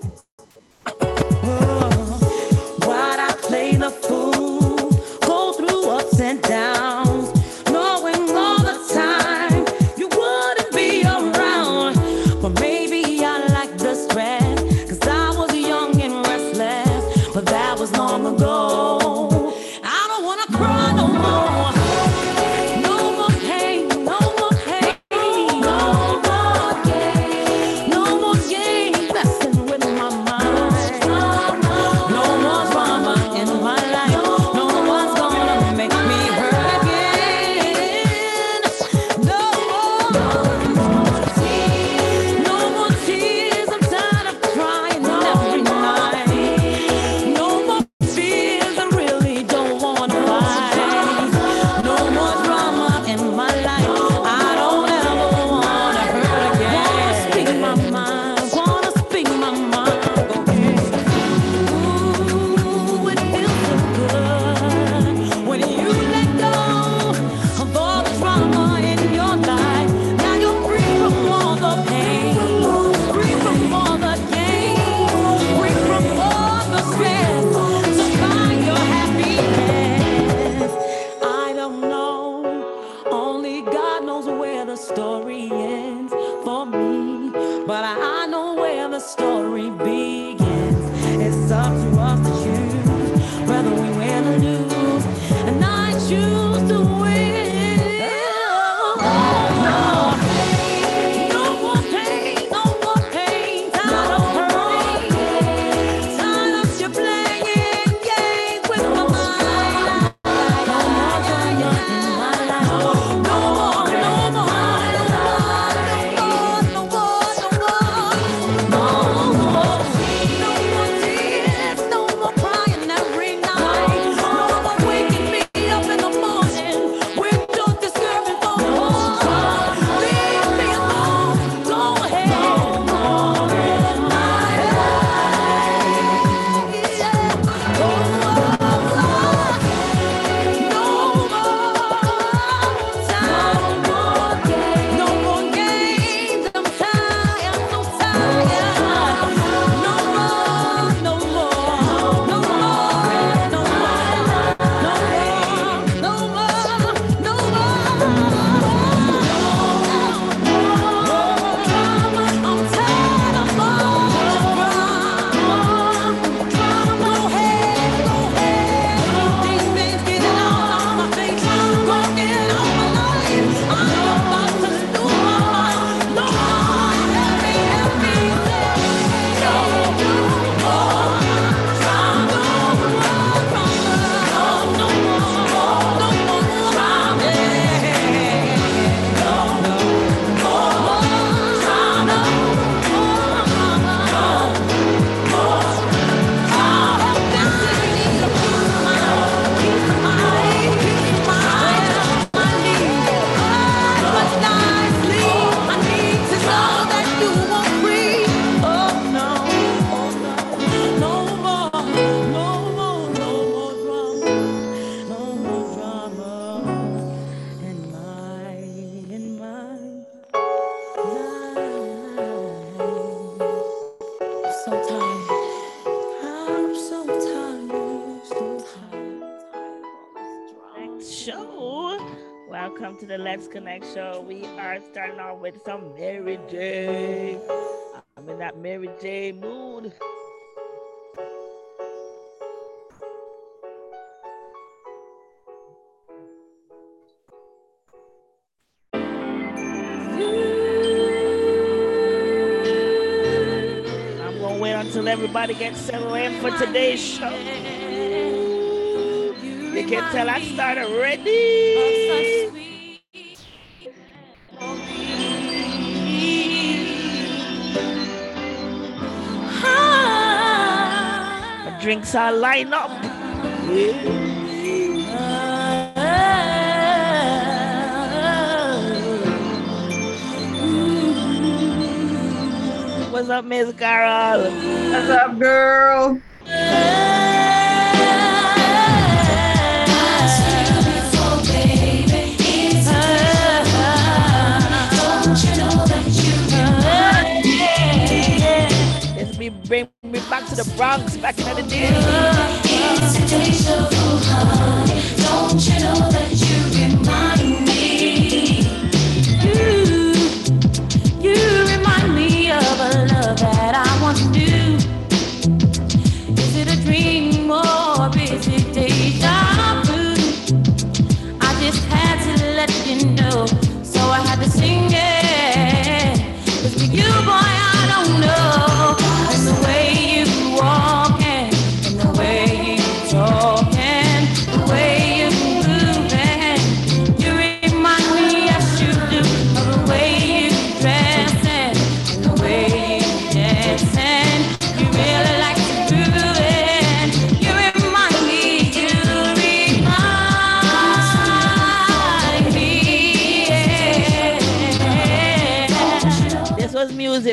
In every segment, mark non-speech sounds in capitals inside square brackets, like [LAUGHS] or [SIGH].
Bye. Until everybody gets settled in for today's show. You can tell I started ready. drinks are lined up. What's up, Miss Carol? What's up, girl? bring me back to the Bronx back in the day.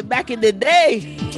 Back in the day.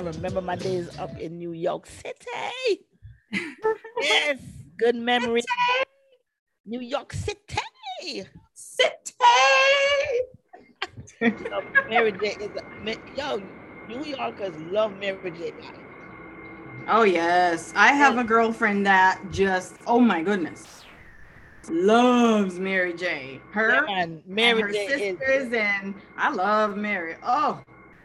I remember my days up in New York City. [LAUGHS] yes, good memory. New York City. So [LAUGHS] Mary J. is a, yo. New Yorkers love Mary J. Blige. Oh yes, I have a girlfriend that just oh my goodness loves Mary J. Her Man, and Mary her J. is sisters and I love Mary. Oh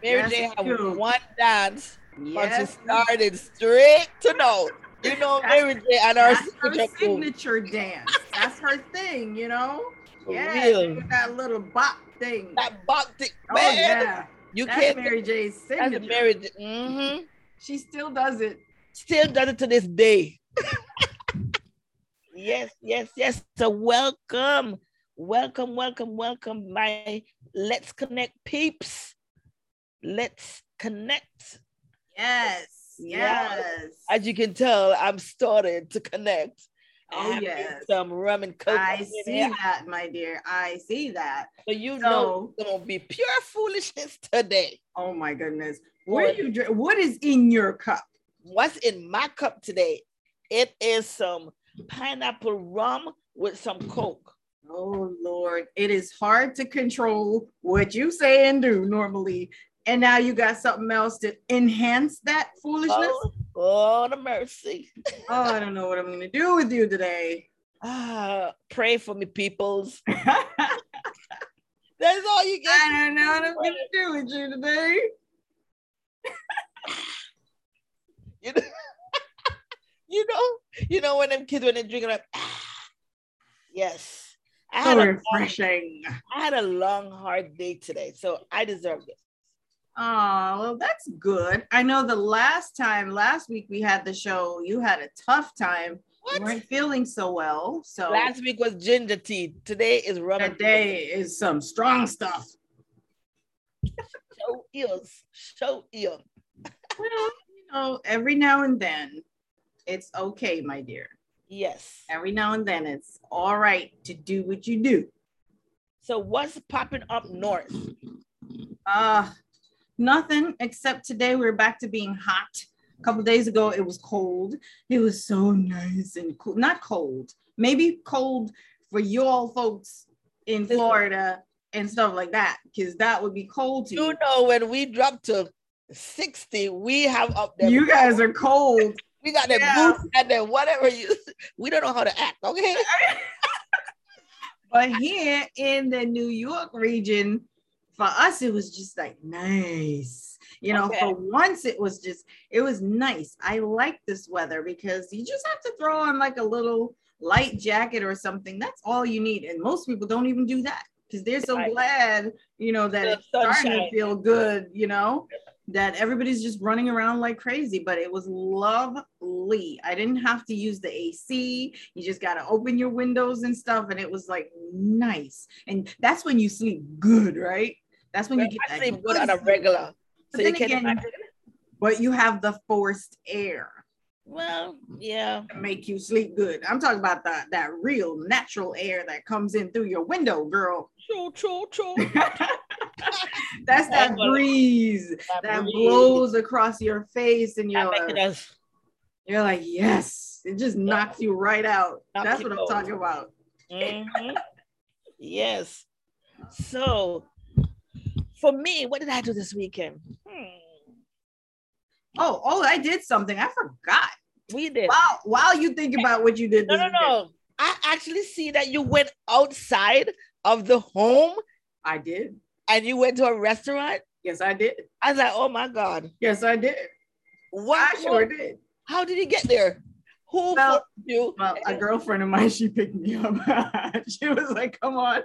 Mary Yes, J. you. one dance. Once it yes, started straight to note. You know That's- Mary J. and her that's her signature dance. That's her thing, you know. Yeah, real. with that little bop thing. That box thing, oh man. yeah, You that's can't. Mary J's That's signature. a Mary J. hmm She still does it. Still does it to this day. yes, yes, yes. So welcome, welcome, welcome, welcome, my Let's Connect peeps. Let's connect. Yes, yes. As you can tell, I'm starting to connect. Oh, yes. some rum and coke. I see that, my dear. I see that. So you So- know it's gonna be pure foolishness today. Oh my goodness. What you drink? What is in your cup? What's in my cup today? It is some pineapple rum with some coke. Oh Lord, it is hard to control what you say and do normally. And now you got something else to enhance that foolishness. Oh, oh, the mercy. Oh, I don't know what I'm gonna do with you today. Ah, pray for me, peoples. [LAUGHS] That's all you get. I don't know what I'm gonna do with you today. You know, [LAUGHS] you know, you know when them kids when they drink it up. yes. I had, So a long, refreshing. I had a long, hard day today, so I deserve this. Oh, well, that's good. I know the last time, last week we had the show, you had a tough time. What? You weren't feeling so well. So Last week was ginger tea. Today is and today is some strong stuff. show ill, so ill. Well, you know, every now and then it's okay, my dear. Yes. Every now and then it's all right to do what you do. So what's popping up north? Uh nothing except today we're back to being hot. A couple days ago it was cold. It was so nice and cool. Not cold, maybe cold for you all folks in Florida and stuff like that because that would be cold to You you. know, when we drop to 60, we have up there. You guys are cold. we got that Yeah. boots and then whatever you we don't know how to act, okay? [LAUGHS] But here in the New York region, for us, it was just like nice. You know, Okay. for once, it was just, it was nice. I like this weather because you just have to throw on like a little light jacket or something. That's all you need. And most people don't even do that because they're so Right. glad, you know, that The it's starting to feel good, you know, that everybody's just running around like crazy. But it was lovely. I didn't have to use the AC. You just got to open your windows and stuff. And it was like nice. And that's when you sleep good, right? That's when you get I sleep good on a regular. But So you then can again- But you have the forced air Well, yeah. make you sleep good. I'm talking about that that real natural air that comes in through your window, girl. True, true, true. That's that That breeze that breeze. blows across your face, and That you're making us you're like, yes, it just knocks you right out. Knock That's what I'm out. talking about. Mhm. yes. So for me, what did I do this weekend? Hmm. Oh, oh, I did something. I forgot. We did. While while you think about what you did No, this no, weekend, no. I actually see that you went outside of the home I did. and you went to a restaurant. Yes, I did. I was like, oh my God. Yes, I did. What? I sure what- did. How did you get there? Who Well- you? Well, a girlfriend of mine, she picked me up. [LAUGHS] she was like, "Come on,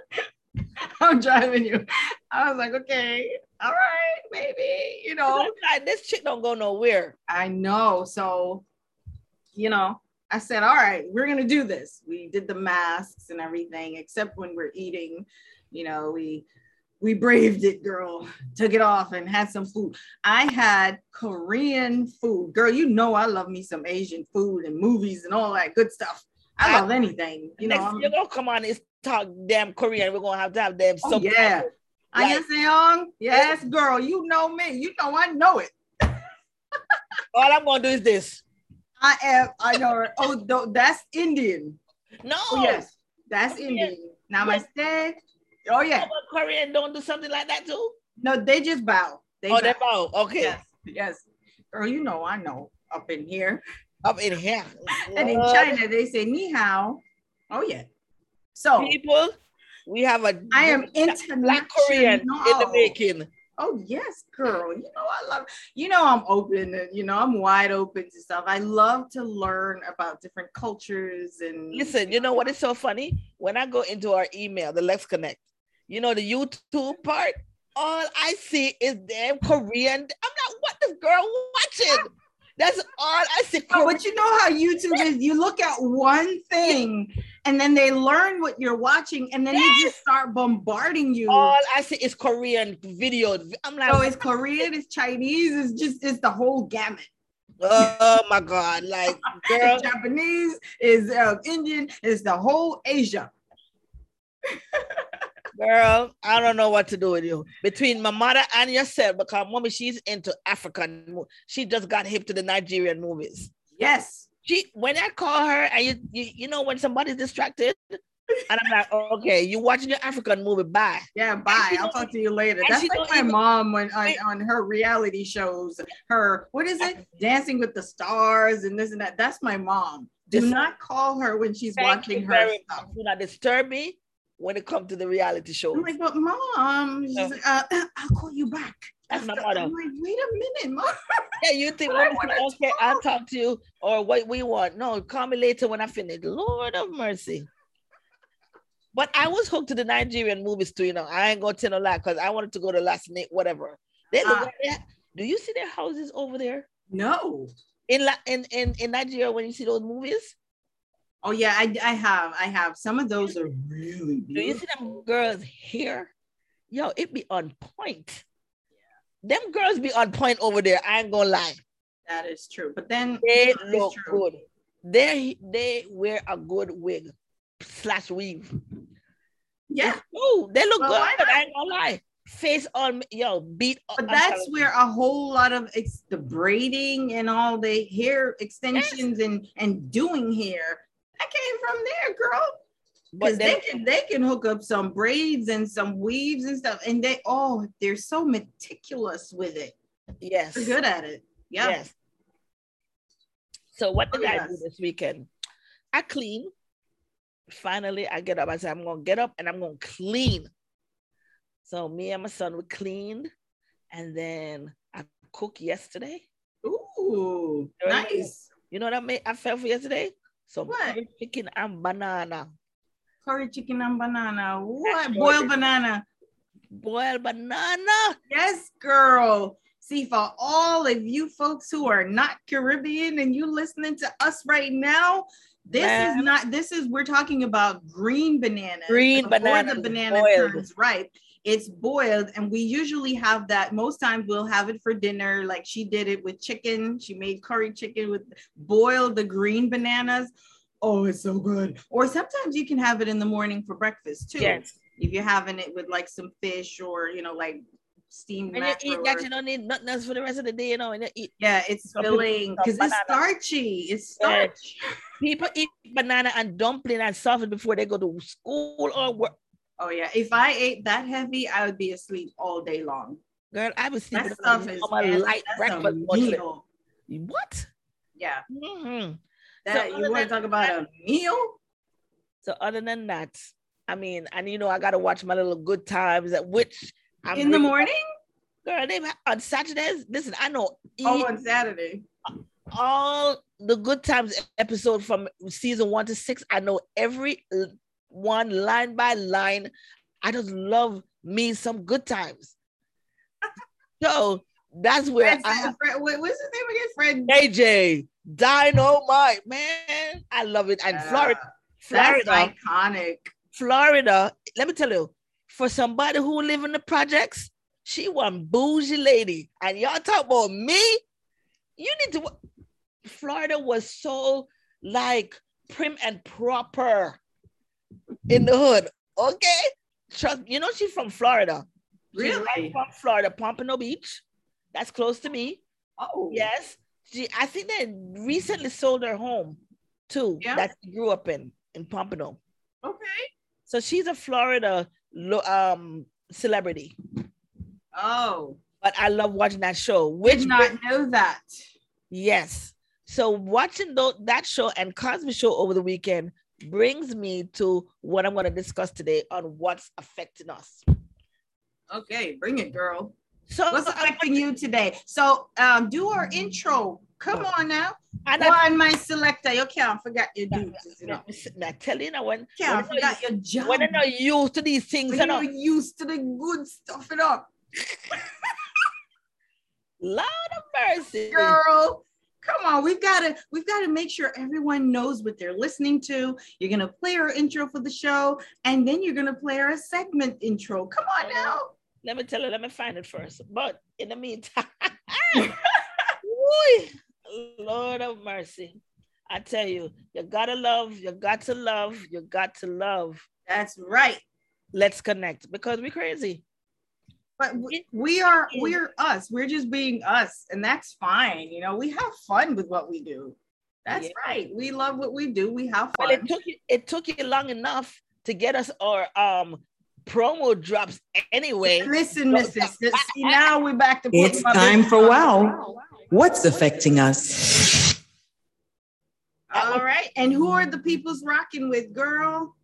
[LAUGHS] I'm driving you." I was like, "Okay, all right, maybe." You know, Like, this chick don't go nowhere. I know. So, you know, I said, "All right, we're gonna do this." We did the masks and everything, except when we're eating. You know, we we braved it, girl. [LAUGHS] Took it off and had some food. I had Korean food, girl. You know, I love me some Asian food and movies and all that good stuff. I I- love anything. You know, Next, I'm- you're gonna come on and talk damn Korean. We're gonna have to have them. Oh, yeah. Ah, like- Annyeonghaseyo. Yes, girl. You know me. You know I know it. [LAUGHS] All I'm gonna do is this. I am. I know. Oh, that's Indian. No. Oh, yes, that's Yeah. Indian. Namaste. Oh yeah. But Korean don't do something like that too. No, they just bow. They oh, they bow. bow. Okay. Yes. Yes. Girl, you know I know. Up in here Up in here. and in China they say ni hao. Oh yeah. So people, we have a I am black Korean in the making. Oh yes, girl. You know I love. You know I'm open. and You know I'm wide open to stuff. I love to learn about different cultures and. Listen, you know what is so funny? When I go into our email, the Let's Connect, you know, the YouTube part, all I see is damn Korean. I'm like, what this girl watching? Ah, That's all I see. Oh, but you know how YouTube is. You look at one thing, and then they learn what you're watching, and then they just start bombarding you. all I see is Korean videos. I'm like, oh, it's Korean, it's Chinese, it's just it's the whole gamut. oh my God. Like, [LAUGHS] girl, It's Japanese, is uh, Indian, is the whole Asia. [LAUGHS] girl, I don't know what to do with you. Between my mother and yourself, because mommy, she's into African. She just got hip to the Nigerian movies. Yes. she when I call her and you, you you know when somebody's distracted and I'm like oh, okay you watching your African movie bye Yeah, bye. I'll talk to you later. That's like my even- mom when on, on her reality shows, her what is it? [LAUGHS] Dancing with the stars and this and that. That's my mom. Do not call her when she's watching her stuff. do not disturb me when it comes to the reality show I'm like, but mom, she's like, uh, I'll call you back. That's my after." mother. I'm like, wait a minute, mom. yeah you think well, okay I'll talk. talk to you or what we want no call me later when I finish Lord of mercy but I was hooked to the Nigerian movies too you know I ain't gonna tell no lie because I wanted to go to last night whatever they look Ah. like that. do you see their houses over there No. in La- in, in in Nigeria when you see those movies Oh yeah, I, I have. I have. Some of those are really Do you see them girls here? Yo, it be on point. Yeah. Them girls be on point over there. I ain't gonna lie. That is true. But then They look good. They they wear a good wig slash weave. Yeah. Oh, they look Well, good. why? I ain't gonna lie. Face on yo, beat. But that's where a whole lot of it's the braiding and all the hair extensions and and doing hair that came from there, girl. Because they can they can hook up some braids and some weaves and stuff, and they oh they're so meticulous with it. yes, They're good at it. Yeah. yes. So what did Oh, I do this weekend? I clean. Finally, I get up. I said, I'm gonna get up and I'm gonna clean. So me and my son we cleaned, and then I cooked yesterday. Ooh, nice. You know what I made? I felt for yesterday. Some What? curry chicken and banana, Curry chicken and banana. What? Boiled banana. boiled banana. Yes, girl. See, for all of you folks who are not Caribbean and you listening to us right now, this Ma'am. is not. This is we're talking about green banana. Green Before banana The banana boiled. turns ripe. It's boiled, and we usually have that. Most times we'll have it for dinner, like she did it with chicken. She made curry chicken with boiled the green bananas. Oh, it's so good. Or sometimes you can have it in the morning for breakfast too Yes. if you're having it with like some fish or you know like steamed And you eat that, you don't need nothing else for the rest of the day, you know. And eat. yeah, it's people filling because it's starchy. It's Yeah. starch. People eat banana and dumpling and sausage before they go to school or work. Oh yeah, if I ate that heavy, I would be asleep all day long. Girl, I was sleeping That stuff is on a that's- light breakfast. meal. What? Yeah, Mm-hmm. that So you want to talk about a meal? So other than that, I mean, and you know, I gotta watch my little good times at which I'm in the really- morning? Girl, they on Saturdays. Listen, I know Oh, on Saturday. all the good times episode from season one to six. I know every l- one line by line. I just love me some good times. [LAUGHS] so that's where Fred, I uh, Fred, what- what's his name again? Fred. AJ Dynamite, man. I love it. And Florida, That's Florida, iconic. Florida. Let me tell you, for somebody who live in the projects, she one bougie lady. And y'all talk about me. You need to. Florida was so like prim and proper in the hood. Okay, trust. You know she's from Florida. She's right Really? from Florida, Pompano Beach. That's close to me. Oh, Yes. She, I think they recently sold her home too. Yeah. That she grew up in in Pompano. Okay. So she's a Florida um celebrity. Oh, But I love watching that show. did Which not know that. yes. So watching tho- that show and Cosby show over the weekend brings me to what I'm going to discuss today on what's affecting us. Okay, bring it, girl. So What's affecting you today? So um, do our intro. Come on now. and Go I, on, my selector. You can't forget your duties. You know. I tell you now when Can't when, I forget your job. when I'm not used to these things, when you're used to the good stuff, you know. [LAUGHS] Lord of mercy. Girl, come on. We've got to we've got to make sure everyone knows what they're listening to. You're gonna play our intro for the show, and then you're gonna play our segment intro. Come on now. Let me tell you, let me find it first. But in the meantime, [LAUGHS] Lord of mercy. I tell you, you gotta love, you got to love, you got to love. That's right. Let's connect because we're crazy. But we, we are we're us. We're just being us, and that's fine. You know, we have fun with what we do. That's Yeah. right. We love what we do. We have Well, fun. it took you, it took you long enough to get us our um promo drops anyway. Listen, No, listen. See, now we're back to It's time for on. wow. What's affecting us? All right. And who are the people's rocking with, girl?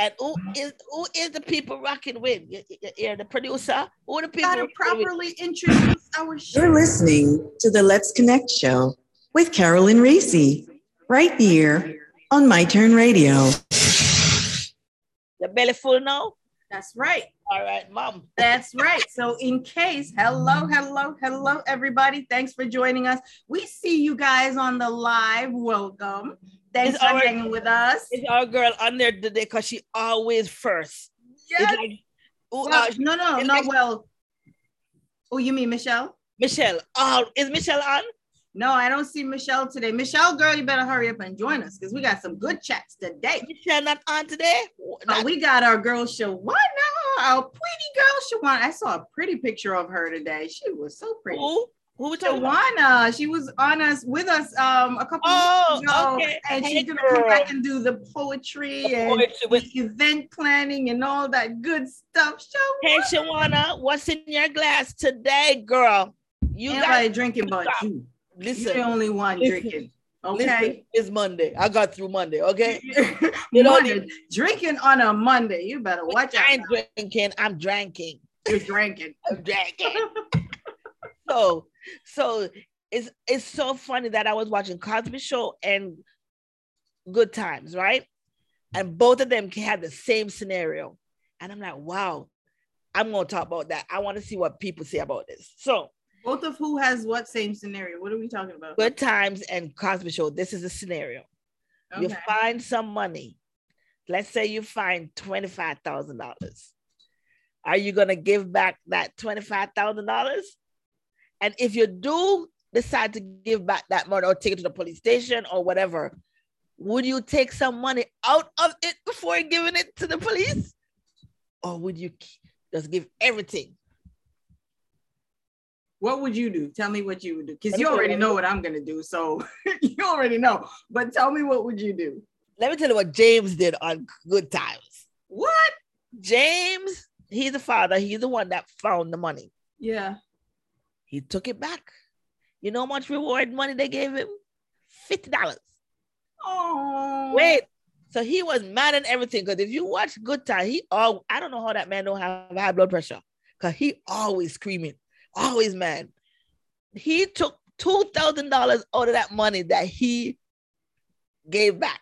And who is who is the people rocking with? You- you- You're the producer. Who are the people? Gotta rocking with? properly introduce our show. You're listening to the Let's Connect show with Carolyn Reese, right here on My Turn Radio. Your belly full now? That's right. All right, mom. That's right. So, in case, hello, hello, hello, everybody. Thanks for joining us. We see you guys on the live. Welcome. Thanks It's for our- hanging with us. Is our girl on there today because she always first. Yes. like, ooh, Well, uh, no, no, it's no. like- Well, oh, you mean Michelle? Michelle. Oh, is Michelle on? No, I don't see Michelle today. Michelle, girl, you better hurry up and join us because we got some good chats today. Michelle not on today? But Not- we got our girl Shawana, our pretty girl Shawana. I saw a pretty picture of her today. She was so pretty. who? Who talking about? She was on us with us um a couple Oh, weeks ago, okay. and Hey, she's gonna come back and do the poetry The and poetry with- the event planning and all that good stuff. Show Hey, Shawana, what's in your glass today, girl? You Everybody got drinking but you. You're listen. the only one Listen. drinking. Listen, Okay. it's Monday. I got through Monday. Okay. [LAUGHS] know, drinking on a Monday. You better watch out. I ain't drinking. I'm drinking. You're drinking. I'm drinking. [LAUGHS] so, so it's it's so funny that I was watching Cosby Show and Good Times, right? And both of them had the same scenario, and I'm like, wow. I'm gonna talk about that. I want to see what people say about this. So, Both of who has what same scenario? What are we talking about? Good Times and Cosby Show. This is a scenario. You find some money. Let's say you find $25,000. Are you going to give back that $25,000? And if you do decide to give back that money or take it to the police station or whatever, would you take some money out of it before giving it to the police? Or would you just give everything? What would you do? Tell me what you would do. Because you already know what I'm gonna do. So [LAUGHS] you already know. But tell me what would you do? Let me tell you what James did on Good Times. What? James, he's the father, he's the one that found the money. Yeah. He took it back. You know how much reward money they gave him? $50. Oh Wait. So he was mad and everything. Because if you watch Good Time, he all I don't know how that man don't have high blood pressure. Because he always screaming, always mad. He took two thousand dollars out of that money that he gave back,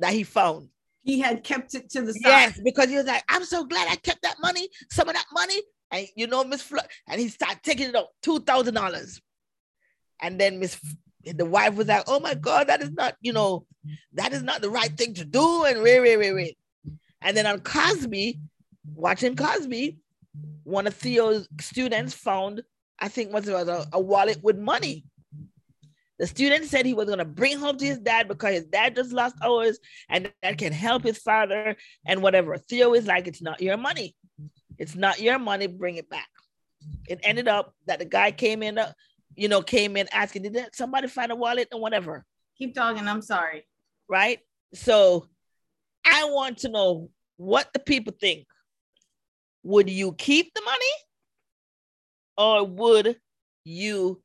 that he found. He had kept it to the side. Yes, because he was like, I'm so glad I kept that money, some of that money. And you know, Miss Flo, and he started taking it out, two thousand dollars. And then Miss the wife was like, Oh my god, that is not, you know, that is not the right thing to do. And wait, wait, wait, wait. And then on Cosby, watching Cosby, one of Theo's students found, I think it was a, a wallet with money. The student said he was going to bring home to his dad because his dad just lost hours and that can help his father and whatever. Theo is like, it's not your money. It's not your money. Bring it back. It ended up that the guy came in, uh, you know, came in asking, did that somebody find a wallet or whatever? Keep talking. I'm sorry. Right. So I want to know what the people think. Would you keep the money or would you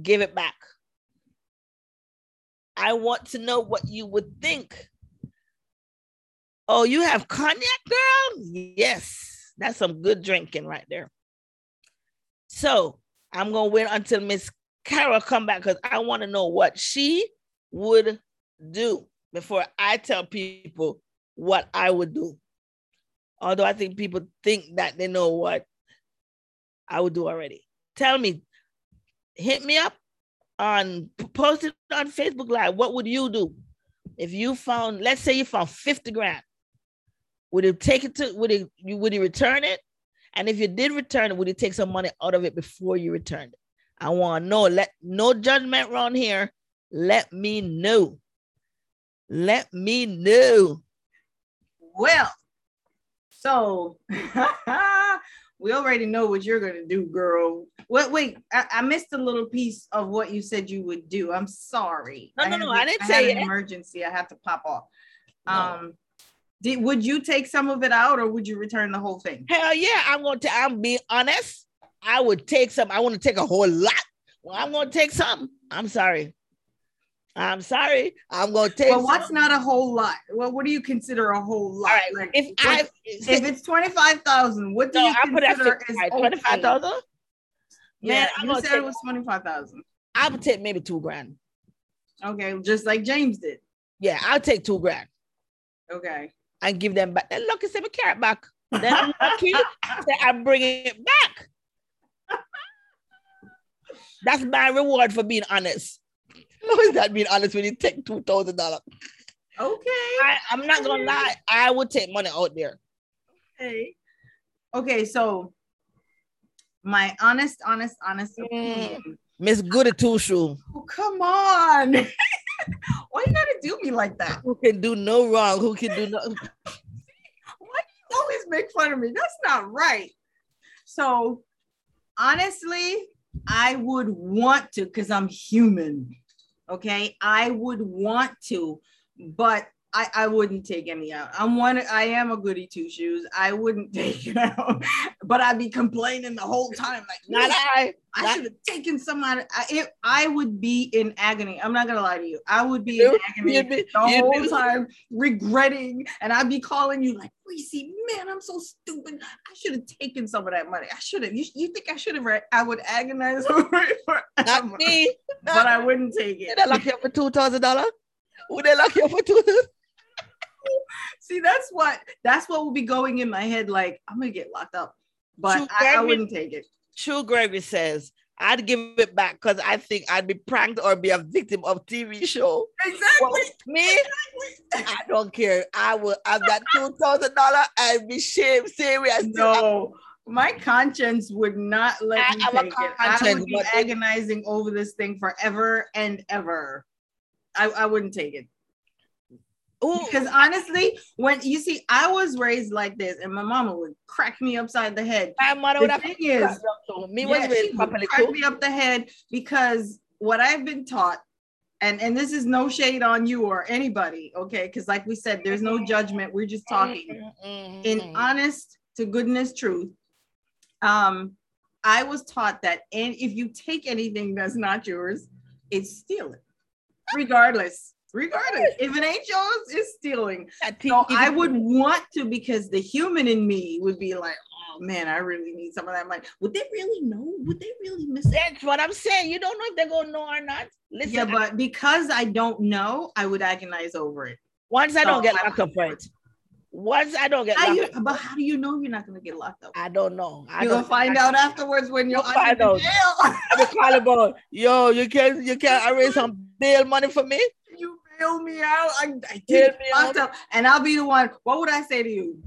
give it back? I want to know what you would think. Oh, you have cognac, girl? Yes, that's some good drinking right there. So I'm gonna wait until Miss Carol come back because I want to know what she would do before I tell people what I would do. Although I think people think that they know what I would do already. Tell me, hit me up on post it on Facebook Live. What would you do if you found, let's say you found 50 grand? Would you take it to would it you would you return it? And if you did return it, would you take some money out of it before you returned it? I want to know. Let no judgment run here. Let me know. Let me know. Well, so [LAUGHS] we already know what you're gonna do, girl. Wait, wait, I, I missed a little piece of what you said you would do. I'm sorry. No, no, had no, to- I didn't had say an it. emergency. I had to pop off. No. Um, did would you take some of it out or would you return the whole thing? Hell yeah, I'm going to. I'm being honest. I would take some. I want to take a whole lot. Well, I'm going to take some. I'm sorry. I'm sorry. I'm going to take. Well, what's some. not a whole lot? Well, what do you consider a whole lot? All right. Like, if I if it's twenty five thousand, what do no, you I consider is twenty five thousand. Yeah, Man, I'm you said take- it was twenty five thousand. I would take maybe two grand. Okay, just like James did. Yeah, I'll take two grand Okay. And give them back. Then look, send me carrot back. Then I'm lucky I'm bringing it back. That's my reward for being honest. [LAUGHS] How is that being honest when you take two thousand dollars? Okay. I'm not gonna lie. I would take money out there. Okay. Okay, so my honest, honest, honest Mm. opinion. Miss Goody Two Shoe, Oh, come on. [LAUGHS] [LAUGHS] Why you gotta do me like that? who can do no wrong, who can do no. [LAUGHS] Why do you always make fun of me? That's not right. So honestly, I would want to because I'm human. Okay. I would want to, but I, I wouldn't take any out. I'm one, I am a goody two shoes. I wouldn't [LAUGHS] take it out, but I'd be complaining the whole time. Like, [LAUGHS] Not I. I Not- should have taken some out. Of, I, it, I would be in agony. I'm not gonna lie to you. I would be in agony be- the whole be- time, regretting, and I'd be calling you like, Reese, man, I'm so stupid. I should have taken some of that money. I should have. You, you think I should have? I would agonize [LAUGHS] over it forever, Not me. but I wouldn't take Did it. they lock you up for two thousand dollars? Would they lock you up for two? [LAUGHS] See, that's what that's what will be going in my head. Like, I'm gonna get locked up, but I, I wouldn't take it. True Gregory says, I'd give it back because I think I'd be pranked or be a victim of TV show. Exactly. Well, me, I don't care. I will have that two thousand dollar and be shame serious. No, my conscience would not let I me take it. I would be agonizing over this thing forever and ever. I, I wouldn't take it Ooh, because honestly, when you see, I was raised like this, and my mama would crack me upside the head. my mother The would have thing is, me yeah, was she raised would properly crack too. me up the head because what I've been taught, and and this is no shade on you or anybody, okay? Because like we said, there's no judgment. We're just talking. in Mhm. honest to goodness truth um i was taught that and if you take anything that's not yours it's stealing regardless regardless if it ain't yours it's stealing so i would want to because the human in me would be like oh man i really need some of that money would they really know would they really miss it That's what I'm saying. You don't know if they're gonna know or not. Listen, yeah but because i don't know i would agonize over it once I don't get I- locked up for it, once I don't get locked you, up, but how do you know you're not going to get locked up I don't know. I you're don't gonna find out afterwards when you're You'll find under out. jail. I be calling about, yo, you can't. you can't [LAUGHS] arrange some bail money for me? Bail me out. I, I did me locked and I'll be the one. What would I say to you?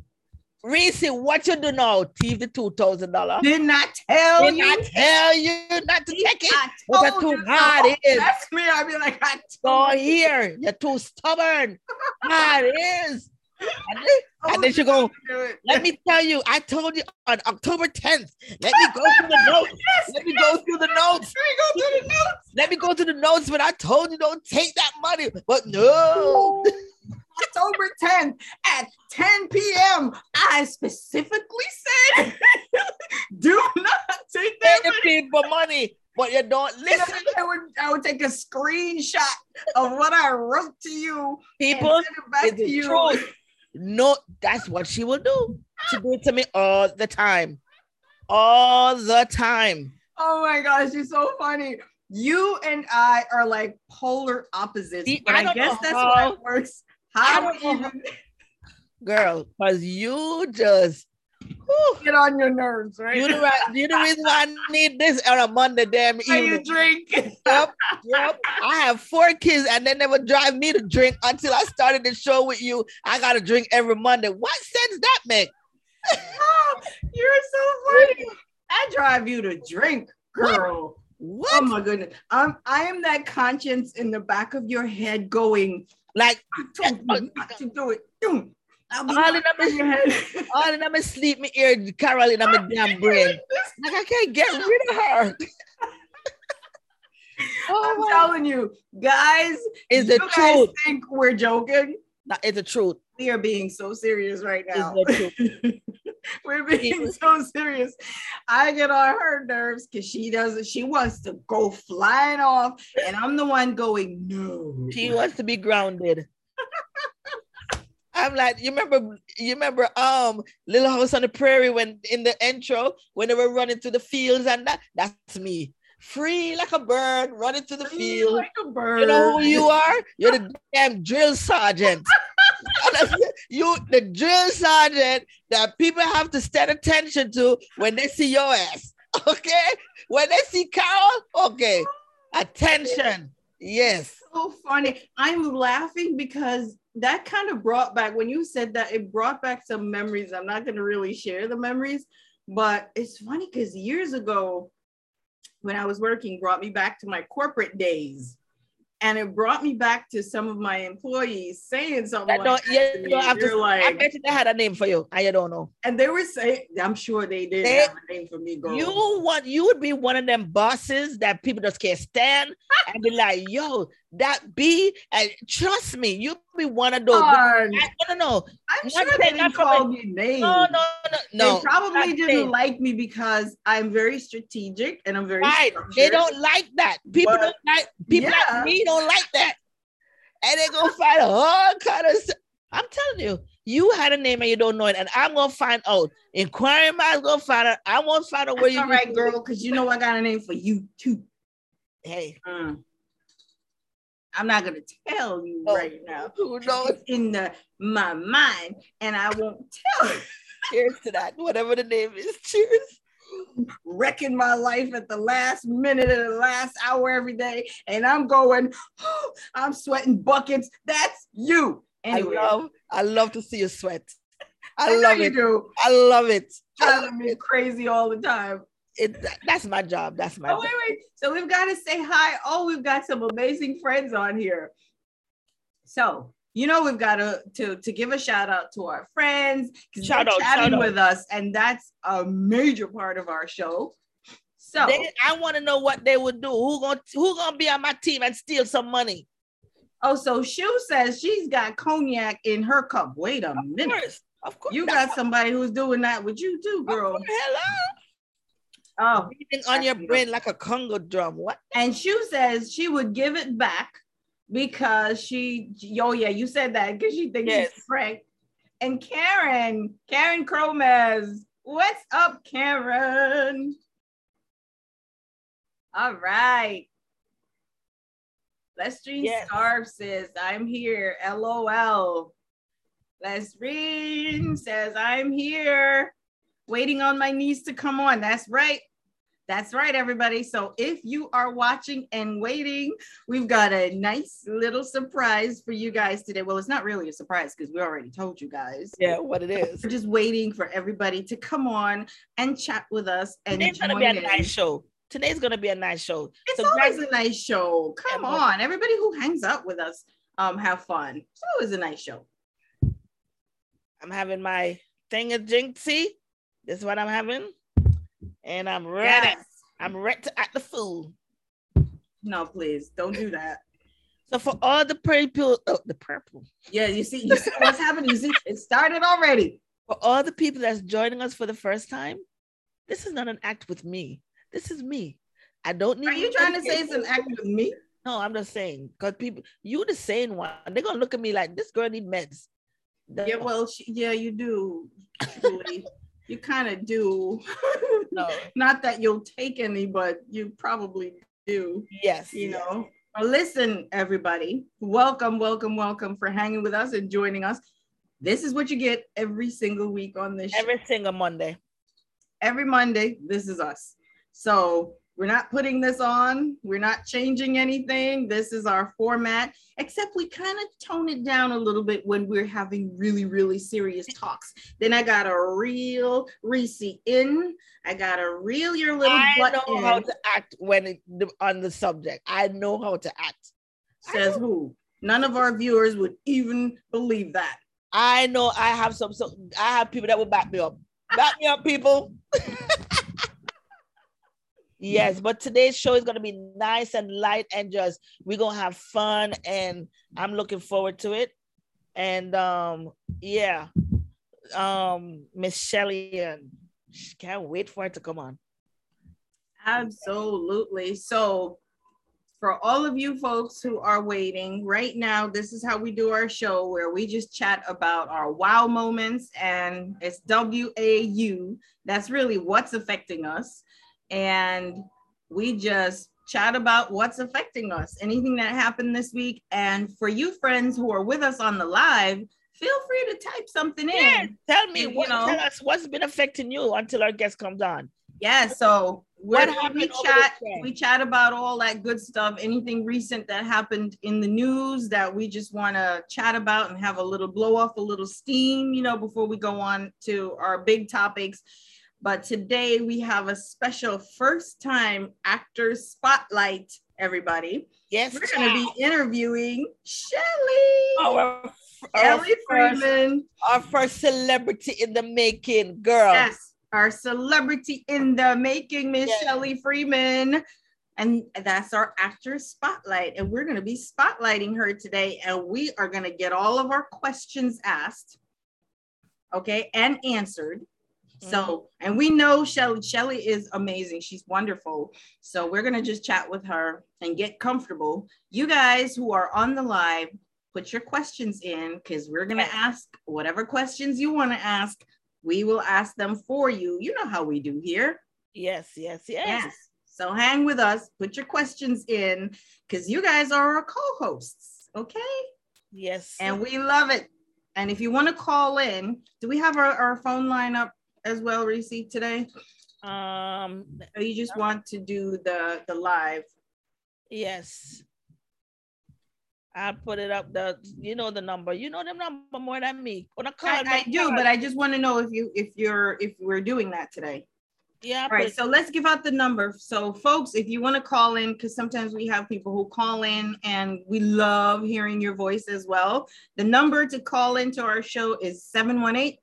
Reese, what you do now? Thief the two thousand dollar. Did not tell Did you. I tell you not to take it? I But too hard. It is. That's me. I'd be like, I Go told you here. You're too stubborn. [LAUGHS] It is. And then, [LAUGHS] oh, and then she go, to do it. let me tell you, I told you on October 10th. Let me go [LAUGHS] through the notes. Let me go through the notes. Let me go through the notes. Let me go through the notes when I told you don't take that money. But no. [LAUGHS] October 10th at 10 p.m. I specifically said, do not take that the people money, but you don't listen. I would, I would take a screenshot of what I wrote to you People, send it back to you. truth. No, that's what she will do. She do it to me all the time. All the time. Oh my gosh, you're so funny. You and I are like polar opposites, See, but I I, guess that's how- why it works. How don't do know you how- Girl, because you just get on your nerves, right? you the you the reason why I need this on a Monday damn How you evening. drink. [LAUGHS] Yep, yep. I have four kids and they never drive me to drink until I started the show with you. I gotta drink every Monday. What sense that make? Oh, you're so funny. I drive you to drink, girl. What? Oh my goodness. I'm I am that conscience in the back of your head going, like I told you not to do it. Do. I'll be All in your head. [LAUGHS] all in my sleep, me ear Carol in my damn brain. [LAUGHS] Like I can't get rid of her. [LAUGHS] oh I'm my telling you, guys, is you the guys truth. think we're joking. No, it's the truth. We are being so serious right now. We're being so serious. I get on her nerves because she doesn't, she wants to go flying off, and I'm the one going, no. She wants to be grounded. I'm like, you remember, you remember um Little House on the Prairie when in the intro, when they were running through the fields and that, that's me. Free like a bird, running through the field. like a bird. You know who you are? You're the damn drill sergeant. [LAUGHS] you the drill sergeant that people have to stand attention to when they see your ass. Okay? When they see Carol, okay. [LAUGHS] Attention. Yes. so funny. I'm laughing because that kind of brought back when you said that it brought back some memories. I'm not going to really share the memories, but it's funny because years ago, when I was working, brought me back to my corporate days. and it brought me back to some of my employees saying something I like yeah, you don't have They're I bet you they had a name for you I don't know. and they were saying, I'm sure they did They- have a name for me, girl. You want you would be one of them bosses that people just can't stand and be like, yo, that be and trust me, you'll be one of those. I, no, no, no, I'm sure they didn't call me names. no, no, no, no. they probably didn't saying. like me because I'm very strategic and I'm very Right. structured. They don't like that. People But- don't like people Yeah. like me don't like that. And they gonna find all kind of. I'm telling you, you had a name and you don't know it, and I'm gonna find out. Inquiring minds gonna find out. I won't find out where That's you all right, girl, because you know I got a name for you too. Hey, Mm. I'm not gonna tell you Oh, right now. who knows? It's in the my mind, and I won't tell. you. [LAUGHS] Cheers to that. Whatever the name is. Cheers. Wrecking my life at the last minute of the last hour every day, and I'm going. [GASPS] I'm sweating buckets. That's you. Anyway, I love, I love to see you sweat. I, I love you it. do. I love it. I love Driving me crazy all the time. It. That's my job. That's my Oh, job. wait, wait. So we've got to say hi. Oh, we've got some amazing friends on here. So you know we've got to to, to give a shout out to our friends because Shout they're out, shout chatting out. with us, and that's a major part of our show. So They, I want to know what they would do. Who gonna who gonna be on my team and steal some money? oh, so Shu says she's got cognac in her cup. Wait a Of minute. course, of course. You got somebody who's doing that with you too, what- girl. Hello. Oh, Beating on your brain like a Congo drum. What? and Shu says she would give it back because she, oh yeah, you said that because she thinks Yes. it's prank. And Karen, Karen Cromez, what's up, Karen? All right. Lestrine Yes. Scarf says, I'm here. LOL. Lestrine says, I'm here. Waiting on my niece to come on. That's right. That's right, everybody. So if you are watching and waiting, we've got a nice little surprise for you guys today. Well, it's not really a surprise because we already told you guys. Yeah, what it is. We're just waiting for everybody to come on and chat with us and Today's gonna be a in. nice show. Today's gonna be a nice show. It's So always guys- a nice show. Come Yeah, on, everybody who hangs out with us, um, have fun. It's always a nice show. I'm having my thing of jinxie. This is what I'm having. And I'm ready. Yes. I'm ready to act the fool. No, please don't do that. So for all the purple, oh, the purple, Yeah, you see, you see what's happening. You see, it started already. for all the people that's joining us for the first time, this is not an act with me. This is me. I don't need. Are you trying to say it's an act with me? No, I'm just saying because people, you the sane one. They're gonna look at me like this girl need meds. Yeah, well, sh- yeah, you do. [LAUGHS] You kind of do. no. [LAUGHS] Not that you'll take any, but you probably do. Yes. You yes. know. Listen, everybody. Welcome, welcome, welcome for hanging with us and joining us. This is what you get every single week on this show. every single Monday. every Monday, this is us. So we're not putting this on, we're not changing anything. This is our format, except we kind of tone it down a little bit when we're having really, really serious talks. Then I got a real Reese in. I got to reel your little butt. I know in. how to act when it, on the subject. I know how to act. Says who? None of our viewers would even believe that. I know I have some. So I have people that will back me up. Back me up, people. [LAUGHS] yes, but today's show is gonna be nice and light and just we're gonna have fun and I'm looking forward to it. And um, yeah, um, Miss Shelly and can't wait for it to come on. Absolutely. So, for all of you folks who are waiting, right now, this is how we do our show where we just chat about our wow moments, and it's W A U. That's really what's affecting us. And we just chat about what's affecting us, anything that happened this week. And for you friends who are with us on the live, feel free to type something in. Yeah, tell me You what know. tell us what's been affecting you until our guest comes on. Yeah, so What we're, we chat we chat about all that good stuff, anything recent that happened in the news that we just want to chat about and have a little blow off a little steam, you know, before we go on to our big topics. But today we have a special first time actor spotlight, everybody. Yes, We're going to be interviewing Shelly. Oh, our, our, Shelly Freeman. our first celebrity in the making, girl. Yes, our celebrity in the making, Miss Yes. Shelly Freeman. And that's our actor spotlight. And we're going to be spotlighting her today. And we are going to get all of our questions asked, okay, and answered. So, mm-hmm. and we know Shelly, Shelly is amazing. She's wonderful. So we're gonna just chat with her and get comfortable. You guys who are on the live, put your questions in because we're gonna ask whatever questions you want to ask. We will ask them for you. You know how we do here. Yes, yes, yes. Yes. So hang with us, put your questions in because you guys are our co-hosts. Okay. Yes. And we love it. And if you want to call in, do we have our, our phone line up as well, Reese, today? um Or you just want to do the the live? yes. I'll put it up. The you know the number. You know the number more than me. Wanna call I, I do, but I just want to know if you if you're if we're doing that today. yeah, All right, so let's give out the number. So, folks, if you want to call in, because sometimes we have people who call in and we love hearing your voice as well. The number to call into our show is 718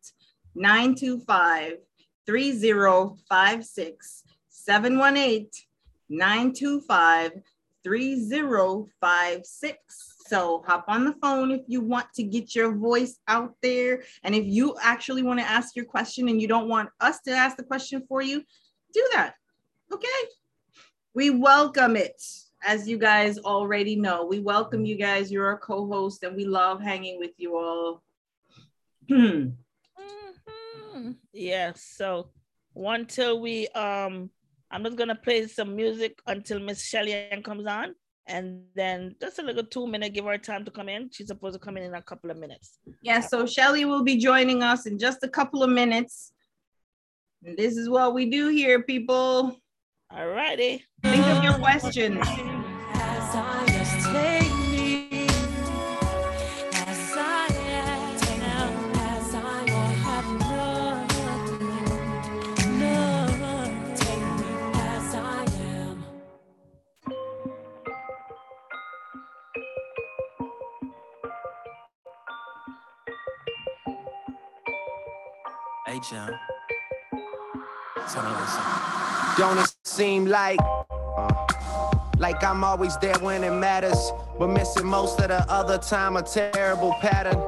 925 3056. 718 925 3056. So hop on the phone if you want to get your voice out there. And if you actually want to ask your question and you don't want us to ask the question for you, do that. Okay. We welcome it. As you guys already know, we welcome you guys. You're our co host, and we love hanging with you all. Hmm. Mhm. Yes. So until we um I'm just gonna play some music until Miss Shelly comes on. And then just a little two minute, give her time to come in. She's supposed to come in in a couple of minutes. Yeah, so Shelly will be joining us in just a couple of minutes. And this is what we do here, people. All righty. Think of your questions. John. Tell me. Don't it seem like, like I'm always there when it matters, but missing most of the other time? A terrible pattern.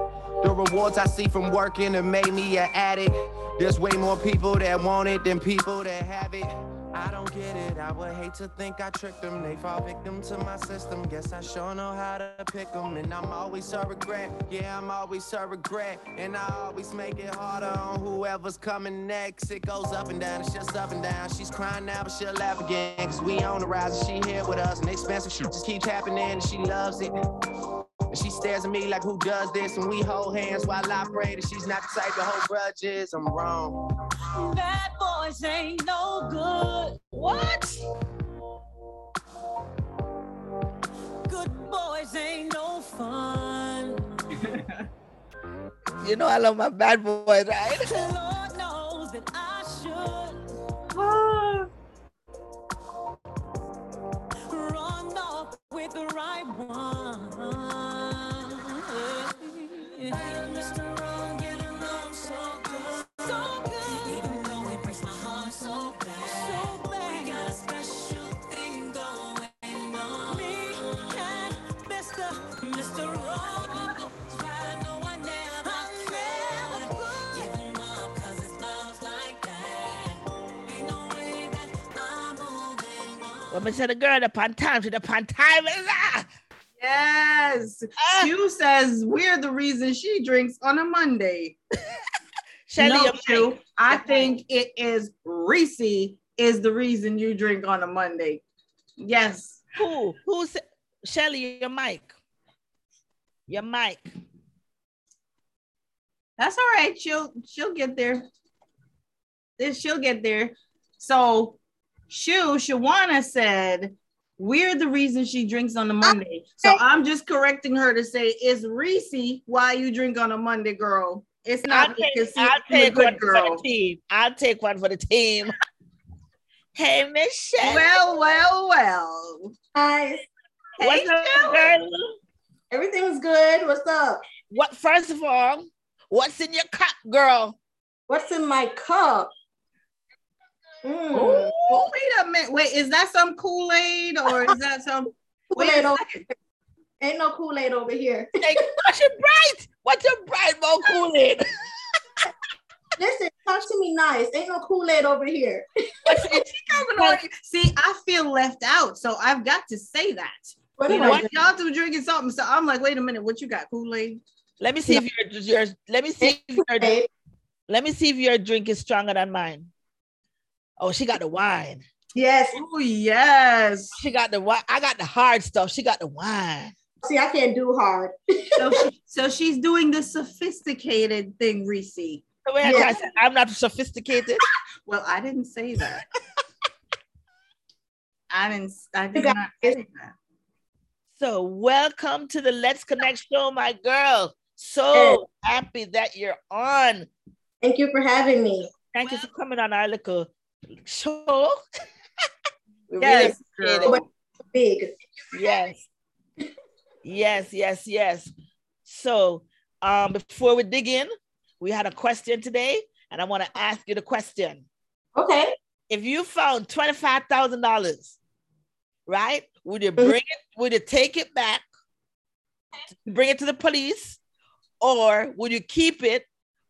The rewards I see from working have made me an addict. There's way more people that want it than people that have it. I don't get it. I would hate to think I tricked them. They fall victim to my system. Guess I sure know how to pick them. And I'm always a regret. Yeah, I'm always a regret. And I always make it harder on whoever's coming next. It goes up and down. It's just up and down. She's crying now, but she'll laugh again. Cause we on the rise and she here with us. And expensive shit just keeps happening and she loves it. And she stares at me like, who does this? And we hold hands while I pray that she's not the type to hold grudges. I'm wrong. Bad boys ain't no good. What? Good boys ain't no fun. [LAUGHS] You know I love my bad boy, right? Lord knows that I should ah. With the right one. Mr. Wrong, getting wrong moving on. When I said the girl upon time, she upon time. Ah! Yes. Ah! Sue says we're the reason she drinks on a Monday. [LAUGHS] Shelly, no, Sue. I think it is Reese is the reason you drink on a Monday. Yes. Who? Who's Shelly, your mic? Your mic. That's all right. She'll she'll get there. This she'll get there. So Shu Shawana said we're the reason she drinks on a Monday. So I'm just correcting her to say it's Reese why you drink on a Monday, girl. It's I'll not take, I'll you're a take one good for the team. I'll take one for the team. [LAUGHS] hey, Michelle. Well, well, well. Guys, what's up, girl? everything's good. What's up? What? First of all, what's in your cup, girl? What's in my cup? Mm. Oh, wait a minute. Wait, is that some Kool-Aid or is that some [LAUGHS] Kool-Aid over- second. Ain't no Kool-Aid over here. [LAUGHS] Hey, what's your bright? What's your bright more Kool-Aid? [LAUGHS] Listen, talk to me nice. Ain't no Kool-Aid over here. See, I feel left out, so I've got to say that. What You am know, I doing? y'all two drinking something, so I'm like, wait a minute, what you got? Kool-Aid? Let me see if your yours. Let me see if your Kool-Aid. let me see if your drink is stronger than mine. Oh, she got the wine. Yes. Oh yes. She got the wine. I got the hard stuff. She got the wine. See, I can't do hard. [LAUGHS] So, she, so she's doing the sophisticated thing, Reese. The way yeah. say, I'm not sophisticated. [LAUGHS] Well, I didn't say that. I didn't. I did got not say that. So, welcome to the Let's Connect show, my girl. So happy that you're on. Thank you for having me. Thank you for coming on our little show. Really Yes, appreciate girl. it. Big. Yes. Yes, yes, yes. So, um, before we dig in, we had a question today, and I want to ask you the question. Okay. If you found $25,000, right? Would you bring it, would you take it back, bring it to the police, or would you keep it?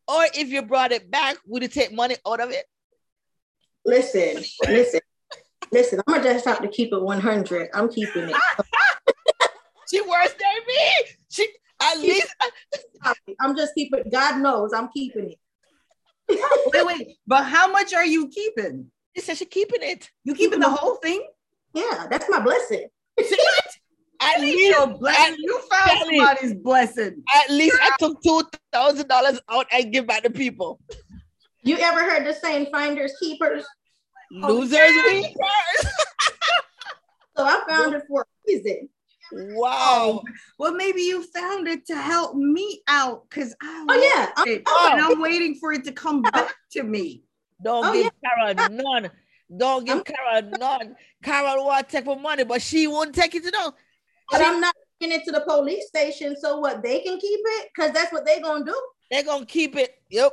Or if you brought it back, would you take money out of it? Listen, listen, listen. I'm gonna just have to keep it 100. I'm keeping it. [LAUGHS] She worse than me. She at least [LAUGHS] I'm just keeping. God knows I'm keeping it. [LAUGHS] Wait, wait. But how much are you keeping? she said she keeping it. You keeping the whole thing? Yeah, that's my blessing. At least, Your blessing. You found Kelly. somebody's blessing. at least I took two thousand dollars out and give back to people. You ever heard the saying "finders keepers"? Losers we [LAUGHS] So I found it for a reason. Wow. Um, well, maybe you found it to help me out because I Oh yeah, I'm, it, Oh. and I'm waiting for it to come back to me. Don't Oh, give Carol [LAUGHS] none. Don't give Carol none. Carol want to take for money, but she won't take it to know. but I'm not taking it to the police station. So what? They can keep it because that's what they're gonna do. They're gonna keep it. Yep.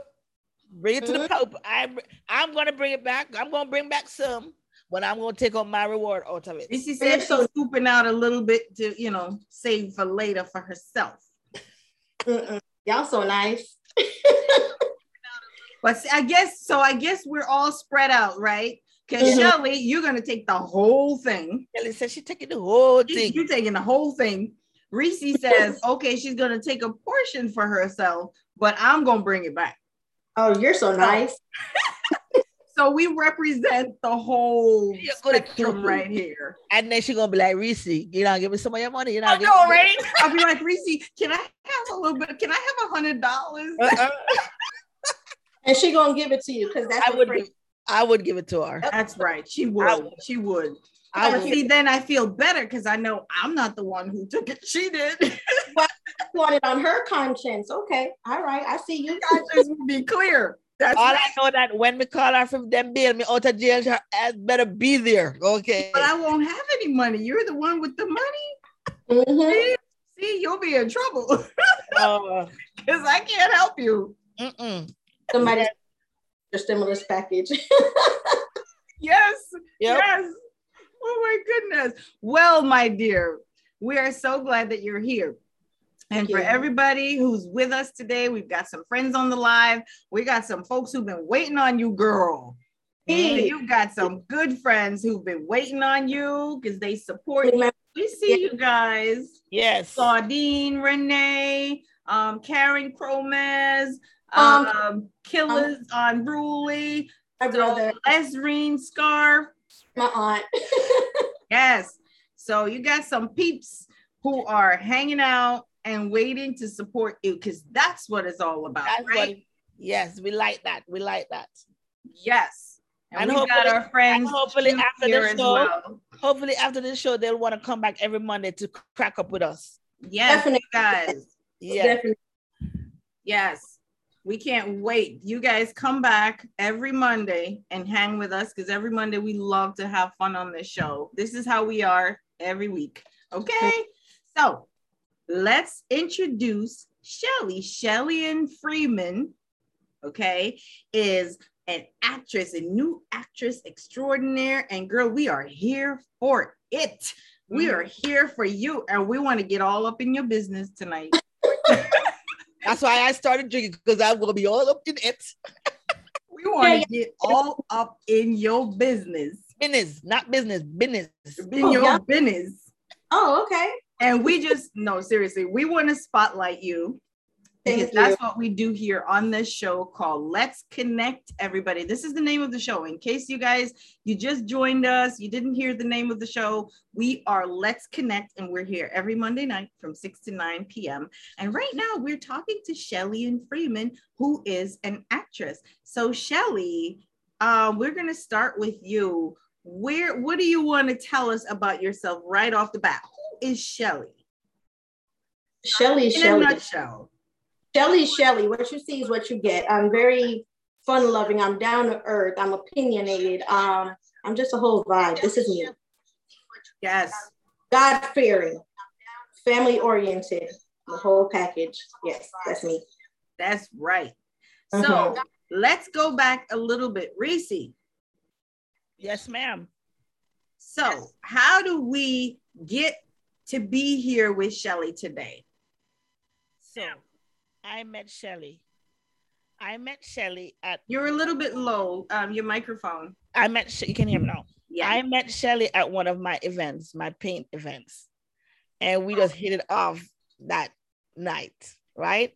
Bring it to the. Pope. I I'm gonna bring it back. I'm gonna bring back some, but I'm gonna take on my reward out of it. Missy You're said she's [LAUGHS] so- scooping out a little bit to, you know, save for later for herself. Mm-mm. Y'all so nice. [LAUGHS] But see, I guess so. I guess we're all spread out, right? Because Mhm. Shelly, you're gonna take the whole thing. Kelly says she's taking the whole You- thing. You're taking the whole thing. Reese says, [LAUGHS] okay, she's gonna take a portion for herself, but I'm gonna bring it back. Oh, you're so nice. [LAUGHS] So we represent the whole Yeah, spectrum right here. And then she gonna be like, Reese, you know, give me some of your money. You know, I give know, me- right? I'll be like, Reese, can I have a little bit? Can I have a hundred dollars? Uh-uh. [LAUGHS] And she gonna give it to you because that's I would free- give, I would give it to her. That's right. She would. would. She would. I would. see, then I feel better because I know I'm not the one who took it. She did. [LAUGHS] want it on her conscience. Okay, all right, I see you. Conscience would [LAUGHS] be clear. That's All right. I know that when we call her from them bail me out of jail, her ass better be there. Okay. But I won't have any money. You're the one with the money. Mhm. See, see you'll be in trouble [LAUGHS] Uh, because I can't help you. mm-mm. Somebody your stimulus package. Yes. Yep. Yes. Oh my goodness. Well, my dear, we are so glad that you're here. And Thank for you. everybody who's with us today, we've got some friends on the live. We got some folks who've been waiting on you, girl. Hey. You've got some good friends who've been waiting on you because they support you. We see you guys. Yes. Claudine, Renee, um, Karen Cromez, Um, um, Killers on Bruley, My brother, Lesreen Scarf. My aunt. [LAUGHS] Yes. So you got some peeps who are hanging out and waiting to support you because that's what it's all about, That's what. Yes, we like that. We like that. yes. And, And we got our friends hopefully after as show- well. Hopefully, after this show, they'll want to come back every Monday to crack up with us. Yes, Definitely. guys. Yeah. Definitely. Yes. We can't wait. You guys come back every Monday and hang with us because every Monday we love to have fun on this show. This is how we are every week. Okay. So let's introduce Shelly. Shelly Ann Freeman, okay, is an actress, a new actress extraordinaire. And girl, we are here for it. We mm. are here for you. And we want to get all up in your business tonight. [LAUGHS] That's why I started drinking because I'm gonna be all up in it. [LAUGHS] We want to get all up in your business. Business, not business, business. In Oh, your yeah. business. Oh, okay. And we just no, seriously, we want to spotlight you because Thank that's what we do here on this show called Let's Connect Everybody. This is the name of the show. In case you guys you just joined us, you didn't hear the name of the show. We are Let's Connect, and we're here every Monday night from 6 to 9 p.m. And right now we're talking to Shelly Ann Freeman, who is an actress. So Shelly, uh, we're gonna start with you. Where what do you want to tell us about yourself right off the bat? Who is Shelly? Shelly, In a Shelly. nutshell. Shelly, Shelly. What you see is what you get. I'm very fun loving. I'm down to earth. I'm opinionated. Um, I'm just a whole vibe. This is me. Yes. God fearing, family oriented, the whole package. Yes, that's me. That's right. So Mhm. let's go back a little bit. Reese, Yes, ma'am. so how do we get to be here with Shelly today? So I met Shelly. I met Shelly at You're a little bit low, um, your microphone. I met Sh- you can hear me now. Yeah. I met Shelly at one of my events, my paint events, and we just hit it off that night, right?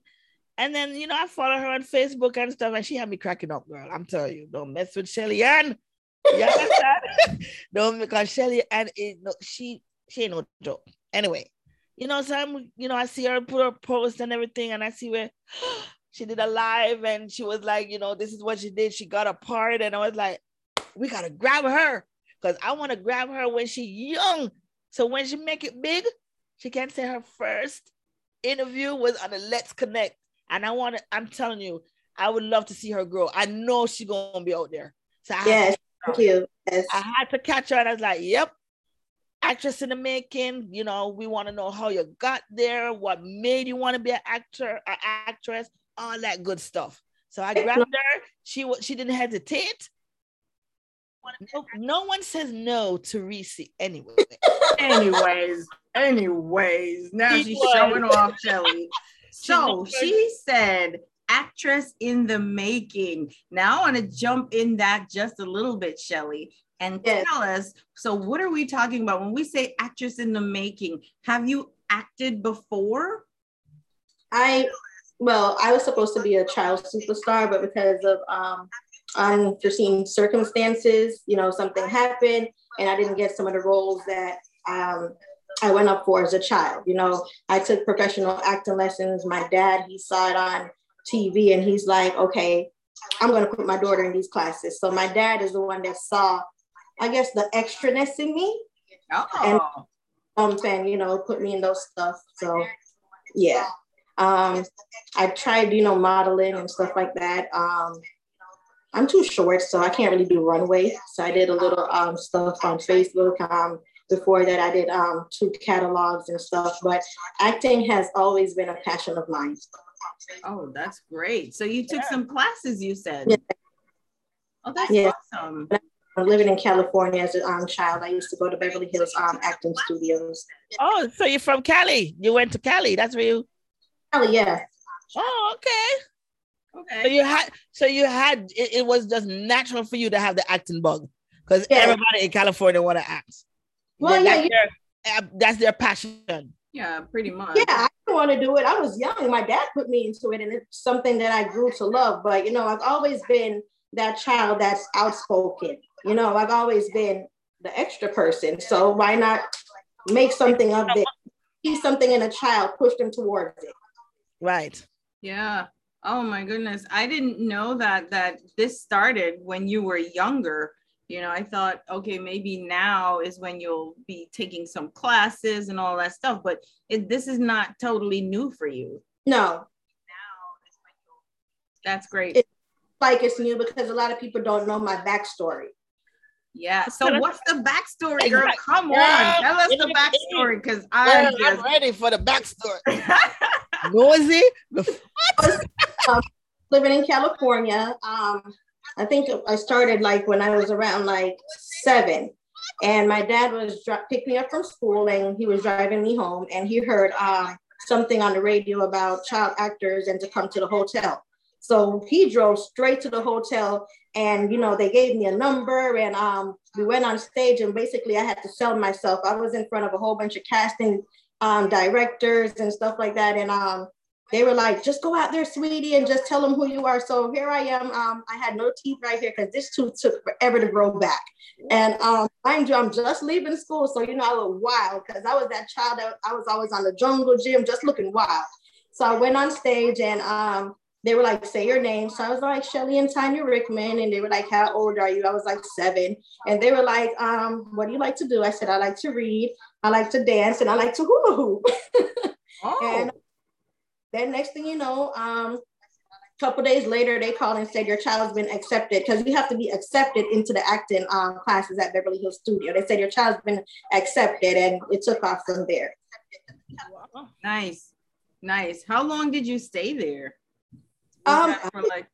And then you know I follow her on Facebook and stuff, and she had me cracking up, girl. I'm telling you, don't mess with Shelly Ann. You understand? [LAUGHS] don't because Shelly Ann is no, she she ain't no joke. Anyway, you know, some you know I see her put her post and everything, and I see where [GASPS] she did a live, and she was like, you know, this is what she did. She got a part, and I was like, we gotta grab her because I want to grab her when she young. So when she make it big, she can say her first interview was on the Let's Connect. And I want to, I'm telling you, I would love to see her grow. I know she's gonna be out there. So I, Yes, thank you. Yes. I had to catch her, and I was like, yep. Actress in the making, you know, we want to know how you got there, what made you want to be an actor, an actress, all that good stuff. So I grabbed her. She she didn't hesitate. No, no one says no to Reese anyway. [LAUGHS] anyways, anyways, now she's Anyway. showing off Shelly. [LAUGHS] So she said, actress in the making. Now I want to jump in that just a little bit, Shelly, and Yes. tell us. So, what are we talking about when we say actress in the making? Have you acted before? I well, I was supposed to be a child superstar, but because of um, unforeseen circumstances, you know, something happened, and I didn't get some of the roles that um, I went up for as a child. You know, I took professional acting lessons. My dad, he saw it on TV, and he's like, "Okay, I'm going to put my daughter in these classes." So my dad is the one that saw, I guess, the extraness in me, Oh, um, and you know, put me in those stuff. So, yeah. Um, I tried, you know, modeling and stuff like that. Um, I'm too short, so I can't really do runway. So I did a little um, stuff on Facebook. Um, before that, I did um, two catalogs and stuff. But acting has always been a passion of mine. oh, that's great. So you took Yeah. some classes, you said. Yeah. Oh, that's Yeah. awesome. I'm living in California as a um, child. I used to go to Beverly Hills um, acting studios. Oh, so you're from Cali? You went to Cali? That's where you. Cali, yeah. Oh, okay. Okay. So Okay. you had, so you had, it, it was just natural for you to have the acting bug, because Yeah. everybody in California want to act. Well, yeah, that's, you- their, uh, that's their passion. Yeah, pretty much. Yeah, I didn't want to do it. I was young. My dad put me into it, and it's something that I grew to love. But you know, I've always been that child that's outspoken. You know, I've always been the extra person. So why not make something of it? See something in a child, push them towards it. Right. Yeah. Oh my goodness. I didn't know that that this started when you were younger. You know, I thought, okay, maybe now is when you'll be taking some classes and all that stuff, but it, this is not totally new for you. No, That's great. It- like it's new because a lot of people don't know my backstory. Yeah. So what's the backstory, girl? Exact- Come on, tell us the backstory because I'm I'm ready for the backstory. [LAUGHS] Nosy? living in California. Um, I think I started like when I was around like seven, and my dad was dri- picked me up from school, and he was driving me home, and he heard um, something on the radio about child actors and to come to the hotel. So he drove straight to the hotel, and you know they gave me a number, and um, we went on stage, and basically I had to sell myself. I was in front of a whole bunch of casting um, directors and stuff like that, and um, they were like, just go out there, sweetie, and just tell them who you are. So here I am. Um, I had no teeth right here because this tooth took forever to grow back. And um, mind you, I'm just leaving school. So, you know, I look wild because I was that child that I was always on the jungle gym, just looking wild. So I went on stage and um, they were like, say your name. So I was like, Shelly and Tanya Rickman. And they were like, how old are you? I was like seven. And they were like, um, what do you like to do? I said, I like to read, I like to dance, and I like to hula hoop. [LAUGHS] Oh, And then next thing you know, um, a couple days later, they called and said your child's been accepted because you have to be accepted into the acting um, classes at Beverly Hills Studio. They said your child's been accepted, and it took off from there. nice, nice. How long did you stay there? Um, like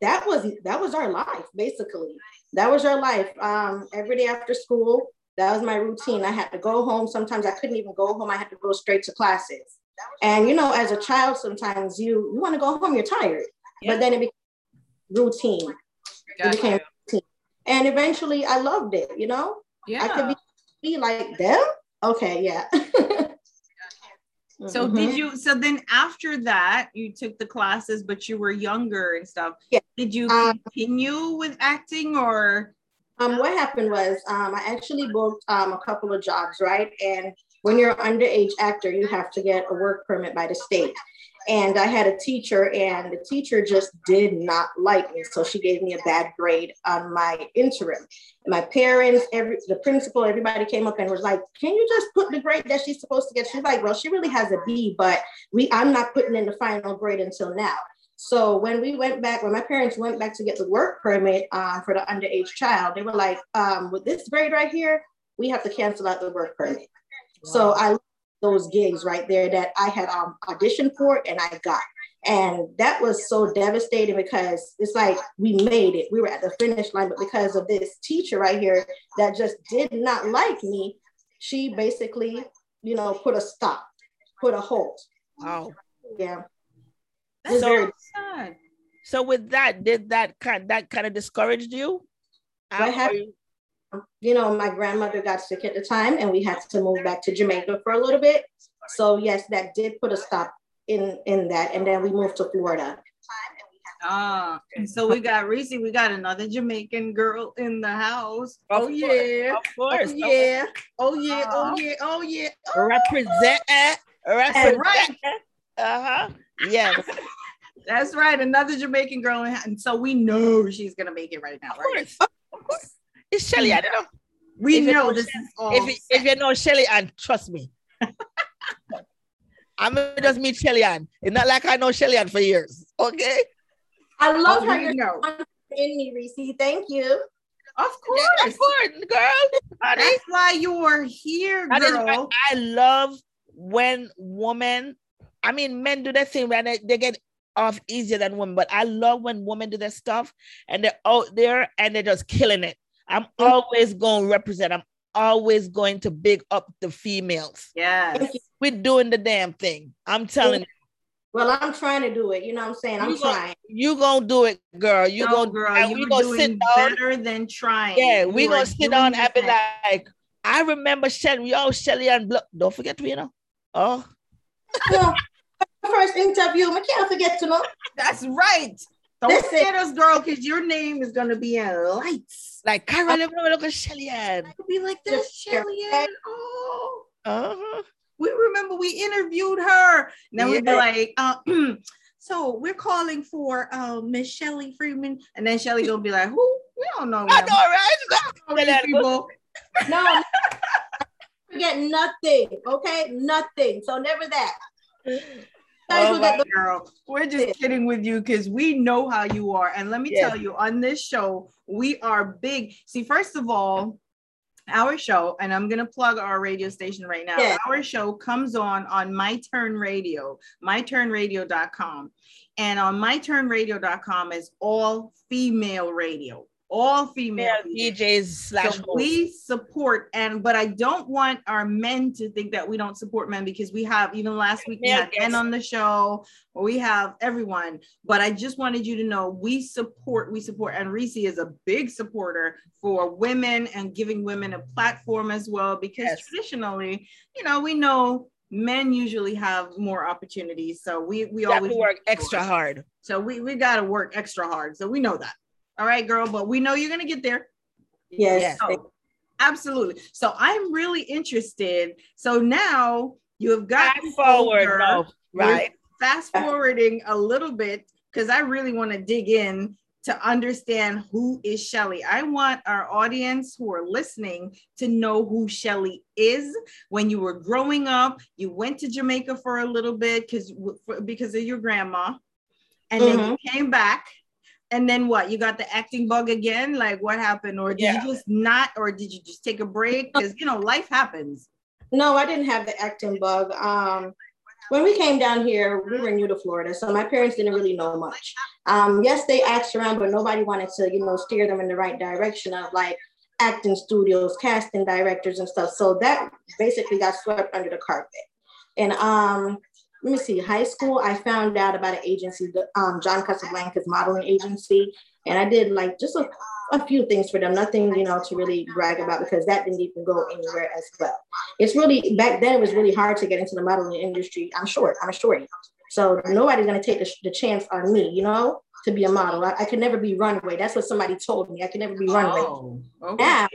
That was that was our life, basically. That was our life. Um, every day after school, that was my routine. I had to go home. Sometimes I couldn't even go home. I had to go straight to classes. And you know, as a child, sometimes you you want to go home. You're tired, Yeah. but then it became routine. It became routine. And eventually, I loved it. You know, yeah. I could be, be like them. Okay, yeah. [LAUGHS] So Mhm. did you? So then after that, you took the classes, but you were younger and stuff. Yeah. Did you Um, continue with acting or? Um, what happened was um, I actually booked um, a couple of jobs, right? And when you're an underage actor, you have to get a work permit by the state. And I had a teacher, and the teacher just did not like me. So she gave me a bad grade on my interim. My parents, every the principal, everybody came up and was like, "Can you just put the grade that she's supposed to get?" She's like, "Well, she really has a B, but we I'm not putting in the final grade until now." So when we went back, when my parents went back to get the work permit um, for the underage child, they were like, um, with this grade right here, we have to cancel out the work permit. So I those gigs right there that I had um, auditioned for and I got. And that was so devastating because it's like we made it. We were at the finish line, but because of this teacher right here that just did not like me, she basically, you know, put a stop, put a halt. Wow. Yeah. That's So- so sad. So with that, did that kind that kind of discouraged you? How- happened? You know, my grandmother got sick at the time and we had to move back to Jamaica for a little bit. So yes, that did put a stop in in that. And then we moved to Florida. Ah, so we got Reese, we got another Jamaican girl in the house. Of Oh course, yeah. Of course. Oh yeah. Oh yeah. Oh yeah. Oh yeah. Represent. eh, Represent. right. Uh-huh. Yes. [LAUGHS] That's right. Another Jamaican girl. in- And so we know she's gonna make it right now, Of course. Of course. It's Shelly. I don't know. We If know know this is all If, you- if you know Shelly Ann, trust me. [LAUGHS] I'm gonna just meet Shelly Ann. It's not like I know Shelly Ann for years. Okay. I love Oh, how you're know. in me, Reese. Thank you. Of Yeah, course. of course, girl. That's why you're here, That is why girl. I love when women, I mean, men do their thing when they, they get off easier than women, but I love when women do their stuff and they're out there and they're just killing it. I'm always going to represent, I'm always going to big up the females. Yes. Thank you. We're doing the damn thing. I'm telling you, Well, I'm trying to do it. You know what I'm saying? I'm You go- trying. you going to do it, girl. You no, going to girl, and you we gonna doing sit down. better than trying. Yeah, we You gonna sit doing down and be like, I remember Shelly, yo, Shelly and Blo- don't forget me, you know. Oh, Well, first interview, I can't forget to know. That's right. Don't Listen. forget us, girl, because your name is gonna be in lights. Like Carol, let me look at Shelly Ann. It'll be like this, Just. Shelly Ann. Oh, Uh-huh. we remember we interviewed her. Then we'd be like, uh, [CLEARS THROAT] so we're calling for uh, Miss Shelly Freeman, and then Shelly gonna be like, who? We don't know. I them. know, right? We don't know these people. No, forget nothing. Okay, nothing. So never that. Oh will my get the girl, we're just kidding with you because we know how you are. And let me Yes. tell you, on this show, we are big. See, first of all, our show, and I'm gonna plug our radio station right now. Our show comes on on My Turn Radio, myturnradio.com. And on myturnradio.com is all female radio, all female. Yeah. DJs slash So we support and but I don't want our men to think that we don't support men because we have even last week we Yeah, had men on the show or we have everyone but I just wanted you to know we support we support and Reese is a big supporter for women and giving women a platform as well because Yes. traditionally you know we know men usually have more opportunities so we we You always work extra hard. so we we got to work extra hard so we know that all right girl but we know you're going to get there yes. Yes. so, absolutely. So I'm really interested. So now you have got Fast forward, no, right? Fast forwarding a little bit because I really want to dig in to understand who is Shelly. I want our audience who are listening to know who Shelly is. When you were growing up, you went to Jamaica for a little bit because because of your grandma, and then you mm-hmm. came back. And then what? You got the acting bug again? Like what happened? Or did Yeah. you just not, or did you just take a break? Because you know, life happens. No, I didn't have the acting bug. Um, when we came down here, we were new to Florida, so my parents didn't really know much. Um, yes, they asked around, but nobody wanted to, you know, steer them in the right direction of like acting studios, casting directors, and stuff. So that basically got swept under the carpet. And um, let me see, high school, I found out about an agency, the, um, John Casablancas modeling agency, and I did like just a, a few things for them, nothing, you know, to really brag about because that didn't even go anywhere as well. It's really back then it was really hard to get into the modeling industry i'm short i'm a shorty so nobody's going to take the, the chance on me you know to be a model. I, I could never be runway. That's what somebody told me. I could never be runway. Oh, okay. now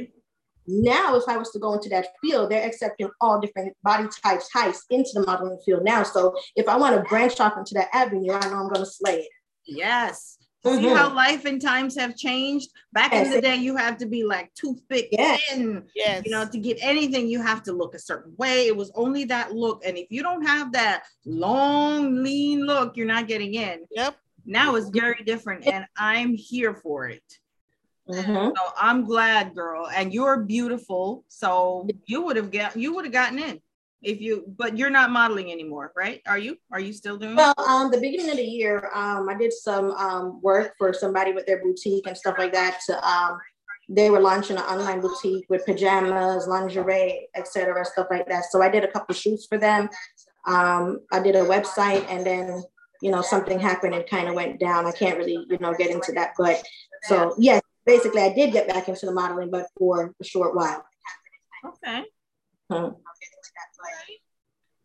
now if i was to go into that field they're accepting all different body types heights into the modeling field now so if i want to branch off into that avenue i know i'm going to slay it Yes. See Mhm. how life and times have changed? Back in the day, you have to be like toothpick Yes. thin. Yes. You know, to get anything, you have to look a certain way. It was only that look. And if you don't have that long, lean look, you're not getting in. Yep. Now it's very different, and I'm here for it. Mhm. So I'm glad, girl. And you're beautiful. So you would have got you would have gotten in if you but you're not modeling anymore, right? Are you? Are you still doing? Well, um, the beginning of the year, um, I did some um, work for somebody with their boutique and stuff like that. To, um, they were launching an online boutique with pajamas, lingerie, etc., stuff like that. So I did a couple shoots for them. Um, I did a website, and then you know something happened and kind of went down. I can't really you know get into that, but so yes, basically I did get back into the modeling, but for a short while. Okay. Hmm.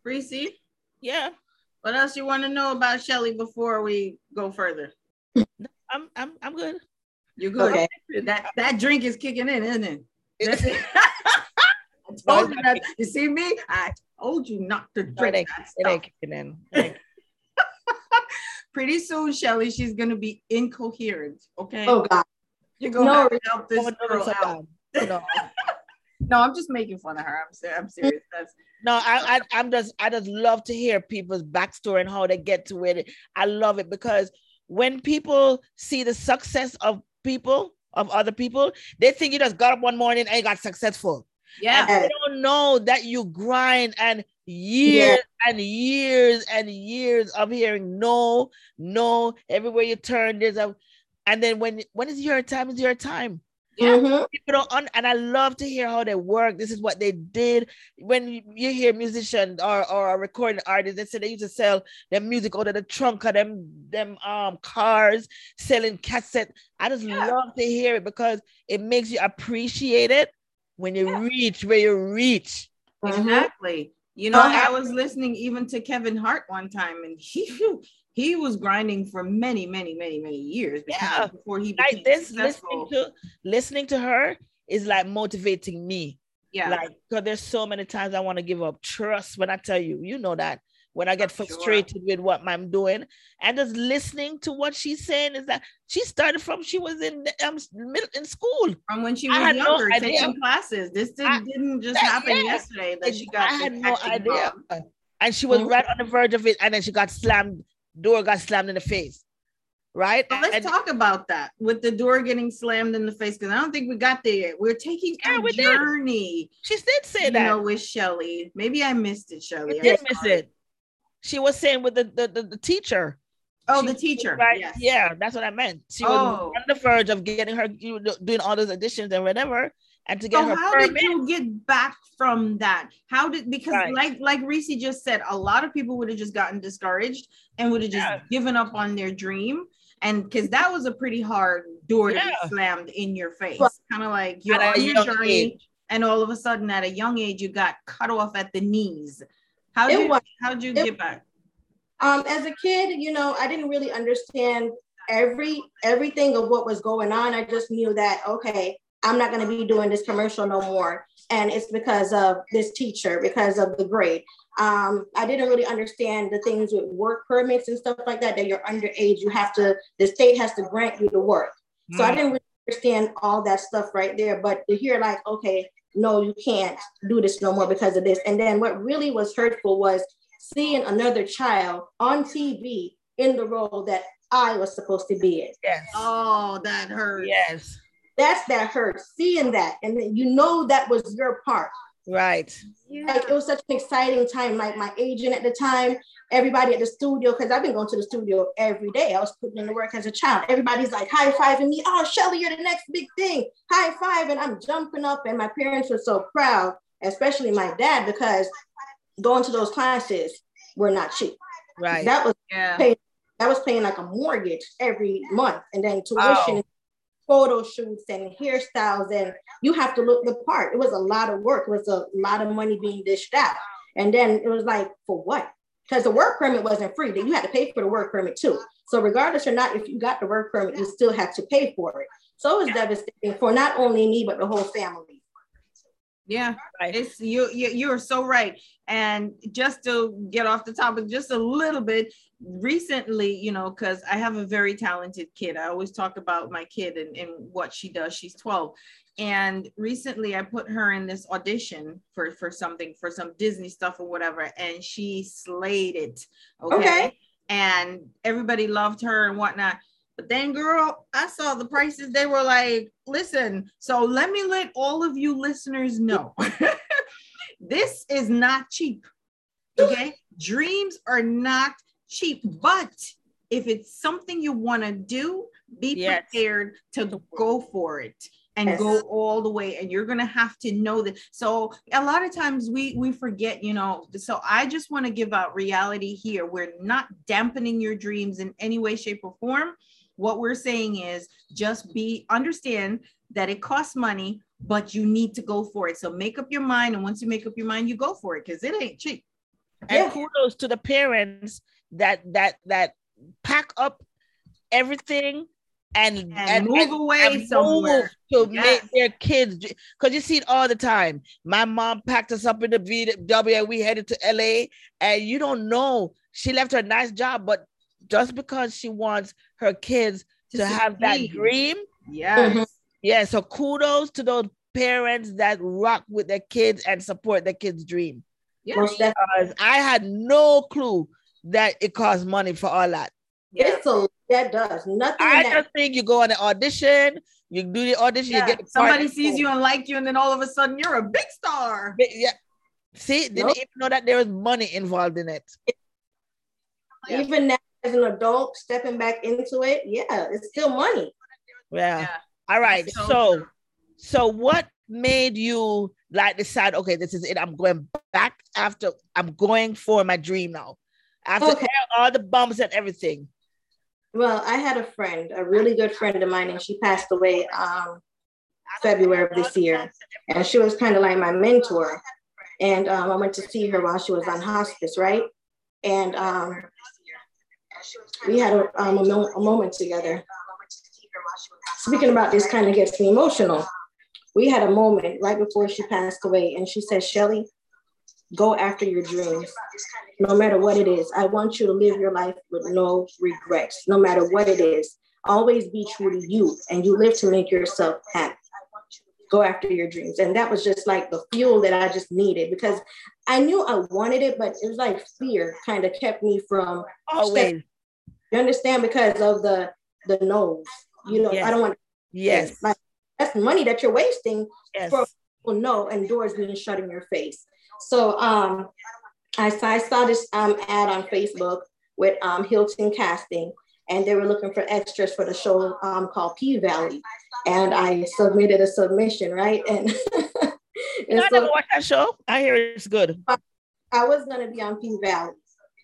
Reese, Yeah. what else you want to know about Shelly before we go further? I'm I'm I'm good. You good? Okay. That that drink is kicking in, isn't it? That's it. [LAUGHS] I told you not. You see me? I told you not to No, it drink ain't, that it ain't kicking in. [LAUGHS] It ain't- [LAUGHS] Pretty soon, Shelly, she's gonna be incoherent. Okay, Oh God, you're gonna no. to help this girl out. No, [LAUGHS] No, I'm just making fun of her. I'm serious. I'm serious. That's no, I, I I'm just I just love to hear people's backstory and how they get to it. I love it because when people see the success of people of other people, they think you just got up one morning and you got successful. yeah. And they don't know that you grind and years and years and years of hearing no, no. Everywhere you turn, there's a, and then when when is your time? Is your time? Yeah. Mhm. People don't, un, and I love to hear how they work. This is what they did. When you, you hear musicians or or a recording artist, they say they used to sell their music out of the trunk of them them um cars, selling cassette. I just Yeah. love to hear it because it makes you appreciate it when you reach where you reach. Exactly. You know, I was listening even to Kevin Hart one time, and [LAUGHS] he he was grinding for many, many, many, many years Yeah. before he Like this, successful. listening to listening to her is like motivating me. yeah, Like, because there's so many times I want to give up. Trust when I tell you, you know that when I get Sure. frustrated with what I'm doing, and just listening to what she's saying is that she started from she was in um middle in school. from when she was no younger, idea. taking classes. This didn't, I- didn't just that- happen yeah. yesterday that she got I had no idea. bug. and she was Mhm. right on the verge of it, and then she got slammed. Door got slammed in the face, right? So let's And- talk about that with the door getting slammed in the face because I don't think we got there yet. We're taking Yeah, a we did. journey, She did say you that. know, with Shelly. Maybe I missed it, Shelly. I'm did miss it. She was saying with the the, the, the teacher. Oh, She the teacher. Right. Yes. Yeah, that's what I meant. She was Oh. on the verge of getting her you know, doing all those additions and whatever, and to get So her how permit. did you get back from that? How did because Right. like like Reese just said, a lot of people would have just gotten discouraged and would have just Yeah. given up on their dream. And because that was a pretty hard door to Yeah. get slammed in your face, Well, kind of like you're on your journey, age. and all of a sudden at a young age you got cut off at the knees. How did was- how'd you it- get back? Um, as a kid, you know, I didn't really understand every everything of what was going on. I just knew that okay, I'm not going to be doing this commercial no more, and it's because of this teacher, because of the grade. Um, I didn't really understand the things with work permits and stuff like that. That you're underage, you have to. The state has to grant you the work. So I didn't really understand all that stuff right there. But to hear like, okay, no, you can't do this no more because of this. And then what really was hurtful was seeing another child on TV in the role that I was supposed to be in. Yes. Oh, that hurt. Yes. That's that hurt. Seeing that, and then you know that was your part. Right. Like it was such an exciting time. Like my agent at the time, everybody at the studio, because I've been going to the studio every day. I was putting in the work as a child. Everybody's like high fiving me. Oh, Shelly, you're the next big thing. High five. And I'm jumping up. And my parents were so proud, especially my dad, because going to those classes were not cheap. Right. That was Yeah. that was paying like a mortgage every month. And then Wow. tuition, oh. Photo shoots and hairstyles. And you have to look the part. It was a lot of work. It was a lot of money being dished out. And then it was like, for what? Because the work permit wasn't free. Then You had to pay for the work permit too. So regardless or not, if you got the work permit, you still had to pay for it. So it was devastating for not only me, but the whole family. Yeah, Right. it's you, you you're so right. And just to get off the topic just a little bit, recently, you know, because I have a very talented kid. I always talk about my kid and, and what she does. She's 12. And recently I put her in this audition for for something for some Disney stuff or whatever, and she slayed it. Okay. Okay. And everybody loved her and whatnot. But then, girl, I saw the prices. They were like, listen, so let me let all of you listeners know [LAUGHS] this is not cheap. Okay. Dreams are not cheap, but if it's something you want to do, be Yes. prepared to go for it and Yes. go all the way and you're going to have to know that so a lot of times we we forget you know so i just want to give out reality here we're not dampening your dreams in any way shape or form what we're saying is just be understand that it costs money but you need to go for it so make up your mind and once you make up your mind you go for it because it ain't cheap And Yeah. kudos to the parents that that that pack up everything and and, move away and somewhere move to Yes. make their kids because you see it all the time. My mom packed us up in the VW and we headed to LA, and you don't know she left her nice job, but just because she wants her kids to, have that dream, yes Mhm. yeah. So kudos to those parents that rock with their kids and support their kids' dream. yeah. Because I had no clue that it costs money for all that. yeah. It's a that does nothing. I that- just think you go on an audition, you do the audition, Yeah, you get the somebody part- sees you and like you and then all of a sudden you're a big star But Yeah. See, didn't even know that there was money involved in it. Yeah. even now as an adult stepping back into it, yeah, it's still money. Yeah. Yeah. All right. So So, so what made you like decide? Okay, this is it. I'm going back after. I'm going for my dream now. After Okay. all the bumps and everything. Well, I had a friend, a really good friend of mine, and she passed away um February of this year. And she was kind of like my mentor. And um, I went to see her while she was on hospice, right? And um, we had a, um, a, mo- a moment together. Speaking about this kind of gets me emotional. We had a moment right before she passed away, and she said, Shelly, go after your dreams, no matter what it is. I want you to live your life with no regrets, no matter what it is. Always be true to you, and you live to make yourself happy. go after your dreams. And that was just like the fuel that I just needed because I knew I wanted it, but it was like fear kind of kept me from Always. You understand because of the the nose. You know, Yes. I don't want Yes. like that's money that you're wasting Yes. for people know and doors being shut in your face. So um I saw, I saw this um ad on Facebook with um Hilton Casting and they were looking for extras for the show um called P Valley. And I submitted a submission, right? [LAUGHS] And, You and know, I so never watched that show. I hear it's good. I was gonna be on P Valley,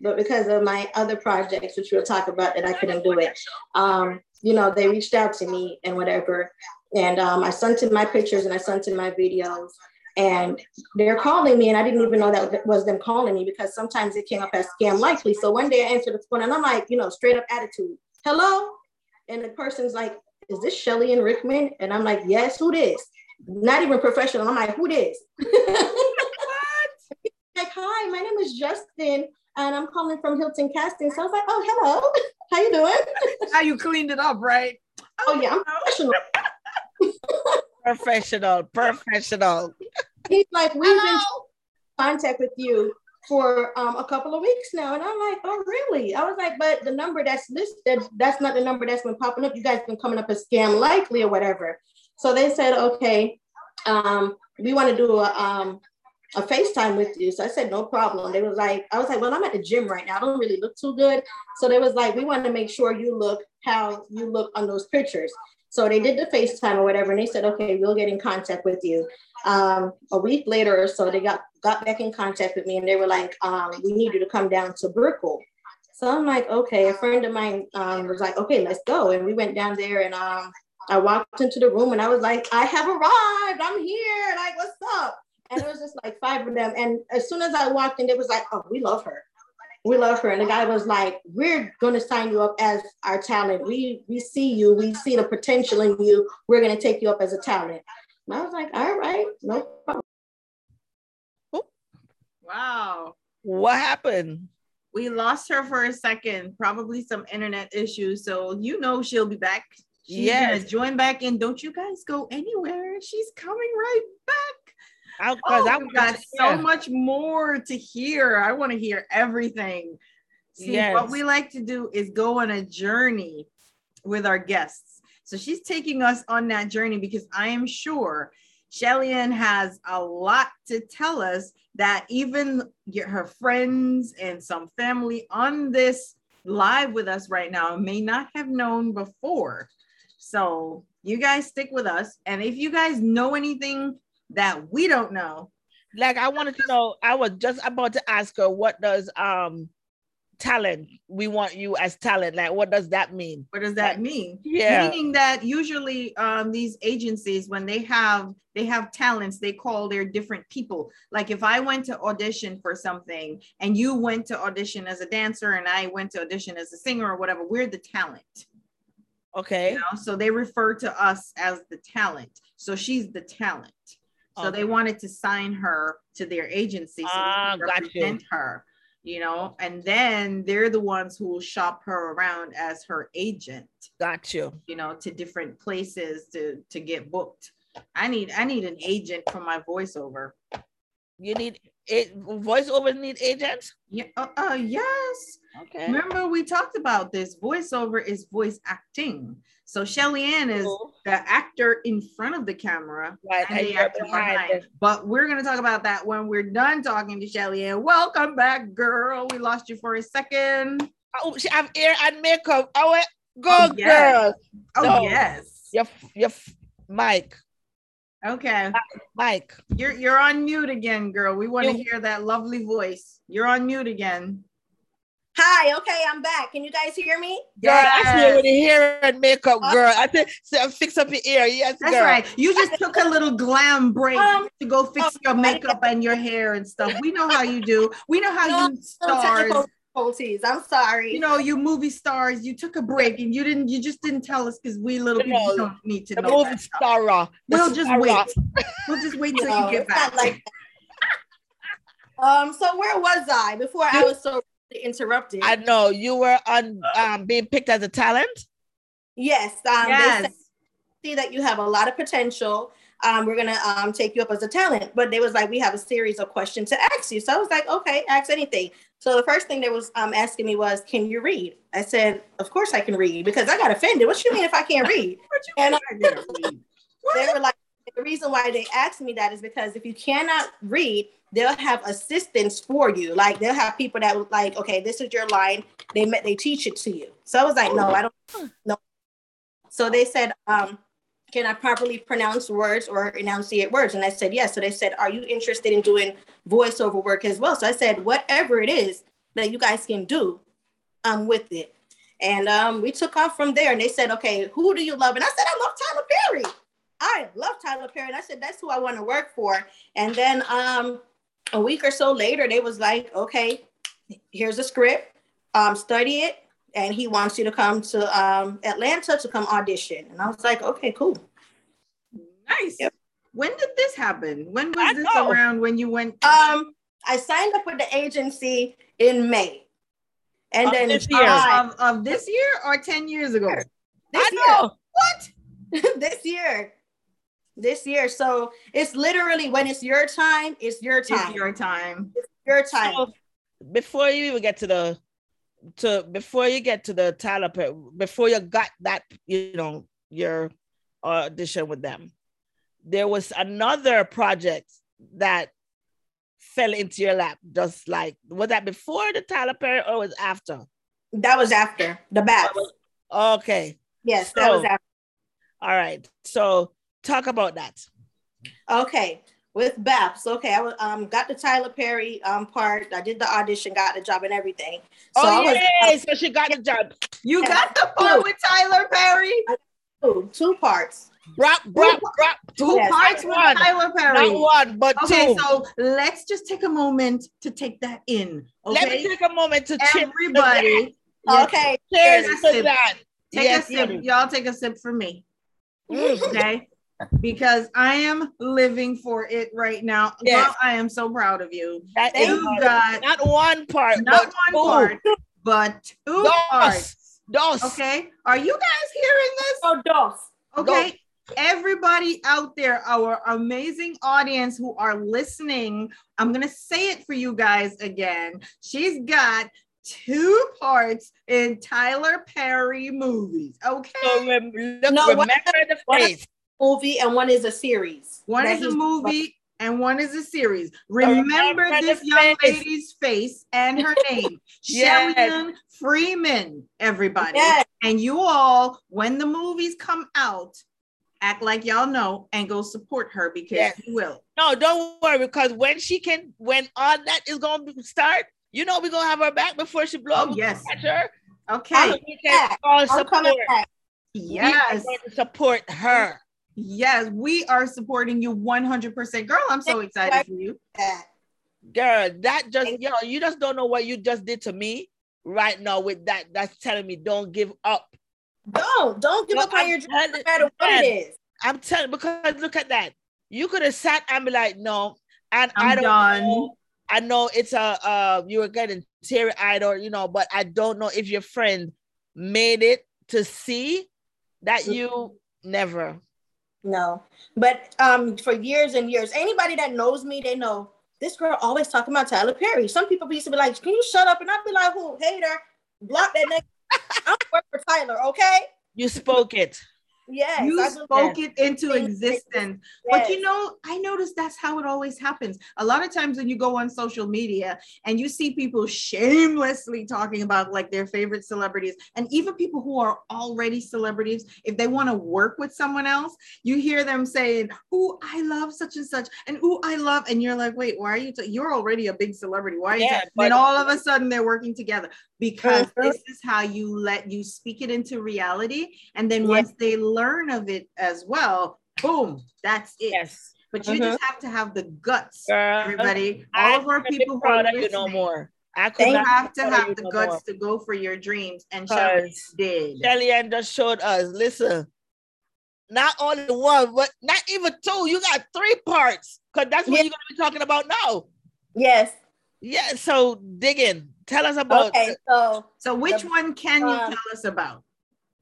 but because of my other projects, which we'll talk about, that I couldn't do it. Um, you know, they reached out to me and whatever, and um, I sent in my pictures and I sent in my videos, and they're calling me, and I didn't even know that was them calling me because sometimes it came up as scam likely. So one day I answered the phone, and I'm like, you know, straight up attitude, hello, and the person's like, is this Shelly Ann Rickman? And I'm like, yes, who this? Not even professional. I'm like, who this? [LAUGHS] What? Like, hi, my name is Justin, and I'm calling from Hilton Casting. So I was like, oh, hello, [LAUGHS] how you doing? [LAUGHS] How you cleaned it up, right? oh yeah, I'm professional. [LAUGHS] Professional, professional. He's like, we've been in contact with you for um, a couple of weeks now, and I'm like, oh really? I was like, but the number that's listed, that's not the number that's been popping up. You guys been coming up as scam likely or whatever. So they said, okay, um, we want to do a um, a FaceTime with you. So I said, no problem. They was like, I was like, well, I'm at the gym right now. I don't really look too good. So they was like, we want to make sure you look how you look on those pictures. So they did the FaceTime or whatever, and they said, okay, we'll get in contact with you. Um, a week later or so, they got got back in contact with me, and they were like, um, we need you to come down to Brickell. So I'm like, okay. A friend of mine um, was like, okay, let's go, and we went down there, and um, I walked into the room, and I was like, I have arrived. I'm here. Like, what's up? And it was just like five of them. And as soon as I walked in, it was like, oh, we love her. We love her. And the guy was like, we're going to sign you up as our talent. We we see you. We see the potential in you. We're going to take you up as a talent. And I was like, all right, no problem. Wow. What happened? We lost her for a second, probably some internet issues. So you know she'll be back. She's Yes. gonna join back in. Don't you guys go anywhere. She's coming right back. I, Oh, I we've got so much more to hear. I want to hear everything. See, Yes. what we like to do is go on a journey with our guests. So she's taking us on that journey because I am sure Shelly Ann has a lot to tell us that even your- her friends and some family on this live with us right now may not have known before. So you guys stick with us. And if you guys know anything that we don't know, Like I wanted to know. I was just about to ask her, what does um talent? We want you as talent. Like, what does that mean? what does that mean? Yeah. Meaning that usually um, these agencies, when they have they have talents, they call their different people. Like if I went to audition for something and you went to audition as a dancer and I went to audition as a singer or whatever, we're the talent. Okay. You know, so they refer to us as the talent. So she's the talent. So they wanted to sign her to their agency so Ah, they could got you. represent her, you know, and then they're the ones who will shop her around as her agent, Got you. you know, to different places to to get booked. I need I need an agent for my voiceover. You need it. Voiceovers need agents. Yeah, uh, uh yes. Okay. Remember we talked about this. Voiceover is voice acting. So Shelly Ann is Cool. the actor in front of the camera Right, and the actor behind it. But we're gonna talk about that when we're done talking to Shelly Ann. Welcome back, girl. We lost you for a second. Oh, she have hair and makeup. Oh, go Oh, yes. girl. Oh No. yes. Your your Mike. Okay. Mike. You're you're on mute again, girl. We want to hear that lovely voice. You're on mute again. Hi, okay, I'm back. Can you guys hear me? Girl, I see you Yes. with the hair and makeup, girl. I think so fix up your ear. Yes, That's girl. right. You just took a little glam break Um, to go fix oh, your makeup and your hair and stuff. We know how you do. We know how No, you stars. technical difficulties. I'm sorry. You know, you movie stars. You took a break and you didn't. You just didn't tell us because we little You know, people don't need to The know. movie that stuff. star. We'll just wait. We'll just wait [LAUGHS] till No, you get back. like [LAUGHS] um, so where was I before I was so interrupted? I know you were on um, being picked as a talent. yes, um, they yes. said, see that you have a lot of potential. um, we're gonna um, take you up as a talent. But they was like, we have a series of questions to ask you. So I was like, okay, ask anything. So the first thing they was um, asking me was, can you read? I said, of course I can read because I got offended. What you mean if I can't [LAUGHS] read? and I, [LAUGHS] they were like, the reason why they asked me that is because if you cannot read, they'll have assistants for you. Like they'll have people that like, okay, this is your line. They met, they teach it to you. So I was like, no, I don't know. So they said, um, can I properly pronounce words or enunciate words? And I said, yes. So they said, are you interested in doing voiceover work as well? So I said, whatever it is that you guys can do, I'm with it. And um, we took off from there and they said, okay, who do you love? And I said, I love Tyler Perry. I love Tyler Perry. And I said, that's who I want to work for. And then um, a week or so later, they was like, okay, here's a script, um, study it. And he wants you to come to um, Atlanta to come audition. And I was like, okay, cool. Nice. Yep. When did this happen? When I was this know. around when you went? Um, I signed up with the agency in May. And Of then this year. Of, of this year or 10 years ago? this I year. know. What? [LAUGHS] this year. This year. So it's literally when it's your time, it's your time. It's your time. your time. So, before you even get to the to before you get to the Tyler before you got that, you know, your audition with them, there was another project that fell into your lap. Just like was that before the Tyler Perry or was after? that was after the BAPS. Okay, Yes, that was after. all right. So talk about that. Okay. With BAPS, okay, I um got the Tyler Perry um part. I did the audition, got the job, and everything. So oh I was yay! so she got the job. You Yeah. got the part with Tyler Perry? two, two parts. Brop, brop, brop. Two Yes. parts with One. Tyler Perry. Not one, but Okay, two. so let's just take a moment to take that in. Let me take a moment to everybody. [LAUGHS] yeah, Okay. Cheers Take a to that. Take Yes, a sip. Y'all take a sip for me. Mm. Okay. Because I am living for it right now. Yes. Girl, I am so proud of you. That is You got not one part, not but one part, but two Dos. parts. Dos. Okay. Are you guys hearing this? Oh, dos. Okay. Everybody out there, our amazing audience who are listening, I'm going to say it for you guys again. She's got two parts in Tyler Perry movies. Okay. So rem- look, No, what- remember the what- face. Movie and one is a series. One is a he's- movie and one is a series. remember Remember this young face. lady's face and her [LAUGHS] name, Yes. Shelly Ann Freeman, everybody. Yes. And you all, when the movies come out, act like y'all know and go support her because Yes. you will. No, don't worry, because when she can, when all that is going to start, you know we're gonna have her back before she blows. Oh, yes. Catch her. Okay. So we can all I'm support. coming back. We are Yes. going to support her. Yes. We are supporting you 100%. Girl, I'm so excited for you. Girl, that just yo, you just don't know what you just did to me right now with that. That's telling me don't give up. Don't don't give No, up on I'm your dream, telling- no matter what it is. I'm telling because look at that. You could have sat and be like, no, and I'm I don't done. know. I know it's a uh you were getting teary eyed or you know, but I don't know if your friend made it to see that you never. No, but um, for years and years, anybody that knows me, they know this girl always talking about Tyler Perry. Some people used to be like, "Can you shut up?" And I'd be like, "Who hater? Block that nigga." [LAUGHS] I'm working for Tyler, okay? You spoke it. Yes, You I spoke it into Yes. existence. But you know, I noticed that's how it always happens. A lot of times when you go on social media and you see people shamelessly talking about like their favorite celebrities, and even people who are already celebrities, if they want to work with someone else, you hear them saying, "Ooh, I love such and such," and "Ooh, I love," and you're like, "Wait, why are you? T- you're already a big celebrity. Why?" Are you Yeah, ta-" then but- all of a sudden they're working together because this is how you let you speak it into reality, and then Yeah. once they learn of it as well, boom, that's it. Yes. But you Mhm. just have to have the guts, Girl, everybody. I All of our people who are you listening, no more. I could They have to have the no guts more. to go for your dreams, and Shelly Because did. Shelly Ann just showed us. Listen, not only one, but not even two. You got three parts. Cause that's what Yeah. you're gonna be talking about now. Yes. Yeah. So dig in. Tell us about. Okay. So, So, which one can you uh, tell us about?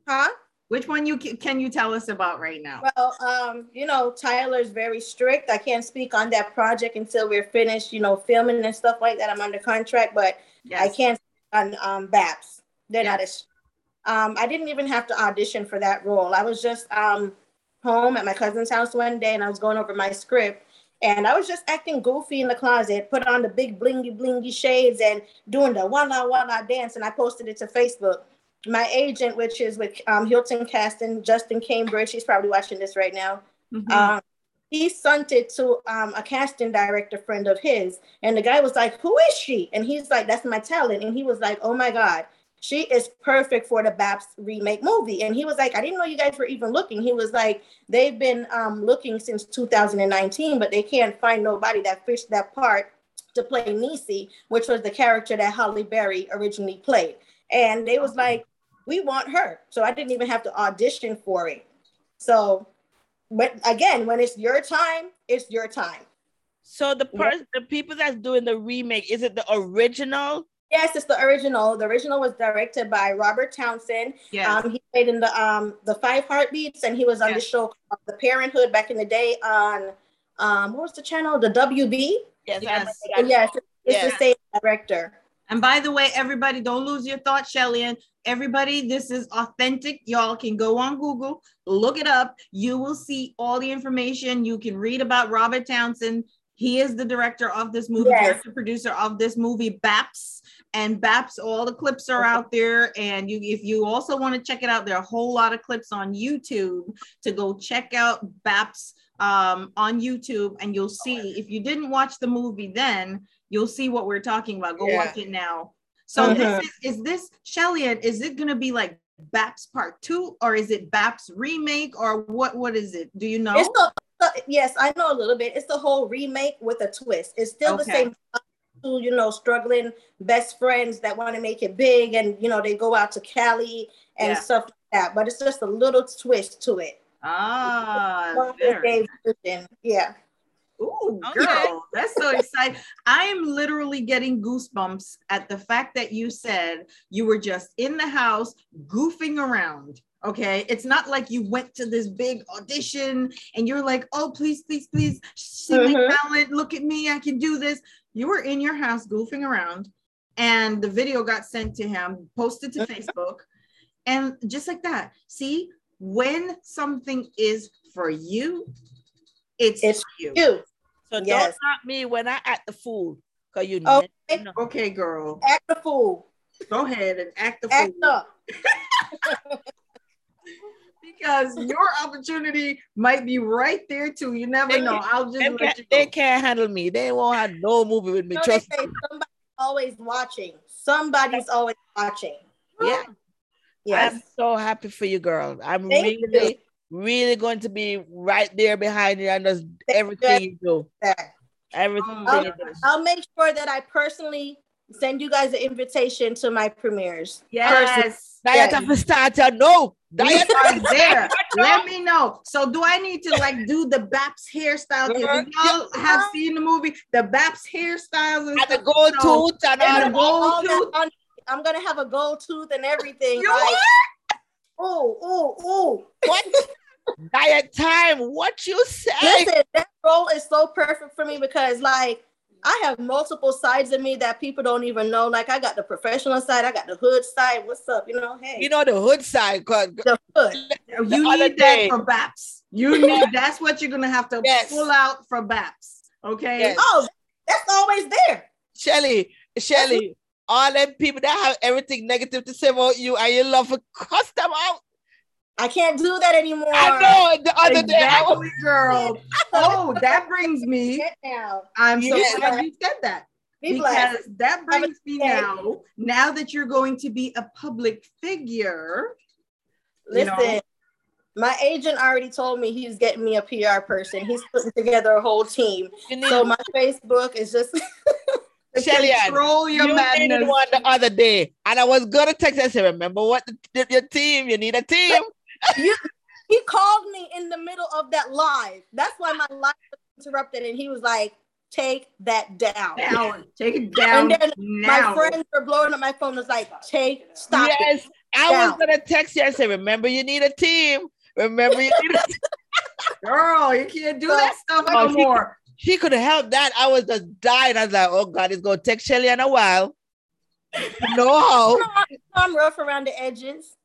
huh? Which one you can you tell us about right now? Well, um, you know, Tyler's very strict. I can't speak on that project until we're finished, you know, filming and stuff like that. I'm under contract, but I can't speak on um BAPS. They're not as um I didn't even have to audition for that role. I was just um home at my cousin's house one day and I was going over my script and I was just acting goofy in the closet, put on the big blingy blingy shades and doing the walla walla dance and I posted it to Facebook. My agent, which is with um, Hilton Casting, Justin Cambridge, he's probably watching this right now. Mhm. Um, he sent it to um, a casting director friend of his, and the guy was like, "Who is she?" And he's like, "That's my talent." And he was like, "Oh my god, she is perfect for the BAPS remake movie." And he was like, "I didn't know you guys were even looking." He was like, "They've been um, looking since 2019, but they can't find nobody that fits that part to play Nisi, which was the character that Halle Berry originally played." And they was like, "We want her," so I didn't even have to audition for it. So but again, when it's your time, it's your time. So the Yeah. person, the people that's doing the remake, is it the original? Yes, it's the original. The original was directed by Robert Townsend. Yes. Um, he played in the um the Five Heartbeats, and he was on the show The Parent 'Hood back in the day on um what was the channel? The WB. Yes, Yes. yes, it's Yeah. the same director. And by the way, everybody, don't lose your thought, Shelly. And everybody, this is authentic. Y'all can go on Google, look it up. You will see all the information. You can read about Robert Townsend. He is the director of this movie, Yes. director producer of this movie, BAPS. And BAPS, all the clips are out there. And you, if you also want to check it out, there are a whole lot of clips on YouTube to go check out BAPS um, on YouTube, and you'll see. If you didn't watch the movie then, you'll see what we're talking about. Go Yeah. watch it now. So Mhm. this is, is this Shelly? Is it gonna be like BAPS Part Two, or is it BAPS remake, or what? What is it? Do you know? It's the, the- yes, I know a little bit. It's the whole remake with a twist. It's still the Okay. same two, you know, struggling best friends that want to make it big, and you know, they go out to Cali and Yeah. stuff like that. But it's just a little twist to it. ah, One with very Dave Christian. Yeah. Ooh, Okay. girl, that's so exciting. I am literally getting goosebumps at the fact that you said you were just in the house goofing around. Okay. It's not like you went to this big audition and you're like, oh, please, please, please see my Mhm. talent. Look at me. I can do this. You were in your house goofing around and the video got sent to him, posted to [LAUGHS] Facebook. And just like that, see, when something is for you, it's, It's you. You So Yes. don't stop me when I act the fool, cause you Okay. know. Okay, girl, act the fool. go ahead and act the Act fool up. [LAUGHS] because your opportunity might be right there too. You never They know. I'll just They let can't, you they can't handle me. They won't have no movie with me. You Trust me. somebody's always watching. Somebody's always watching. Yeah. Yes. I'm so happy for you, girl. I'm Thank really, really going to be right there behind you and just everything you do. Everything um, you do. I'll make sure that I personally send you guys an invitation to my premieres. Yes. Diet Yeah. of a starter, no. We Diet are there. Let me know. So, do I need to like do the Baps hairstyle? 'Cause if y'all have seen the movie, the Baps hairstyles and and the gold So- tooth and and the gold All tooth. that on- I'm gonna have a gold tooth and everything. You like, ooh, ooh, ooh. what? [LAUGHS] Diet time. What you say? Listen, that role is so perfect for me because like I have multiple sides of me that people don't even know. Like I got the professional side, I got the hood side. What's up? You know, hey, You know the hood side. 'cause the hood. You need day- that for Baps. You [LAUGHS] need that's what you're gonna have to Yes. pull out for Baps. Okay. Yes. Oh, that's always there. Shelly, Shelly, all them people that have everything negative to say about you and you love to cuss them out. I can't do that anymore. I know the other day I was Exactly, girl. Oh, that brings me. I'm so Yes. glad you said that. Be blessed. because that brings me now. Now that you're going to be a public figure, you know, Listen, my agent already told me he's getting me a PR person. He's putting together a whole team. So my Facebook is just to [LAUGHS] Shelly control your you needed madness. one the other day, and I was gonna text and say, "Remember what the, the- your team? You need a team." he called me in the middle of that live. That's why my live was interrupted, and he was like, "Take that down." Down, take it down And then now. My friends were blowing up my phone. Was like, "Take, stop it." yes, I was gonna text you and say, remember you need a team. Remember you need a [LAUGHS] team. Girl, you can't do So- that stuff Oh, no she- could have helped that. I was just dying. I was like, oh God, it's gonna take Shelly in a while. No how. [LAUGHS] I'm rough around the edges.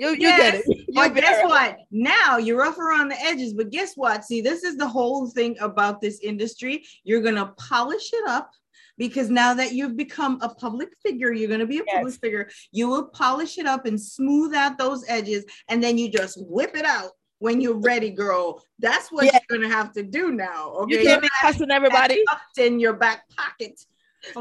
You you Yes, get it. You But get guess it. what? Now you're rough around the edges. But guess what? See, this is the whole thing about this industry. You're gonna polish it up because now that you've become a public figure, you're gonna be a public figure. You will polish it up and smooth out those edges, and then you just whip it out when you're ready, girl. That's what Yeah. you're gonna have to do now. Okay, You can't be cussing everybody. tucked in your back pocket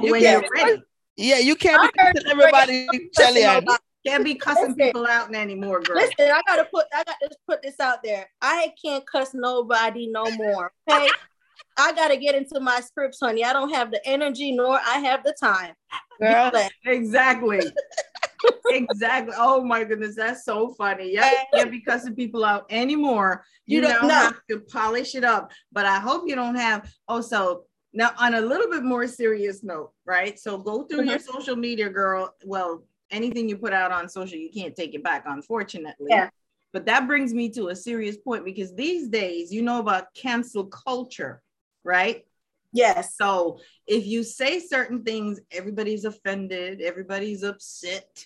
You when you're be ready. Yeah, you can't be I heard cussing everybody, Shelly. Can't be cussing Listen. people out anymore, girl. Listen, I gotta put I got to put this out there. I can't cuss nobody no more. Okay. [LAUGHS] I gotta get into my scripts, honey. I don't have the energy nor I have the time. Girl. Exactly. [LAUGHS] exactly. Oh my goodness, that's so funny. Yeah, you can't be cussing people out anymore. You, You don't have to polish it up. But I hope you don't have also now on a little bit more serious note, right? So go through your Mm-hmm. social media, girl. Well, anything you put out on social, you can't take it back, unfortunately. Yeah. But that brings me to a serious point because these days, you know about cancel culture, right? yes. So if you say certain things, everybody's offended, everybody's upset.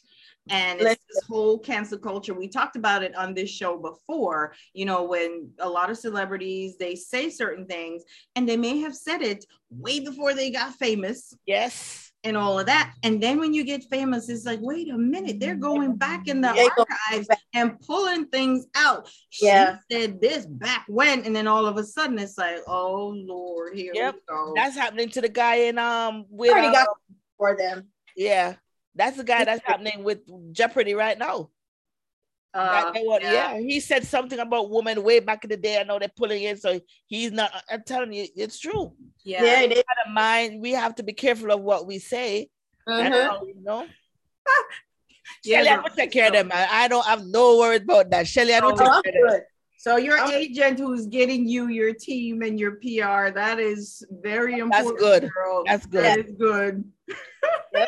And it's this whole cancel culture. We talked about it on this show before, you know, when a lot of celebrities they say certain things and they may have said it way before they got famous Yes. and all of that. And then when you get famous, it's like, wait a minute, they're going back in the archives and pulling things out. She Yeah. said this back when, and then all of a sudden it's like, oh Lord, here Yep. we go. That's happening to the guy in um with uh, for them. yeah. That's the guy that's happening with Jeopardy right now. That Uh, they yeah. yeah. he said something about women way back in the day. I know they're pulling in, so he's not. I'm telling you, it's true. yeah. Yeah, they, Out of mind, we have to be careful of what we say. And, Mhm. uh, you know, [LAUGHS] Yeah, Shelly, I girl. will take care of them. man. I don't have no worries about that. Shelly, I don't Oh, take I'm care of them. So your I'm- agent who's getting you your team and your PR, that is very important. That's important. good. Girl. That's good. That is good. [LAUGHS]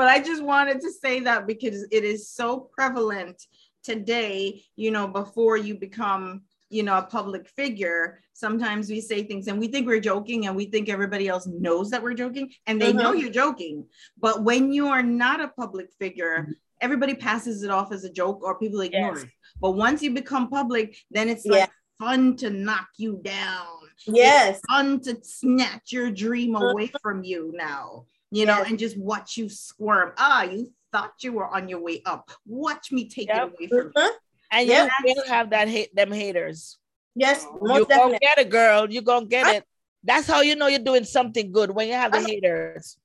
but I just wanted to say that because it is so prevalent today, you know, before you become, you know, a public figure, sometimes we say things and we think we're joking and we think everybody else knows that we're joking and they know Mhm. you're joking. But when you are not a public figure, everybody passes it off as a joke or people ignore Yes. it. But once you become public, then it's Yeah. fun to knock you down Yes. fun to snatch your dream away from you now, you know, and just watch you squirm. Ah, you thought you were on your way up. Watch me take Yep. it away from you. Mhm. And you will have that hate them haters. Yes, You gonna get it, girl. You gonna get I- it. That's how you know you're doing something good when you have the I haters.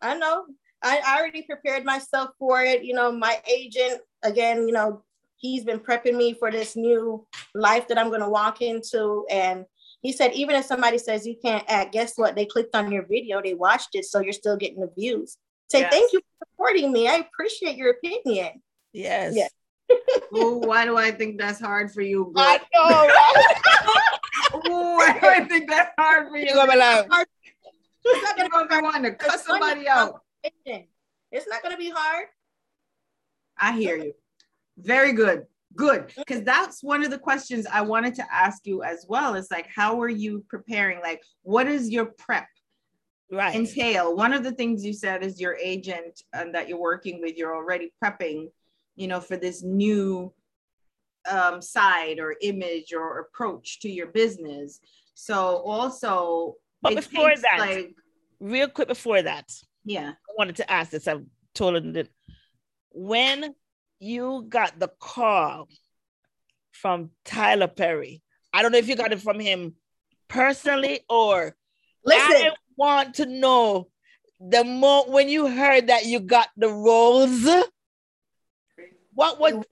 I know. I, I already prepared myself for it. You know, my agent, again, you know, he's been prepping me for this new life that I'm going to walk into. And he said, even if somebody says you can't act, guess what? They clicked on your video, they watched it, so you're still getting the views. Say, Yes. thank you for supporting me. I appreciate your opinion. Yes. Yeah. [LAUGHS] Oh, why do I think that's hard for you, girl? I know. [LAUGHS] Ooh, why do I think that's hard for you? You're gonna be like, It's not going gonna be wanting to cut somebody out. It's not going to be hard. I hear you. Very good. Good. Because that's one of the questions I wanted to ask you as well. Is like, how are you preparing? Like, what is your prep right. entail? One of the things you said is your agent and that you're working with, you're already prepping, you know, for this new um, side or image or approach to your business. So also, But before that- like, Real quick before that, yeah, I wanted to ask this. I've told him that when you got the call from Tyler Perry, I don't know if you got it from him personally or Listen, I want to know the more when you heard that you got the roles. What was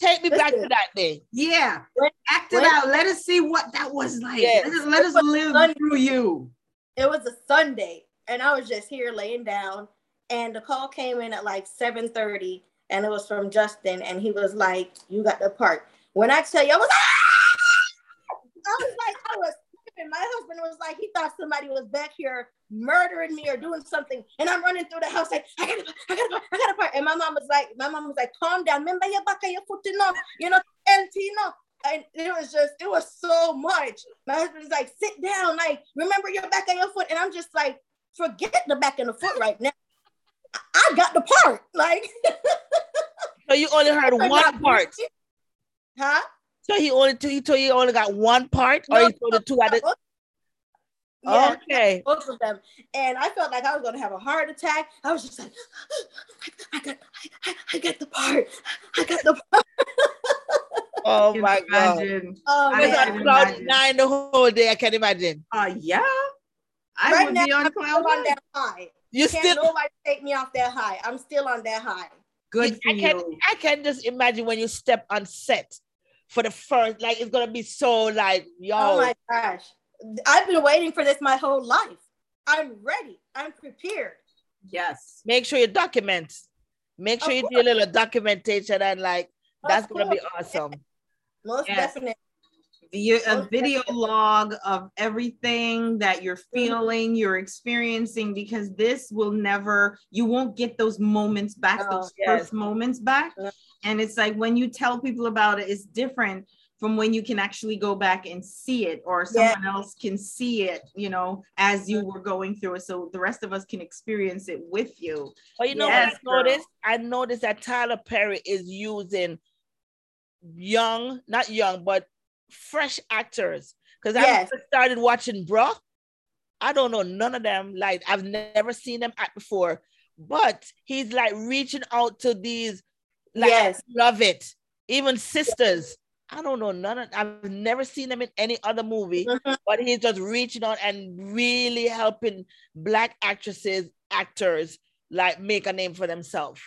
take me back to that day? yeah, act it out. Let us see what that was like. Yes. Let us, let us live Sunday. through you. it was a Sunday, and I was just here laying down, and the call came in at like 7:30, and it was from Justin, and he was like, "You got the part." When I tell you, I was, ah! I was like, I was and my husband was like, he thought somebody was back here murdering me or doing something. And I'm running through the house like, I gotta, I gotta, I gotta part. And my mom was like, my mom was like, calm down. Remember your back and your foot, you know, you know, and it was just, it was so much. My husband's like, sit down, like, remember your back and your foot. And I'm just like, forget the back and the foot right now. I got the part. Like, [LAUGHS] So you only heard I'm one not- part. huh? So he only he told you only got one part, or No, he told the two at the Yeah, Okay. both of them. And I felt like I was going to have a heart attack. I was just like, [GASPS] I got, I, I got the part. I got the part. [LAUGHS] Oh Can my god. imagine. Oh, I I was man. can on cloud imagine. nine the whole day. I can't imagine. Uh, yeah. I Right would now, be on I'm cloud still on that high. You Can't still nobody take me off that high. I'm still on that high. Good for I can you. I can just imagine when you step on set for the first, like it's gonna be so like yo. Oh my gosh. I've been waiting for this my whole life. I'm ready. I'm prepared. Yes. Make sure you document. Make sure Of you do a little documentation and like Of that's gonna be awesome. Most Yes. definitely. A video log of everything that you're mm-hmm. feeling, you're experiencing, because this will never, you won't get those moments back, Oh, those yes. first moments back. Mm-hmm. And it's like when you tell people about it, it's different from when you can actually go back and see it, or Yeah. someone else can see it, you know, as you mm-hmm. were going through it. So the rest of us can experience it with you. But you know Yes, what I noticed? I noticed that Tyler Perry is using young, not young, but fresh actors. Because Yes. I started watching Bro. I don't know none of them. Like I've never seen them act before, but he's like reaching out to these. Like, Yes. love it. Even sisters. I don't know none of. I've never seen them in any other movie, Mhm. but he's just reaching out and really helping black actresses, actors, like make a name for themselves.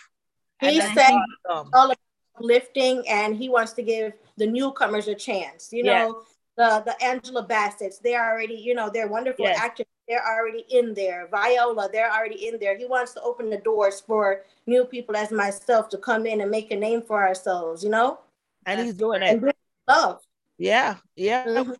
He said awesome. all about lifting and he wants to give the newcomers a chance. You Yes. know, the the Angela Bassett's, they're already, you know, they're wonderful Yes. actors. They're already in there. Viola, they're already in there. He wants to open the doors for new people as myself to come in and make a name for ourselves, you know? and he's doing it. love. Yeah, yeah. Mhm.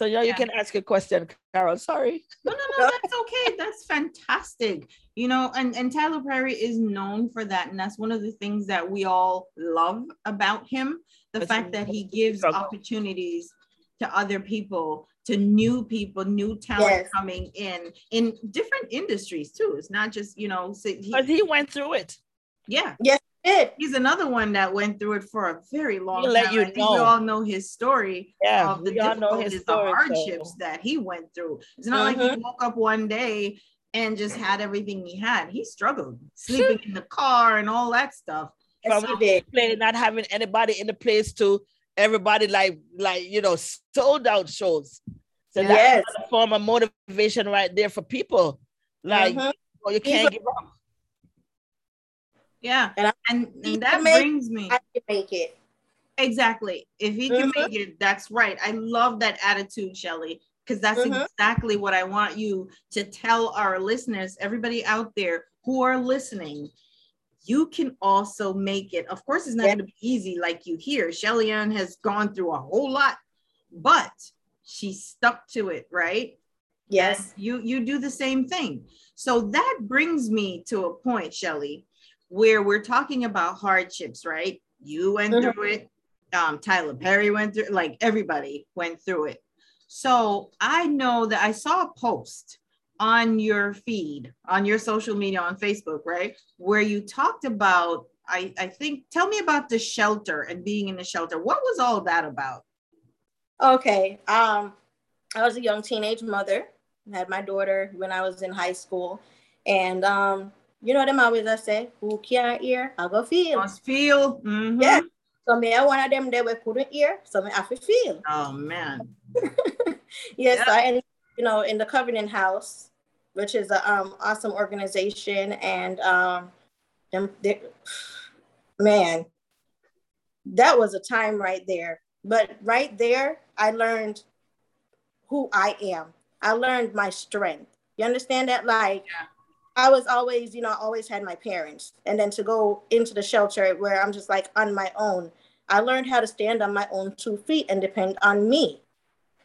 So yeah, you can ask a question, Carol. Sorry. No, no, no, that's okay. That's fantastic. You know, and, and Tyler Perry is known for that. And that's one of the things that we all love about him. The It's fact that he gives struggle. opportunities to other people, to new people, new talent Yes. coming in, in different industries too. It's not just, you know, so he- Because he went through it. yeah, Good. he's another one that went through it for a very long He'll let time. you I think we all know his story Yeah, of the know difficulties, the hardships so- that he went through. It's not like he woke up one day and just had everything he had. He struggled, sleeping in the car and all that stuff. Yes, From he play, not having anybody in the place to everybody like like you know sold out shows. So Yes. that's a form of motivation right there for people. Like Mhm. oh, you can't give up. Yeah, And I- and, and that brings me I can make it. exactly. If he can Mhm. make it, that's right. I love that attitude, Shelly, because that's Mhm. exactly what I want you to tell our listeners, everybody out there who are listening. You can also make it. Of course, it's not Yeah. going to be easy, like you hear. Shelly Ann has gone through a whole lot, but she stuck to it, right? Yes. And you you do the same thing. So that brings me to a point, Shelly, where we're talking about hardships, right? You went Mhm. through it. Um, Tyler Perry went through like everybody went through it. So I know that I saw a post on your feed, on your social media, on Facebook, right? Where you talked about, I, I think, tell me about the shelter and being in the shelter. What was all that about? Okay. Um, I was a young teenage mother. I had my daughter when I was in high school. And um, you know them always I say, who can't hear, I go feel. Must feel. mhm. Yeah. So me I one of them that we couldn't hear, so me have to feel. Oh man. [LAUGHS] Yes, Yeah. I ended, you know, in the Covenant House, which is an um awesome organization, and um, them they, man, that was a time right there. But right there, I learned who I am. I learned my strength. You understand that? Like, I was always, you know, I always had my parents, and then to go into the shelter where I'm just like on my own. I learned how to stand on my own two feet and depend on me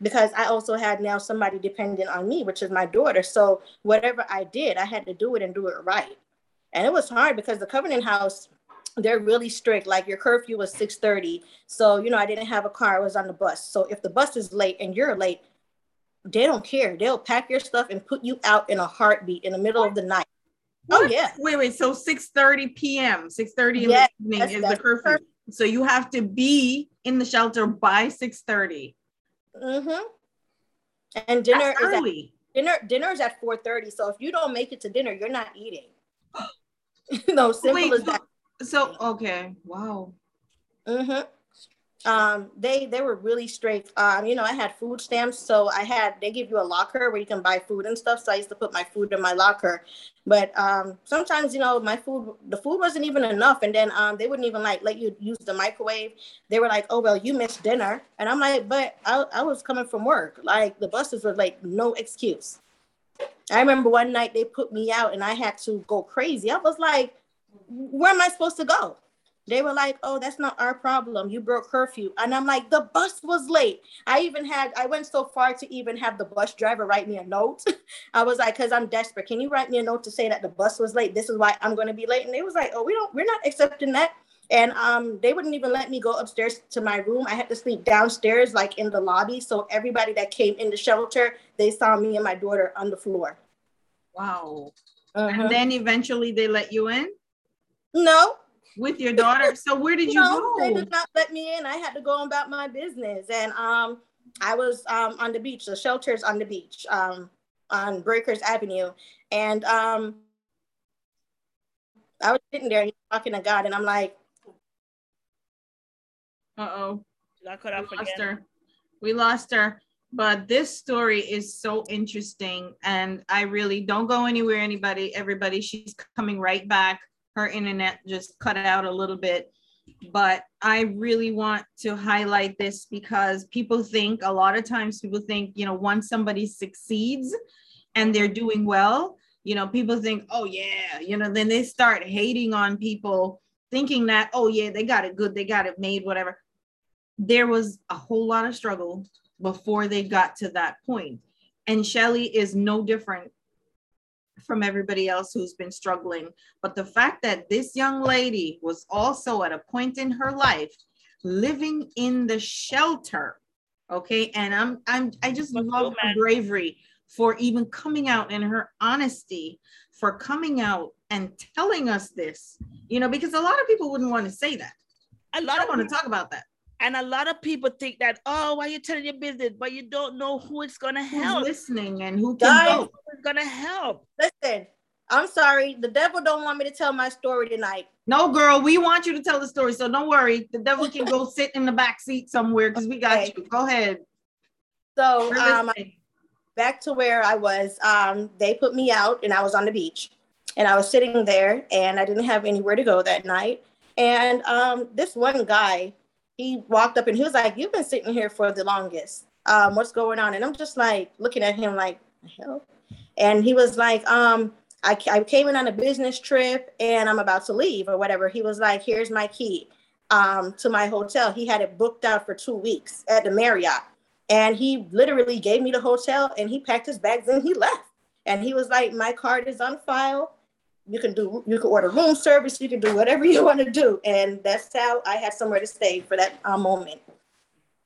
because I also had now somebody dependent on me, which is my daughter. So whatever I did, I had to do it and do it right. And it was hard because the Covenant House, they're really strict. Like your curfew was 6:30. So, you know, I didn't have a car, I was on the bus. So if the bus is late and you're late, they don't care. They'll pack your stuff and put you out in a heartbeat in the middle of the night. Oh yeah. Wait, wait. So 6 30 p.m., 6 30 in Yes, the evening is the curfew. perfect. So you have to be in the shelter by 6 30. Mm-hmm. And dinner That's is at, early. dinner dinner is at 4:30. So if you don't make it to dinner, you're not eating. [LAUGHS] no, simple Wait, as so, that. so okay. Wow. hmm Um, they they were really strict. Um, you know, I had food stamps, so I had they give you a locker where you can buy food and stuff. So I used to put my food in my locker. But um, sometimes you know my food the food wasn't even enough, and then um, they wouldn't even like let you use the microwave. They were like, "Oh well, you missed dinner," and I'm like, "But I I was coming from work. Like the buses were like no excuse." I remember one night they put me out, and I had to go crazy. I was like, "Where am I supposed to go?" They were like, "Oh, that's not our problem. You broke curfew." And I'm like, "The bus was late." I even had I went so far to even have the bus driver write me a note. [LAUGHS] I was like, "Cause I'm desperate. Can you write me a note to say that the bus was late? This is why I'm going to be late." And they was like, "Oh, we don't. We're not accepting that." And um, they wouldn't even let me go upstairs to my room. I had to sleep downstairs, like in the lobby. So everybody that came in the shelter, they saw me and my daughter on the floor. Wow. Mhm. And then eventually they let you in No, with your daughter. So where did you go? no, they did not let me in. I had to go about my business, and um, I was um on the beach. The shelter's on the beach, um, on Breakers Avenue, and um, I was sitting there talking to God, and I'm like, Uh-oh. I cut We off lost again. her. We lost her. But this story is so interesting. And I really don't go anywhere, anybody, everybody. She's coming right back. Her internet just cut out a little bit. But I really want to highlight this because people think a lot of times people think, you know, once somebody succeeds and they're doing well, you know, people think, oh, yeah, you know, then they start hating on people, thinking that, oh, yeah, they got it good, they got it made, whatever there was a whole lot of struggle before they got to that point. And Shelly is no different from everybody else who's been struggling. But the fact that this young lady was also at a point in her life living in the shelter, okay, and I'm I'm I just love her bravery for even coming out and her honesty for coming out and telling us this, you know, because a lot of people wouldn't want to say that. A I lot don't of want to talk about that. And a lot of people think that oh, why you telling your business, but you don't know who it's gonna who's help. listening and who can Guys, help. Who's gonna help? listen, I'm sorry, the devil don't want me to tell my story tonight. No, girl, we want you to tell the story. So don't worry. The devil can go sit in the back seat somewhere because we got Okay. you. Go ahead. So um, back to where I was. Um, they put me out and I was on the beach and I was sitting there and I didn't have anywhere to go that night. And um, this one guy, he walked up and he was like, You've been sitting here for the longest. Um, what's going on? And I'm just like looking at him like, "The hell? And he was like, um, I, I came in on a business trip and I'm about to leave or whatever. He was like, Here's my key um, to my hotel. He had it booked out for two weeks at the Marriott. And he literally gave me the hotel and he packed his bags and he [LAUGHS] left. And he was like, My card is on file. You can do you can order room service, you can do whatever you want to do. And that's how I had somewhere to stay for that uh, moment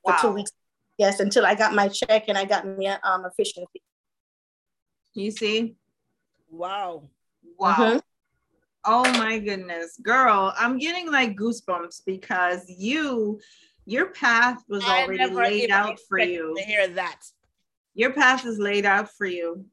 for two weeks. Yes, until I got my check and I got me a, um, a efficiency. You see? Wow. Wow. Mhm. Oh my goodness. Girl, I'm getting like goosebumps because you, your path was I already laid out for you. to hear that. Your path is laid out for you.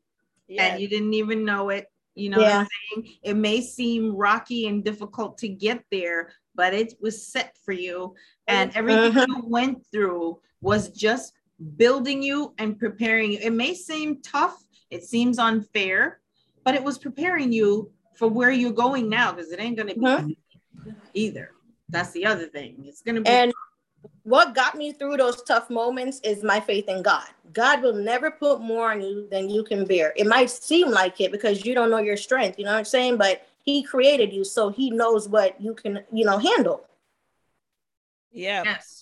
Yeah. and you didn't even know it. You know what Yeah. I'm saying? It may seem rocky and difficult to get there, but it was set for you. And everything Mhm. you went through was just building you and preparing you. It may seem tough, it seems unfair, but it was preparing you for where you're going now because it ain't going to be easy either. That's the other thing. It's going to be And what got me through those tough moments is my faith in God. God will never put more on you than you can bear. It might seem like it because you don't know your strength, you know what I'm saying? But He created you, so He knows what you can, you know, handle. yeah. yes.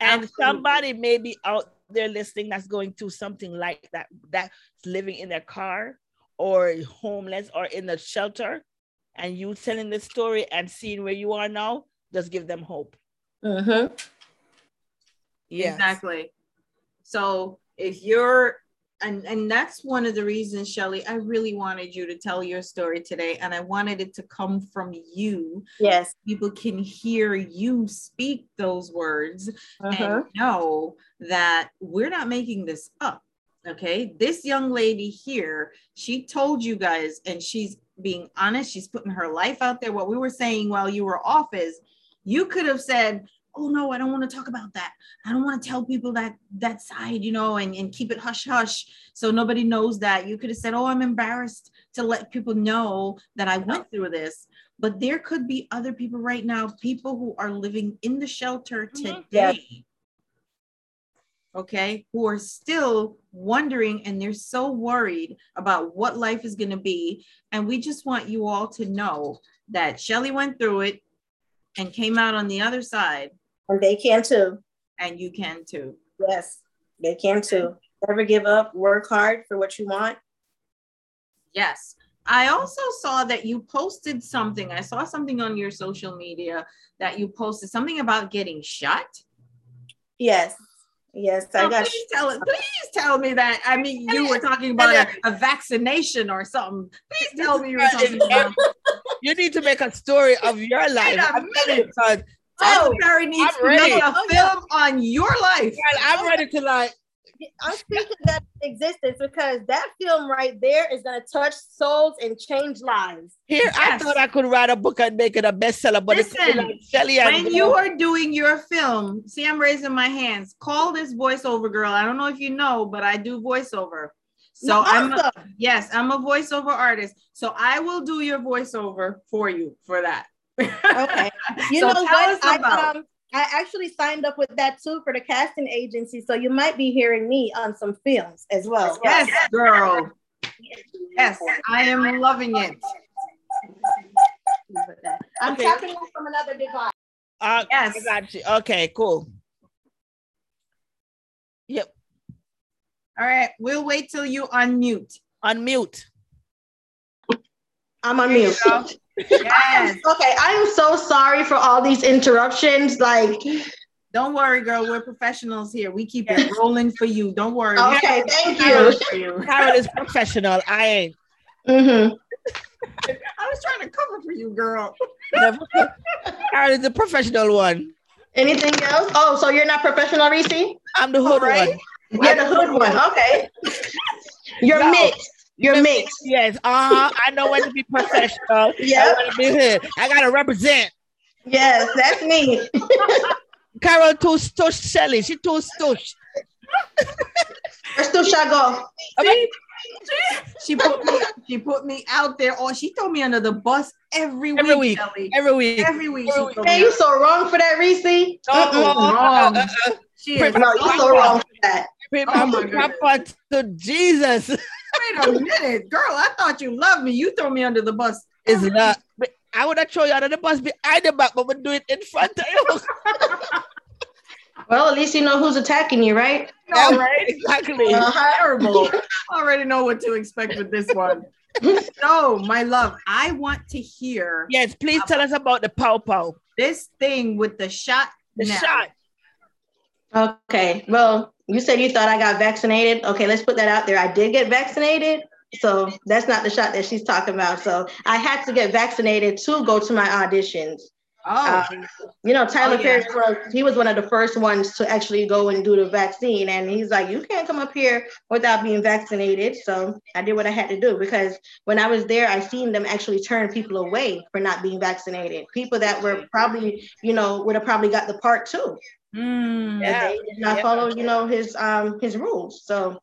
And Absolutely. somebody may be out there listening that's going through something like that, that's living in their car or homeless or in a shelter, and you telling the story and seeing where you are now, just give them hope. Mm-hmm. Yes. Exactly. So if you're and and that's one of the reasons Shelly I really wanted you to tell your story today and I wanted it to come from you Yes. people can hear you speak those words Uh-huh. and know that we're not making this up okay this young lady here she told you guys and she's being honest she's putting her life out there what we were saying while you were off is you could have said oh no i don't want to talk about that. I don't want to tell people that that side you know and, and keep it hush hush so nobody knows that. You could have said oh i'm embarrassed to let people know that i went through this but there could be other people right now people who are living in the shelter Mhm. today okay who are still wondering and they're so worried about what life is going to be. And we just want you all to know that shelly went through it and came out on the other side And they can too. and you can too Yes, they can too. Never give up. Work hard for what you want. yes i also saw that you posted something i saw something on your social media that you posted something about getting shot Yes. Yes, I got please tell it. Please tell me that. I mean, you were talking about a, a vaccination or something. Please tell me you were talking about. You need to make a story of your life. a I'm telling you, son, Oh, Perry needs I'm to make ready. a oh, film on your life. girl, I'm oh, ready to like. I'm speaking that existence because that film right there is gonna touch souls and change lives. Here, I thought I could write a book and make it a bestseller, but it's Listen, like Shelly and When you are doing your film, see, I'm raising my hands. Call this voiceover girl. I don't know if you know, but I do voiceover. So I'm a, yes, I'm a voiceover artist. So I will do your voiceover for you for that. Okay. [LAUGHS] You So know tell what? us I, um, I actually signed up with that too for the casting agency, so you might be hearing me on some films as well. Yes, girl. Yes, I am loving it. I'm Okay. tapping from another device. Uh, Yes. I got you. Okay, cool. Yep, All right, we'll wait till you unmute. unmute. I'm on mute. Go. Yes. [LAUGHS] Okay, I'm so sorry for all these interruptions. Like, Don't worry, girl. We're professionals here. We keep it rolling for you. Don't worry. okay, thank you. roll. [LAUGHS] Carol is professional. I ain't. Mm-hmm. [LAUGHS] I was trying to cover for you, girl. Never- Carol is the professional one. Anything else? Oh, so you're not professional, Reese? I'm the hood Alright. one. You're the hood one. Okay. You're No. mixed. You're mixed. Yes, uh-huh. I know when to be professional. [LAUGHS] I Yeah. want to be hood. I gotta represent. Yes, that's me. [LAUGHS] Carol too stush Shelly. She too stush. Where's still Shago? See? She put me. She put me out there. Oh, she threw me under the bus every, Every week. week. Every week. Every week. Every threw Man, you out. so wrong for that, Reese. No, Mm-mm. wrong. uh, uh, She is No, you so wrong for that. Oh my Papa to Jesus Wait a minute, girl. I thought you loved me. You throw me under the bus. is not. I would have thrown you out of the bus behind the back, but we do it in front of you. Well, at least you know who's attacking you, right? All right. Exactly. Uh-huh. terrible. I already know what to expect with this one. [LAUGHS] so, my love, I want to hear Yes, please tell us about the pow pow. this thing with the shot. The now. shot. Okay. Well, you said you thought I got vaccinated. Okay, let's put that out there. I did get vaccinated. So that's not the shot that she's talking about. So I had to get vaccinated to go to my auditions. Oh, Um, you know, Tyler Oh, yeah. Perry was he was one of the first ones to actually go and do the vaccine, and he's like, "You can't come up here without being vaccinated." So I did what I had to do because when I was there, I seen them actually turn people away for not being vaccinated. People that were probably, you know, would have probably got the part two. Mm. Yeah. They did not Yeah. follow, you know, his um his rules. So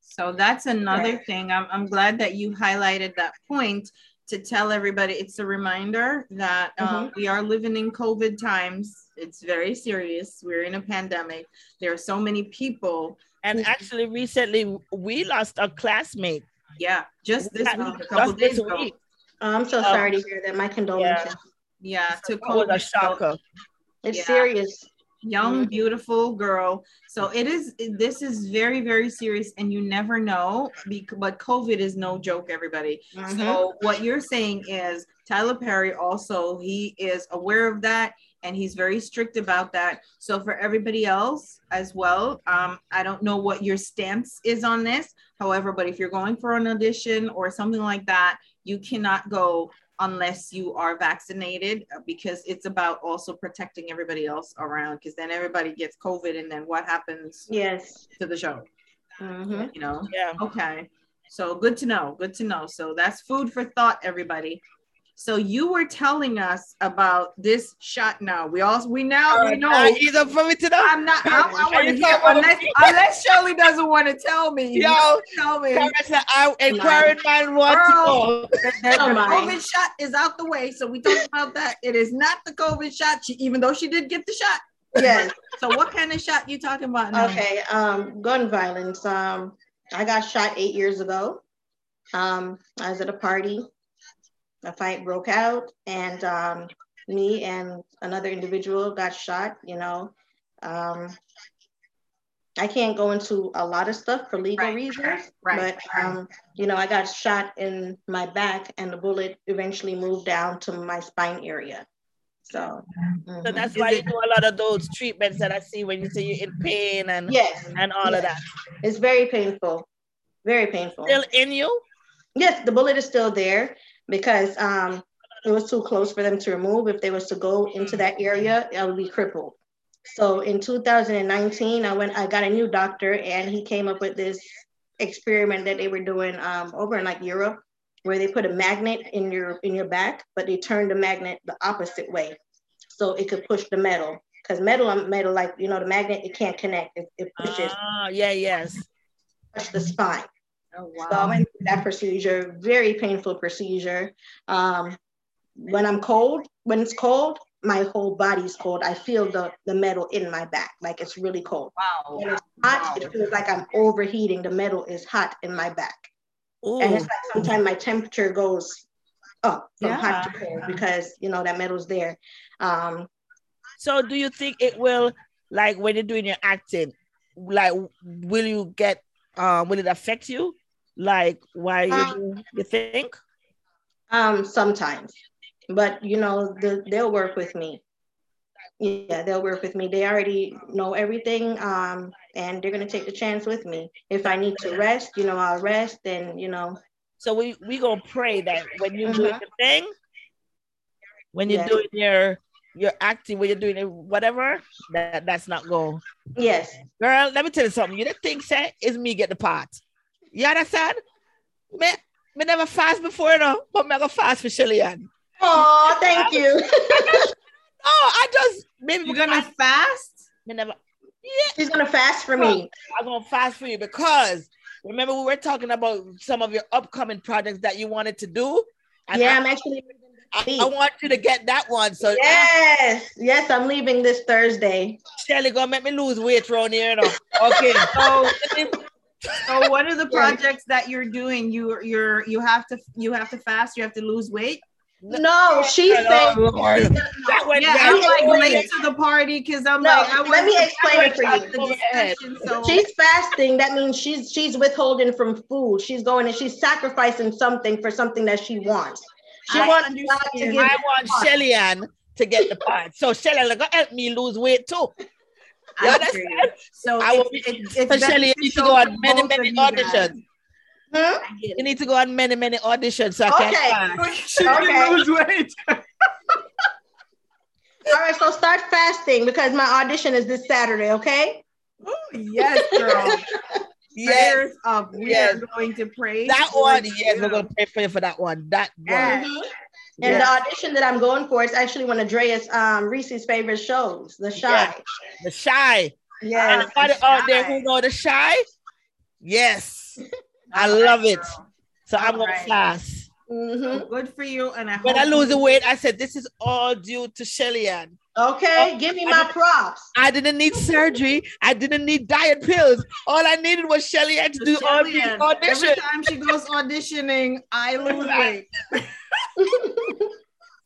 So that's another thing. I'm, I'm glad that you highlighted that point to tell everybody. It's a reminder that um, we are living in COVID times. It's very serious. We're in a pandemic. There are so many people. And actually, recently we lost a classmate. Yeah, just this week, a couple days ago. week. uh, I'm so Um, sorry to hear that. My condolences. Yeah, to It was a shocker. It's yeah. serious. Young, Mhm. beautiful girl. So it is. This is very, very serious, and you never know. But COVID is no joke, everybody. Mhm. So what you're saying is Tyler Perry also he is aware of that and he's very strict about that. So for everybody else as well, um, I don't know what your stance is on this. However, but if you're going for an audition or something like that, you cannot go unless you are vaccinated uh, because it's about also protecting everybody else around because then everybody gets COVID and then what happens Yes. to the show, Mhm. you know? Yeah. Okay. So good to know. Good to know. So that's food for thought, everybody. So you were telling us about this shot now. We all we now we know. Uh, he's up for me to know. I'm not. I, I Are want to hear unless unless Shirley doesn't want to tell me. Yo, tell me. Karen I inquiring man want to know. The, the- Oh the. COVID shot is out the way, so we talked about that. It is not the COVID shot, she, even though she did get the shot. Yes. So what kind of shot you talking about now? Okay. Um, gun violence. Um, I got shot eight years ago. Um, I was at a party. A fight broke out, and um, me and another individual got shot. You know, um, I can't go into a lot of stuff for legal Right, reasons, right, right, but um, you know, I got shot in my back, and the bullet eventually moved down to my spine area. So, So mhm. that's why you do a lot of those treatments that I see when you say you're in pain and yes, and all of that. it's very painful, very painful. Still in you? Yes, the bullet is still there because um, it was too close for them to remove. If they was to go into that area, I would be crippled. So in 2019, I went, I got a new doctor, and he came up with this experiment that they were doing um, over in like Europe, where they put a magnet in your in your back, but they turned the magnet the opposite way, so it could push the metal. Because metal, on metal, like you know, the magnet, it can't connect. It, it pushes Ah, yeah, yes. touch the spine. Oh So I went through that procedure, very painful procedure. Um, when I'm cold, when it's cold, my whole body's cold. I feel the, the metal in my back, like it's really cold. Wow. When it's hot, it feels like I'm overheating. The metal is hot in my back. Ooh. And it's like sometimes my temperature goes up from hot to cold because, you know, that metal's there. Um, So do you think it will like when you're doing your acting, like will you get um will it affect you? Like why you Um, you think? Um, sometimes, but you know, the, they'll work with me. Yeah, they'll work with me. They already know everything, um, and they're gonna take the chance with me. If I need to rest, you know, I'll rest, and you know, So we we gonna pray that when you're doing Mhm. the thing, when you're Yes. doing your your acting, when you're doing it, whatever, that that's not go. yes, Girl, let me tell you something. You don't think say is me get the part. You understand? Me, me never fast before, you know, but me go fast for Shelly Ann. Oh, thank you. [LAUGHS] Oh, I just maybe You're gonna fast? me never Yeah, She's gonna fast for me. I'm gonna fast for you because remember we were talking about some of your upcoming projects that you wanted to do. And Yeah, I, I'm actually. I, I want you to get that one. So Yes, yes, I'm leaving this Thursday. Shelly gonna make me lose weight around here, you know. Okay. So, [LAUGHS] so what are the [LAUGHS] projects that you're doing? You you're you have to you have to fast. You have to lose weight. No, she said. that went Yeah. I'm like late to the party because I'm No, like I let me explain it for you. wasn't at the discussion, so- She's fasting. That means she's she's withholding from food. She's going and she's sacrificing something for something that she wants. She I wants God to understand. give. I want Shelly Ann to get the part. So Shelly Ann gonna help me lose weight too. You I understand? hear you. So I will be- it's, it's Especially you need to go on many, many of you guys. auditions. I get You need to go on many, many auditions so I can Okay. fast. [LAUGHS] She Okay. can lose weight. [LAUGHS] All right, so start fasting because my audition is this Saturday. Okay. Ooh, yes, girl. [LAUGHS] Yes, Prayers up. We Yes. are going to pray. that for one. you. Yes, we're gonna pray for you for that one. That one. Yes. And Yes. the audition that I'm going for is actually one of Drea's um Reese's favorite shows, The Chi. Yeah. The Chi. Yes. Anybody out there who know the Chi? Yes, I [LAUGHS] love it. So I'm gonna Alright. fast. Mhm. Good for you. And I When hope I lose the weight, I said this is all due to Shelly Ann. Okay, give me my props. I didn't need surgery. I didn't need diet pills. All I needed was Shelly Ann to do all Shelly these Ann, Every time she goes auditioning, I lose [LAUGHS] weight. [LAUGHS]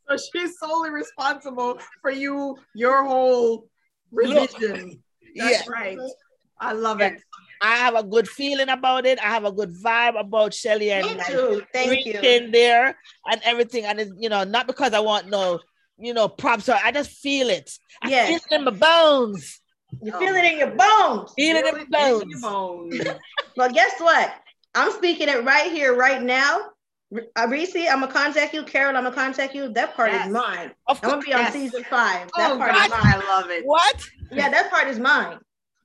so she's solely responsible for you, your whole revision. That's Yeah. right. I love Yeah. it. I have a good feeling about it. I have a good vibe about Shelly and Me like, too. Thank you. there and everything. And it's, you know, not because I want no, you know, props. Or I just feel it. I Yes. feel it in my bones. You feel it in your bones. Feel it in my Feel it in your bones. bones. [LAUGHS] Well, guess what? I'm speaking it right here, right now. Uh, Reese, I'm gonna contact you. Carol, I'm gonna contact you. That part Yes. is mine. Of I'm gonna be on Yes. season five. That Oh, part God, is mine. I love it. What? Yeah, that part is mine.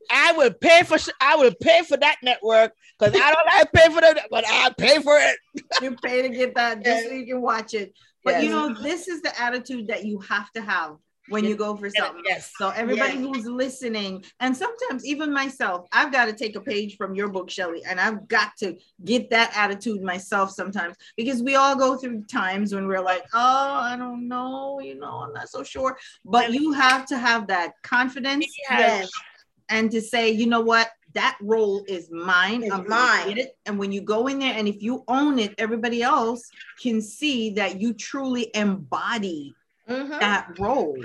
I would pay for I would pay for that network because I don't like pay for that, but I'll pay for it. [LAUGHS] You pay to get that just so you can watch it. But you know, this is the attitude that you have to have when you go for something. Yes. So everybody Yes. who's listening, and sometimes even myself, I've got to take a page from your book, Shelly, and I've got to get that attitude myself sometimes because we all go through times when we're like, oh, I don't know, you know, I'm not so sure. But you have to have that confidence Yes. and to say, you know what, that role is mine. It's I'm mine. And when you go in there and if you own it, everybody else can see that you truly embody Mhm. that role.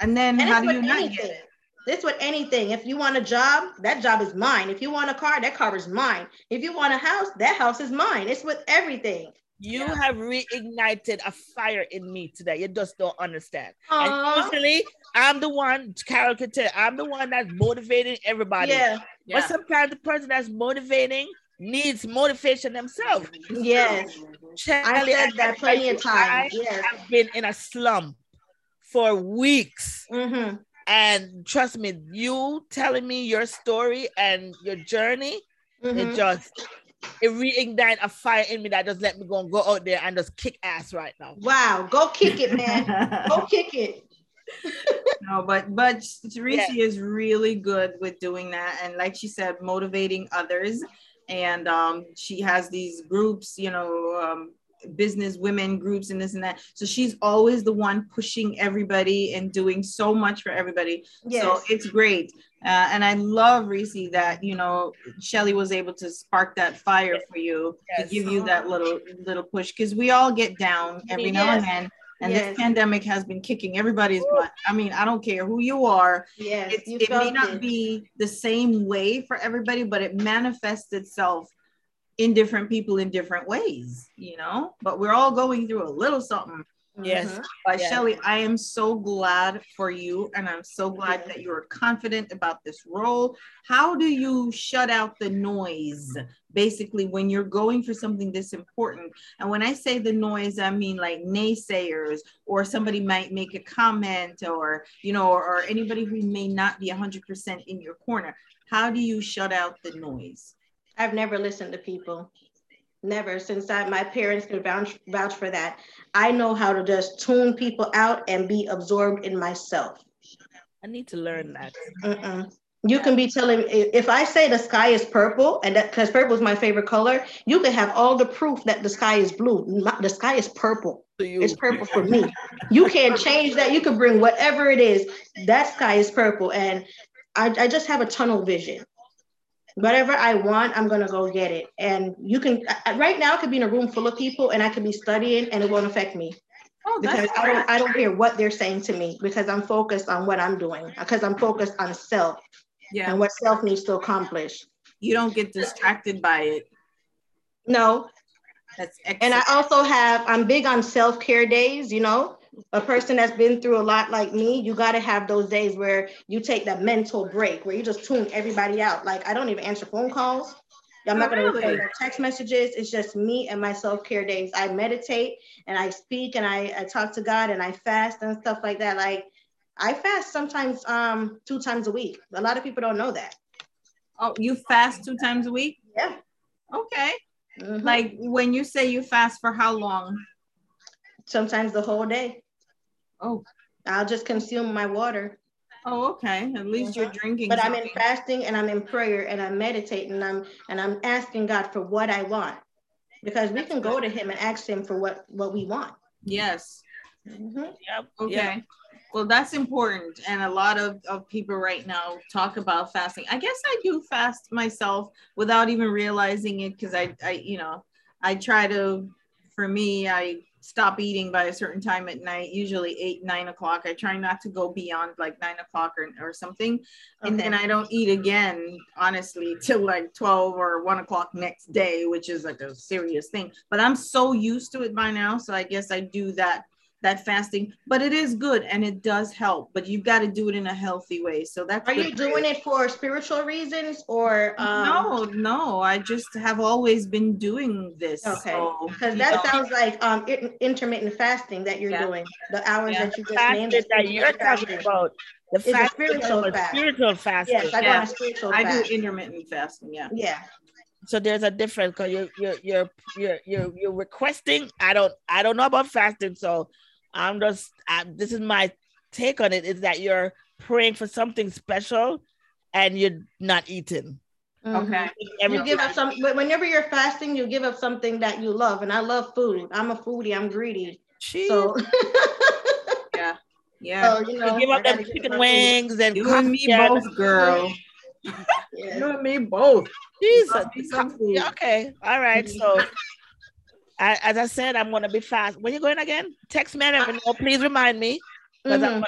And then And how do you with not anything. get it? This with anything. If you want a job, that job is mine. If you want a car, that car is mine. If you want a house, that house is mine. It's with everything. You Yeah. have reignited a fire in me today. You just don't understand. Aw. And usually, I'm the one, Carol could tell, I'm the one that's motivating everybody. Yeah. But sometimes the person that's motivating needs motivation themselves. Yes. I said that plenty of times. Yes. I've been in a slump for weeks. Mm-hmm. And trust me, you telling me your story and your journey, Mm-hmm. it just it reignite a fire in me that just let me go and go out there and just kick ass right now. Wow. Go kick it, man. [LAUGHS] Go kick it. no, but but Teresa is really good with doing that, and like she said, motivating others. And um, she has these groups, you know, um, business women groups and this and that. So she's always the one pushing everybody and doing so much for everybody. Yes. So it's great. Uh, and I love Reese that you know Shelly was able to spark that fire for you Yes. to give you that little little push because we all get down every now and Yes. then. And Yes. this pandemic has been kicking everybody's butt. I mean, I don't care who you are. yes. You it may not it. be the same way for everybody, but it manifests itself in different people in different ways, you know. But we're all going through a little something. Yes. Mhm. But Yes. Shelly, I am so glad for you, and I'm so glad that you are confident about this role. How do you shut out the noise, basically, when you're going for something this important? And when I say the noise, I mean like naysayers, or somebody might make a comment, or you know, or, or anybody who may not be 100% in your corner. How do you shut out the noise? I've never listened to people. Never since I, my parents could vouch, vouch for that. I know how to just tune people out and be absorbed in myself. I need to learn that. Mm-mm. You can be telling if I say the sky is purple, and that because purple is my favorite color, you can have all the proof that the sky is blue. The sky is purple. It's purple for me. You can't change that. You can bring whatever it is. That sky is purple, and I, I just have a tunnel vision. Whatever I want, I'm gonna go get it. And you can right now, I could be in a room full of people, and I could be studying, and it won't affect me Oh, because I don't I don't hear what they're saying to me because I'm focused on what I'm doing because I'm focused on self yeah. and what self needs to accomplish. You don't get distracted by it. No, That's and I also have I'm big on self care days. You know, a person that's been through a lot like me, you got to have those days where you take that mental break where you just tune everybody out. Like I don't even answer phone calls. I'm not Oh, going to really? reply no text messages. It's just me and my self care days. I meditate and I speak and I, I talk to God and I fast and stuff like that. Like I fast sometimes um two times a week. A lot of people don't know that. oh, you fast two times a week? Yeah. Okay. Mhm. Like when you say you fast for how long? sometimes the whole day. Oh, I'll just consume my water. oh, okay. At least you're Mhm. drinking. But I'm in fasting and I'm in prayer and I'm meditating and I'm and I'm asking God for what I want. Because we can go to him and ask him for what what we want. Yes. Mhm. Yep. Okay. Yep. Well, that's important. And a lot of, of people right now talk about fasting. I guess I do fast myself without even realizing it because I, I, you know, I try to, for me, I stop eating by a certain time at night, usually eight, nine o'clock. I try not to go beyond like nine o'clock or, or something. And then I don't eat again, honestly, till like 12 or one o'clock next day, which is like a serious thing. But I'm so used to it by now. So I guess I do that that fasting, but it is good and it does help, but you've got to do it in a healthy way. So that's Are you for doing it for spiritual reasons or um, no, no, I just have always been doing this. Okay, because you that know, sounds like um intermittent fasting that you're Yeah. doing. The hours Yeah. that you just fasting named. that is you're talking about. The fast spiritual is fast. spiritual fasting. Yes, I Yeah. spiritual I fast. do intermittent fasting. Yeah. Yeah. so there's a difference because you're you're you're you're you're you're requesting. I don't I don't know about fasting, so I'm just I, this is my take on it is that you're praying for something special, and you're not eating. Mhm. Okay. You give up some but whenever you're fasting, you give up something that you love. And I love food. I'm a foodie, I'm greedy. Jeez. So, [LAUGHS] Yeah. Yeah. so you know, you give up them chicken wings and you and me cocktails. both, girl. [LAUGHS] Yeah. You and me both. Jesus. Love me some food. Yeah, okay. All right. So, [LAUGHS] I, as I said, I'm gonna be fast. When you going again? Text me and know. Please remind me. I'm Mhm. gonna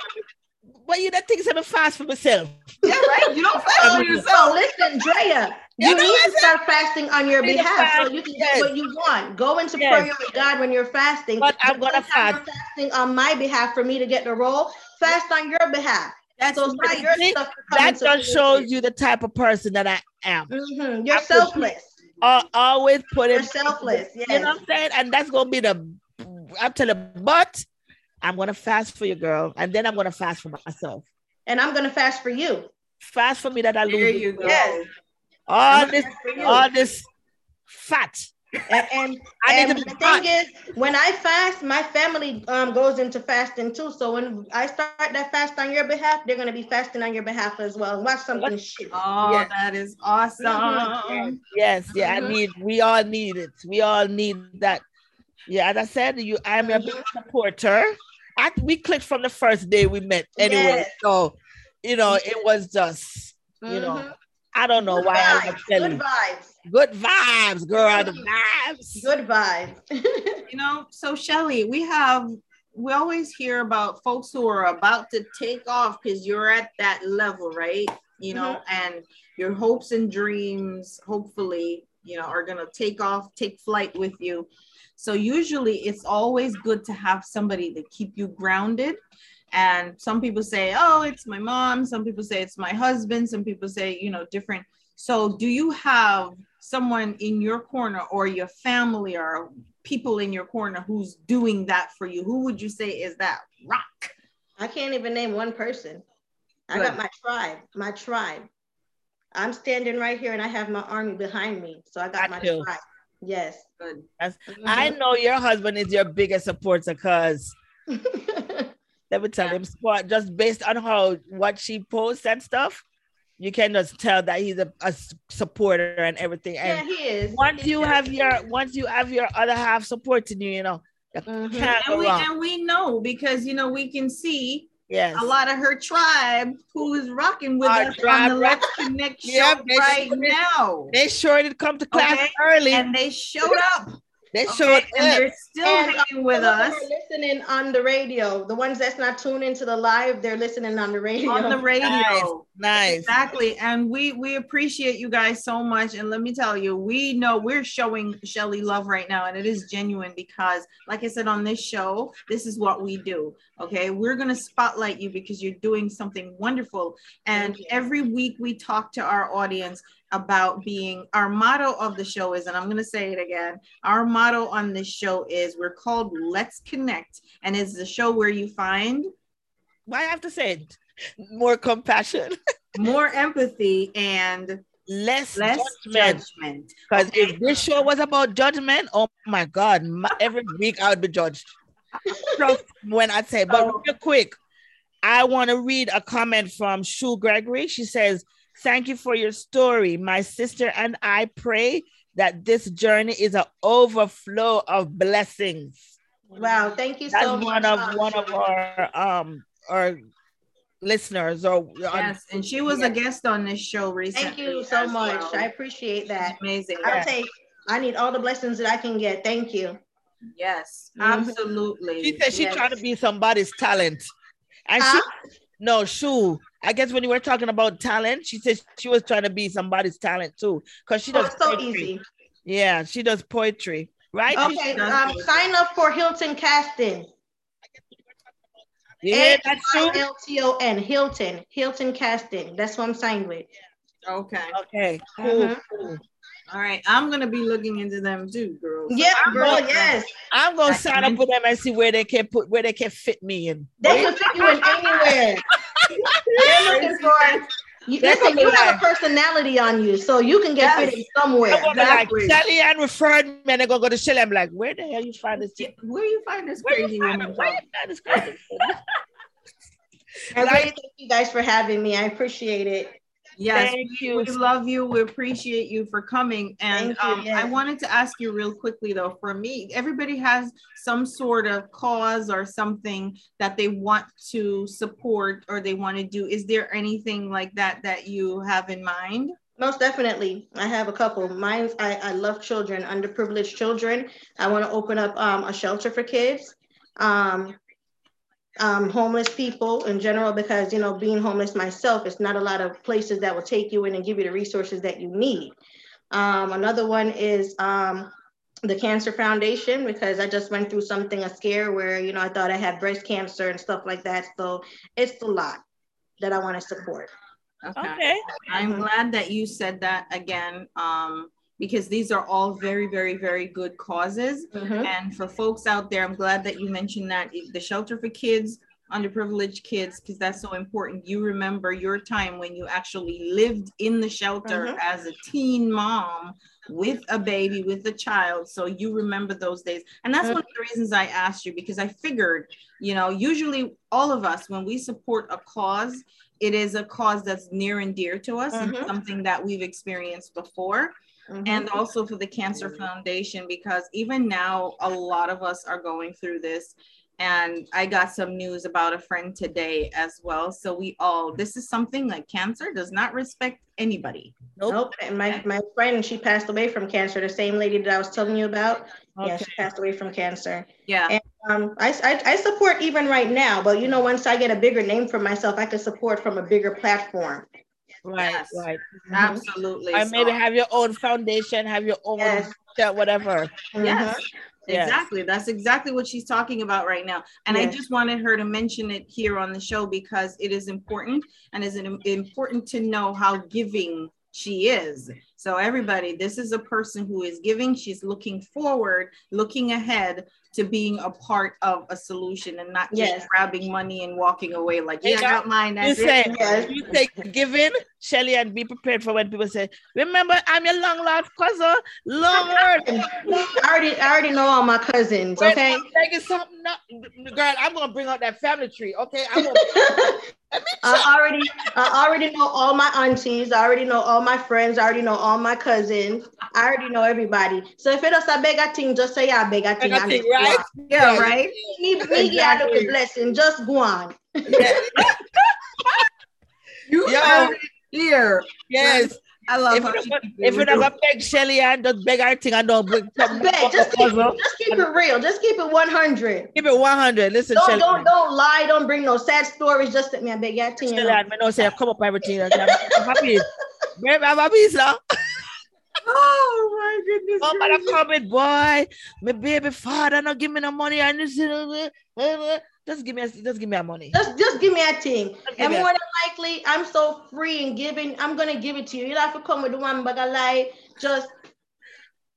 But you don't think I'm fast for myself. Yeah, right. You don't fast [LAUGHS] for So yourself. listen, Drea, Yeah, you no, need to start fasting on your Need to behalf so you can yes. get what you want. Go into Yes. prayer with God when you're fasting. But I'm gonna fast. Fasting on my behalf for me to get the role. Fast on your behalf. That's So right. your stuff That just shows you the type of person that I am. Mhm. You're I selfless. I always put You're it. selfless. Yes. You know what I'm saying? And that's gonna be the up to the but. I'm gonna fast for you, girl, and then I'm gonna fast for myself. and I'm gonna fast for you. Fast for me that I lose There this you go. Yes. all I'm this, gonna fast for you. all this fat. And, and, I and need to the be thing is, when I fast, my family um, goes into fasting too. So when I start that fast on your behalf, they're gonna be fasting on your behalf as well. Watch something shit. Oh, Yes. that is awesome. Mhm. Yes, yeah, I Mhm. need. We all need it. We all need that. Yeah, as I said, you. I'm a big supporter. I, we clicked from the first day we met. Anyway, Yes. so you know, it was just you know, Mhm. I don't know Good why I vibes. was telling Good vibes. Good vibes, girl. The vibes. Good vibes. [LAUGHS] You know, so Shelly, we have we always hear about folks who are about to take off because you're at that level, right? You know, mm-hmm. and your hopes and dreams, hopefully, you know, are gonna take off, take flight with you. So usually it's always good to have somebody to keep you grounded. And some people say, oh, it's my mom. Some people say it's my husband. Some people say, you know, different. So do you have someone in your corner or your family or people in your corner who's doing that for you? Who would you say is that rock? I can't even name one person. I got my tribe, my tribe. I'm standing right here and I have my army behind me. So I got Got my you. tribe. Yes. Good. I know your husband is your biggest supporter because. [LAUGHS] let me tell him, sport just based on how what she posts and stuff, you can just tell that he's a supporter and everything. yeah, And he is. once He you is. have your once you have your other half supporting you, you know, Mhm. can't And we and we know because you know we can see Yes. a lot of her tribe who is rocking with Our us on the Let's Connect [LAUGHS] show Yeah, right sure now. They sure did come to class Okay. early. And they showed up. They okay? showed and up. they're still And, hanging with Some of them us listening on the radio. The ones that's not tuned into the live, they're listening on the radio. on the radio. Nice. Nice. Exactly. And we we appreciate you guys so much. And let me tell you, we know we're showing Shelly love right now. And it is genuine because, like I said on this show, this is what we do. Okay. We're gonna spotlight you because you're doing something wonderful. And every week we talk to our audience about being our motto of the show is, and I'm gonna say it again, our motto on this show is we're called Let's Connect. And it's the show where you find Why I have to say it? More compassion, [LAUGHS] more empathy and less, less judgment. judgment. Because Okay. if this show was about judgment, oh my God, my, every week I would be judged. When I say, but [LAUGHS] Oh. real quick, I want to read a comment from Sue Gregory. She says, Thank you for your story. My sister and I pray that this journey is an overflow of blessings. Wow, thank you That's so much. one of um, one of our um our listeners or Yes, and she was a guest on this show recently. Thank you so as much. well. I appreciate that. Amazing. I'll take, I need all the blessings that I can get. Thank you. Yes, Mhm. absolutely. She said she Yes. trying to be somebody's talent. And Huh? she no shoe. I guess when you were talking about talent, she said she was trying to be somebody's talent too. Because she Oh, does it's so poetry. easy. Yeah, she does poetry. Right? Okay, um, sign up for Hilton Casting. Yeah, that's true. H-I-L-T-O-N, Hilton, Hilton Casting. That's what I'm signed with. Okay. Okay, cool. Mhm. cool. All right. I'm gonna be looking into them too, girls. Yeah, I'm girl, gonna- yes. I'm gonna That's sign up with them and see where they can put where they can fit me in. They can fit you in anywhere. They're looking for you. That's Listen, what you have a personality on you, so you can get Yes. fitted somewhere. I'm gonna Exactly. be like, Shelly Ann referred me and they're gonna go to Shelly. I'm like, where the hell you find this? Yeah, Where you find this Where crazy you find woman? Where you find this crazy? [LAUGHS] I really thank you guys for having me. I appreciate it. Yes, Thank we, you. we love you. We appreciate you for coming. And um, yes. I wanted to ask you real quickly though, for me, everybody has some sort of cause or something that they want to support or they want to do. Is there anything like that that you have in mind? Most definitely. I have a couple. Mine's I, I love children, underprivileged children. I want to open up um, a shelter for kids. Um, um, homeless people in general, because you know, being homeless myself, it's not a lot of places that will take you in and give you the resources that you need. Um, another one is um, the Cancer Foundation, because I just went through something, a scare where you know I thought I had breast cancer and stuff like that. So it's a lot that I want to support. Okay. I'm glad that you said that again, um, because these are all very, very, very good causes. Mhm. And for folks out there, I'm glad that you mentioned that the shelter for kids, underprivileged kids, because that's so important. You remember your time when you actually lived in the shelter Mhm. as a teen mom with a baby, with a child. So you remember those days. And that's one of the reasons I asked you, because I figured, you know, usually all of us, when we support a cause, it is a cause that's near and dear to us and Mhm. something that we've experienced before Mhm. and also for the Cancer Foundation because even now a lot of us are going through this. And I got some news about a friend today as well. So we all this is something like cancer does not respect anybody. Nope. Nope. And my, my friend, she passed away from cancer. The same lady that I was telling you about. Yeah, she passed away from cancer. Yeah. And um, I, I, I support even right now, but you know, once I get a bigger name for myself, I can support from a bigger platform. Right, Yes. right. Mm-hmm. Absolutely. Or maybe have your own foundation, have your own Yes. yeah, whatever. Yes. Mm-hmm. Yes. Exactly. That's exactly what she's talking about right now. And I just wanted her to mention it here on the show because it is important and is important to know how giving she is. So everybody, this is a person who is giving. She's looking forward, looking ahead to being a part of a solution and not just Yes. grabbing money and walking away like, yeah, I got mine. You That's say, it. Yes. you say giving, Shelly, and be prepared for when people say, remember, I'm your long lost cousin, Lord. [LAUGHS] I already, I already know all my cousins. Okay. I'm something up. Girl, I'm gonna bring out that family tree. Okay. I'm gonna, [LAUGHS] I already, I already know all my aunties. I already know all my friends. I already know all my cousins. I already know everybody. So if it is a bigger thing, just say yeah, bigger thing. Bigger and thing, right? on. Yeah, right. Me, me, yeah, look a blessing. Just go on. [LAUGHS] You Yo. heard it here. yes. I love If how you she never, if you it real. never beg Shelly and just beg her thing and don't bring something, Beg, just keep, just keep it real. Just keep it 100. give it 100. Listen, Don't, Shelly. don't, don't lie. Don't bring no sad stories. Just let me I beg your thing. you Shelly, know. and me know say come up everything. I'm happy. Babe, I'm happy, sir. [LAUGHS] Oh my goodness. Oh, but I gracious. come it, boy. My baby father not give me no money. And this, uh, uh, just give me, a, just give me a money. Just, just give me a thing. And more than likely, I'm so free and giving. I'm gonna give it to you. You don't have to come with the one bag of lie. Just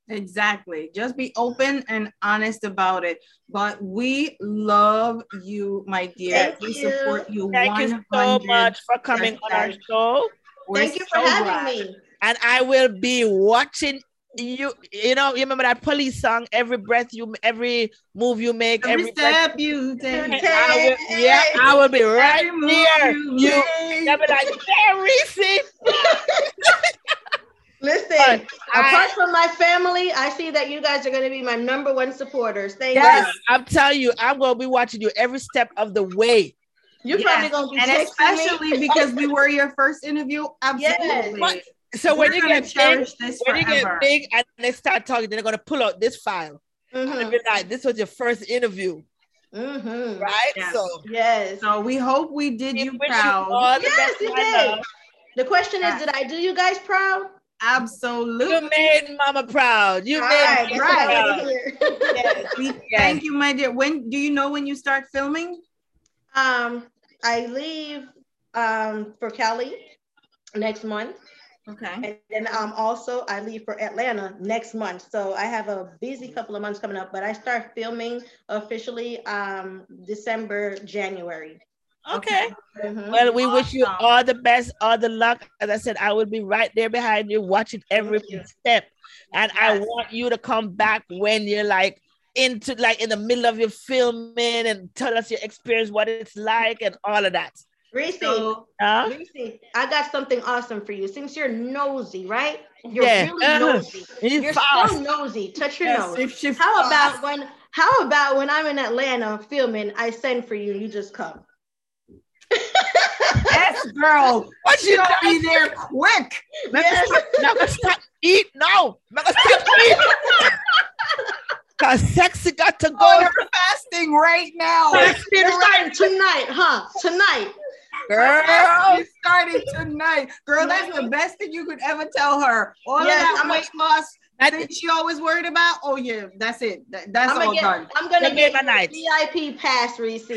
Exactly. Just be open and honest about it. But we love you, my dear. Thank we you. support you. Thank you so much for coming on our show. We're thank you for so having glad. me. And I will be watching you. You know, you remember that police song? Every breath you, every move you make, Every every, breath- step you take. I will, yeah, I will be right every move here. you You. I'll be like, yeah, Reese. Listen, But I- apart from my family, I see that you guys are gonna be my number one supporters. Thank Yes. you. I'm telling you, I'm gonna be watching you every step of the way. You're Yes. probably gonna be And texting me. especially because we were your first interview. Absolutely. But- So when you get big, this when you get big and they start talking, they're gonna pull out this file I'd Mhm. be like, this was your first interview, Mhm. right? Yes. So Yes. So we hope we did we you proud. the Yes, you did. The question Yeah. is, did I do you guys proud? Absolutely. You made Mama proud. You All made right, that's proud. wanted to hear. Yes. We- Yes. Thank you, my dear. When do you know when you start filming? Um, I leave um for Cali next month, Okay. and then um also I leave for Atlanta next month. So I have a busy couple of months coming up, but I start filming officially um December, January. Okay. Mhm. Well, we wish you all the best, all the luck. As I said, I will be right there behind you, watching every you. step. And I want you to come back when you're like into like in the middle of your filming and tell us your experience, what it's like, and all of that. Reese, So Huh? Reese, I got something awesome for you. Since you're nosy, right? You're Yeah. really Uh-huh. nosy. You You're fast. so nosy. Touch your yes, nose. if she How about when how about when I'm in Atlanta filming, I send for you, you just come. [LAUGHS] yes, girl? What you She'll doing? be there quick. Yes. Not gonna stop eat. No, not gonna stop [LAUGHS] eat. Cause sexy got to Oh, go, you're fasting right now. Let's start tonight, huh? Tonight. Girl. You started tonight. Girl, that's the best thing you could ever tell her. All Yes, of that I'm a- weight loss I that she always worried about. Oh yeah, that's it. That- that's I'm all gonna get done. I'm gonna You get my night. a VIP pass, Reese.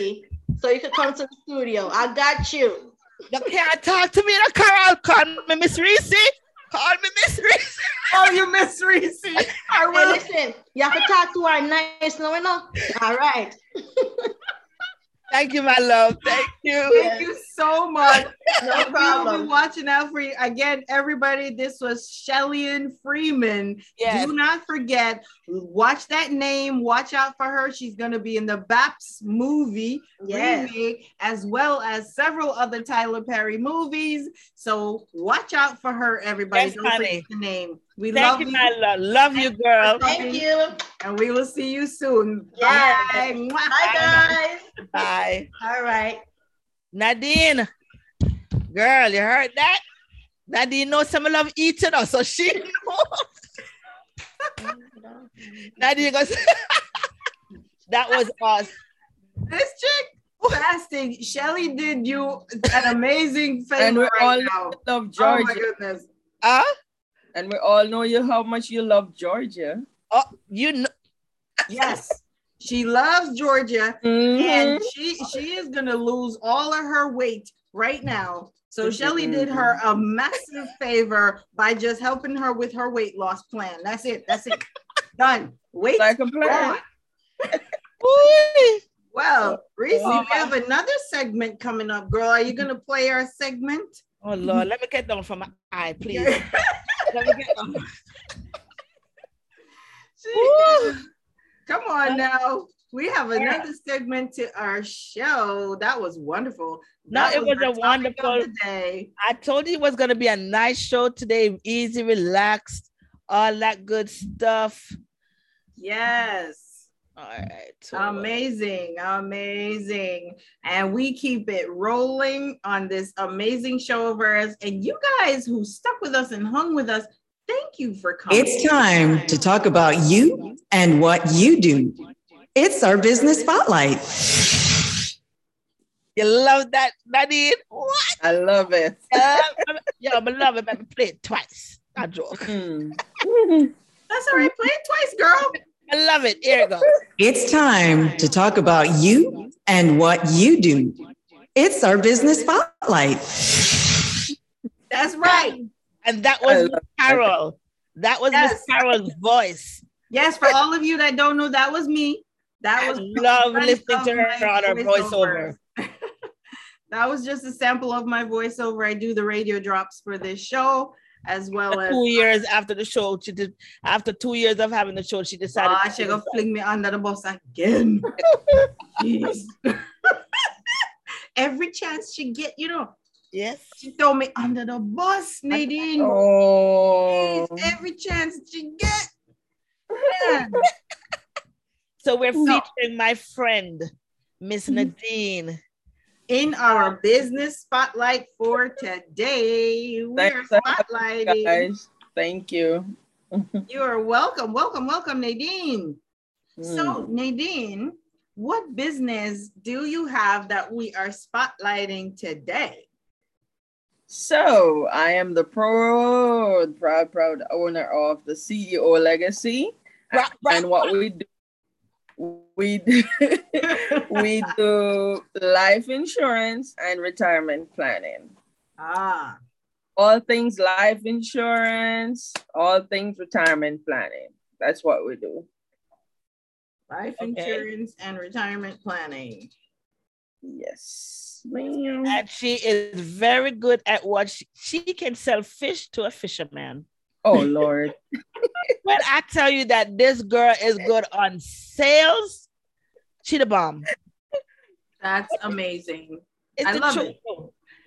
So you can come to the studio. I got you. You can't talk to me, no, Carol. Call me Miss Reese. Call me Miss Reese. Oh, you Miss Reese. [LAUGHS] I Hey, will. listen, you have to talk to our nice no no. All right. [LAUGHS] Thank you, my love. Thank you. [LAUGHS] Thank you so much. [LAUGHS] No problem. We will be watching out for you again, everybody. This was Shelly Freeman. Yes. Do not forget, watch that name. Watch out for her. She's going to be in the BAPS movie Yes. remake, as well as several other Tyler Perry movies. So watch out for her, everybody. Yes, Don't honey. forget the name. We Thank love you, you, my love. Love you, girl. Thank you. and we will see you soon. Yes. Bye. Bye guys. Bye. All right. Nadine, girl, you heard that? Nadine knows some love eating us, so she knows. [LAUGHS] Nadine goes, [LAUGHS] that was us. This chick fasting. Shelly did you an amazing favor And we right all now. love Oh Georgia. my goodness. Huh? And we all know you how much you love Georgia. Oh, you know, Yes. She loves Georgia Mhm. and she she is gonna lose all of her weight right now. So Shelly did her a massive favor by just helping her with her weight loss plan. That's it. That's it. [LAUGHS] Done. Weight like a plan. [LAUGHS] Ooh. Well, Reese, Oh, we have another segment coming up, girl. Are you gonna play our segment? Oh Lord, let me get down from my eye, please. [LAUGHS] let me get down. [LAUGHS] Come on now. We have another segment to our show. That was wonderful. No, That it was our a wonderful- day. I told you it was gonna be a nice show today, easy, relaxed, all that good stuff. Yes. All right. so- Amazing, amazing. And we keep it rolling on this amazing show of ours. And you guys who stuck with us and hung with us, thank you for coming. It's time to talk about you and what you do. It's our business spotlight. You love that, Nadine? What? I love it. Uh, yo, I love it. But play it twice. I joke. Mm. [LAUGHS] That's all right. Play it twice, girl. I love it. Here it goes. It's time to talk about you and what you do. It's our business spotlight. That's right. And that was Carol. That was Miss Carol's voice. Yes, for all of you that don't know, that was me. That I was love listening to her my on her voiceovers. voiceover. [LAUGHS] that was just a sample of my voiceover. I do the radio drops for this show as well as Two years after the show, she did. After two years of having the show, she decided. To she gonna fling me under the bus again. [LAUGHS] [LAUGHS] Every chance she get, you know, Yes. she throw me under the bus, Nadine. Oh. Every chance she get. Man. [LAUGHS] So we're No. featuring my friend, Miss Mm-hmm. Nadine. In our business spotlight for today, we're spotlighting. Guys, thank you. [LAUGHS] You are welcome, welcome, welcome, Nadine. So, hmm. Nadine, what business do you have that we are spotlighting today? So I am the proud, proud, proud owner of the CEO Legacy. Rah, and what we do, we [LAUGHS] do, we do life insurance and retirement planning. Ah, All things life insurance, all things retirement planning. That's what we do. life Okay. insurance and retirement planning. Yes, ma'am. And she is very good at what she, she can sell fish to a fisherman. Oh Lord. [LAUGHS] When I tell you that this girl is good on sales, she the bomb. That's amazing. It's I love truth.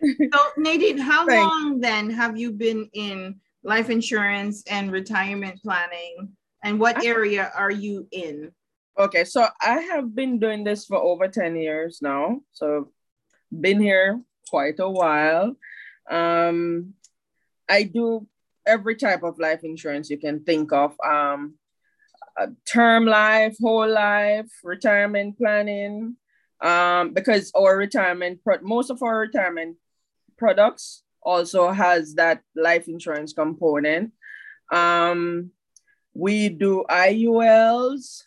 it. So, Nadine, how Thank- long then have you been in life insurance and retirement planning? And what area are you in? Okay, so I have been doing this for over 10 years now. So been here quite a while. Um I do every type of life insurance you can think of. Um uh, term life, whole life, retirement planning. Um, because our retirement pro- most of our retirement products also has that life insurance component. Um, we do IULs,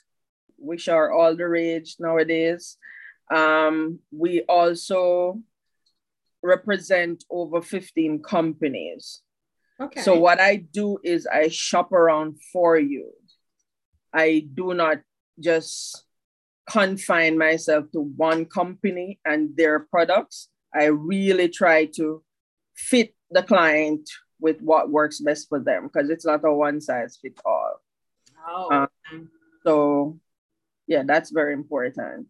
which are all the rage nowadays. Um, we also represent over 15 companies. Okay. So what I do is I shop around for you. I do not just confine myself to one company and their products. I really try to fit the client with what works best for them because it's not a one size fit all. oh, uh, So yeah, that's very important.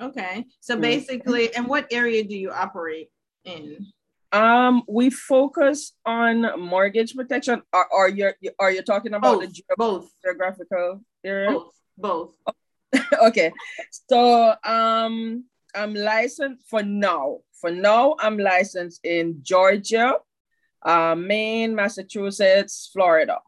okay. So Mm. basically, and what area do you operate in? Um, we focus on mortgage protection. Are, are you are you talking about the Both, both, geographical area? both, both. [LAUGHS] okay. So um I'm licensed for now. For now, I'm licensed in Georgia, uh, Maine, Massachusetts, Florida.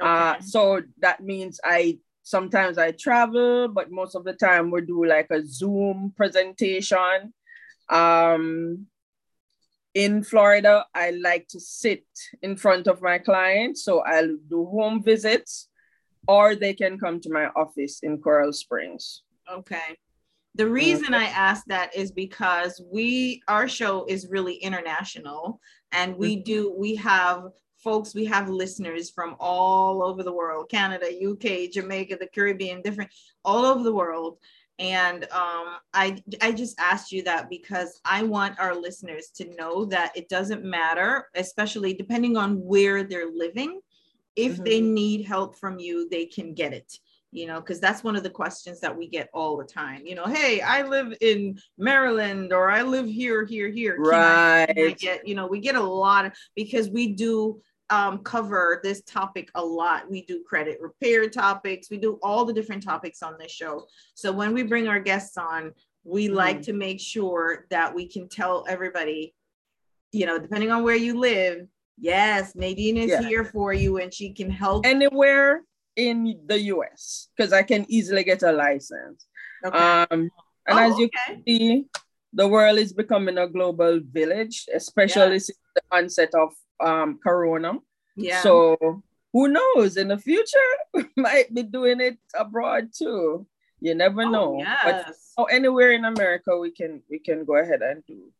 Uh, Okay. so that means I sometimes I travel, but most of the time we do like a Zoom presentation. Um, in Florida, I like to sit in front of my clients, so I'll do home visits, or they can come to my office in Coral Springs. Okay. The reason I ask that is because we our show is really international and we mm-hmm. do we have folks we have listeners from all over the world Canada, UK, Jamaica, the Caribbean, different all over the world and um, I I just asked you that because I want our listeners to know that it doesn't matter, especially depending on where they're living. If they need help from you, they can get it you know, because that's one of the questions that we get all the time. You know, hey, I live in Maryland or I live here, here, here. Can I- can I Right. get, you know, we get a lot of because we do um, cover this topic a lot. We do credit repair topics, we do all the different topics on this show. So when we bring our guests on, we like to make sure that we can tell everybody, you know, depending on where you live, yes, Nadine is Yeah. here for you and she can help. Anywhere in the US, because I can easily get a license. Okay. Um, and Oh, as you okay. see, the world is becoming a global village, especially since the onset of um, Corona. Yeah. So who knows? In the future, [LAUGHS] might be doing it abroad too. You never Oh, know. But oh, anywhere in America, we can we can go ahead and do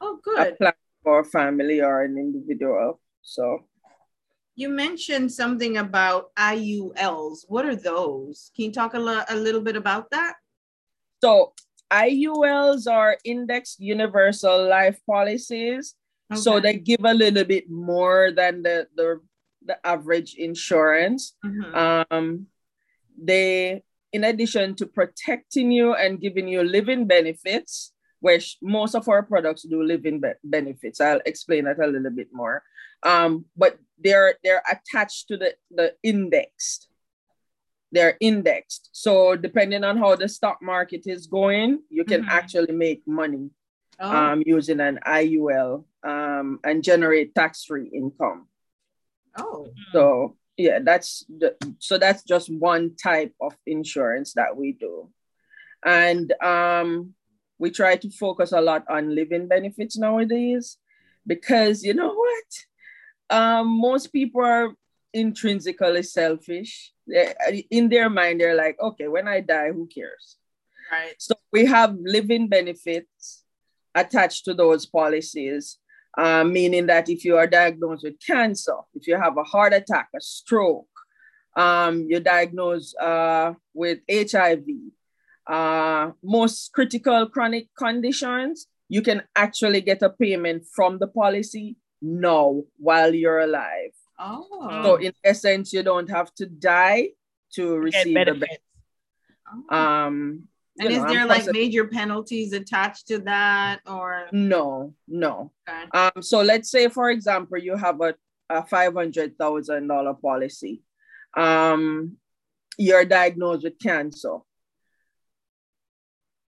Oh, a good. plan for a family or an individual. So You mentioned something about IULs. What are those? Can you talk a, lo- a little bit about that? so IULs are indexed universal life policies. So they give a little bit more than the the, the average insurance. Mhm. Um, they, in addition to protecting you and giving you living benefits, which most of our products do living be- benefits. I'll explain that a little bit more. Um, but they're they're attached to the the indexed. They're indexed. So depending on how the stock market is going, you can Mhm. actually make money Oh, um, using an IUL um, and generate tax-free income. oh, So yeah that's the, so that's just one type of insurance that we do. And um we try to focus a lot on living benefits nowadays because you know what? Um most people are intrinsically selfish. In their mind they're like okay when i die who cares? Right. so we have living benefits attached to those policies, uh, meaning that if you are diagnosed with cancer, if you have a heart attack, a stroke, um, you're diagnosed uh, with HIV, uh, most critical chronic conditions, you can actually get a payment from the policy now while you're alive. Oh. So in essence, you don't have to die to receive the benefit. Um, you and is know, there and like major penalties attached to that or No, no. okay. Um, so let's say, for example, you have a, a five hundred thousand dollar policy. Um, you're diagnosed with cancer.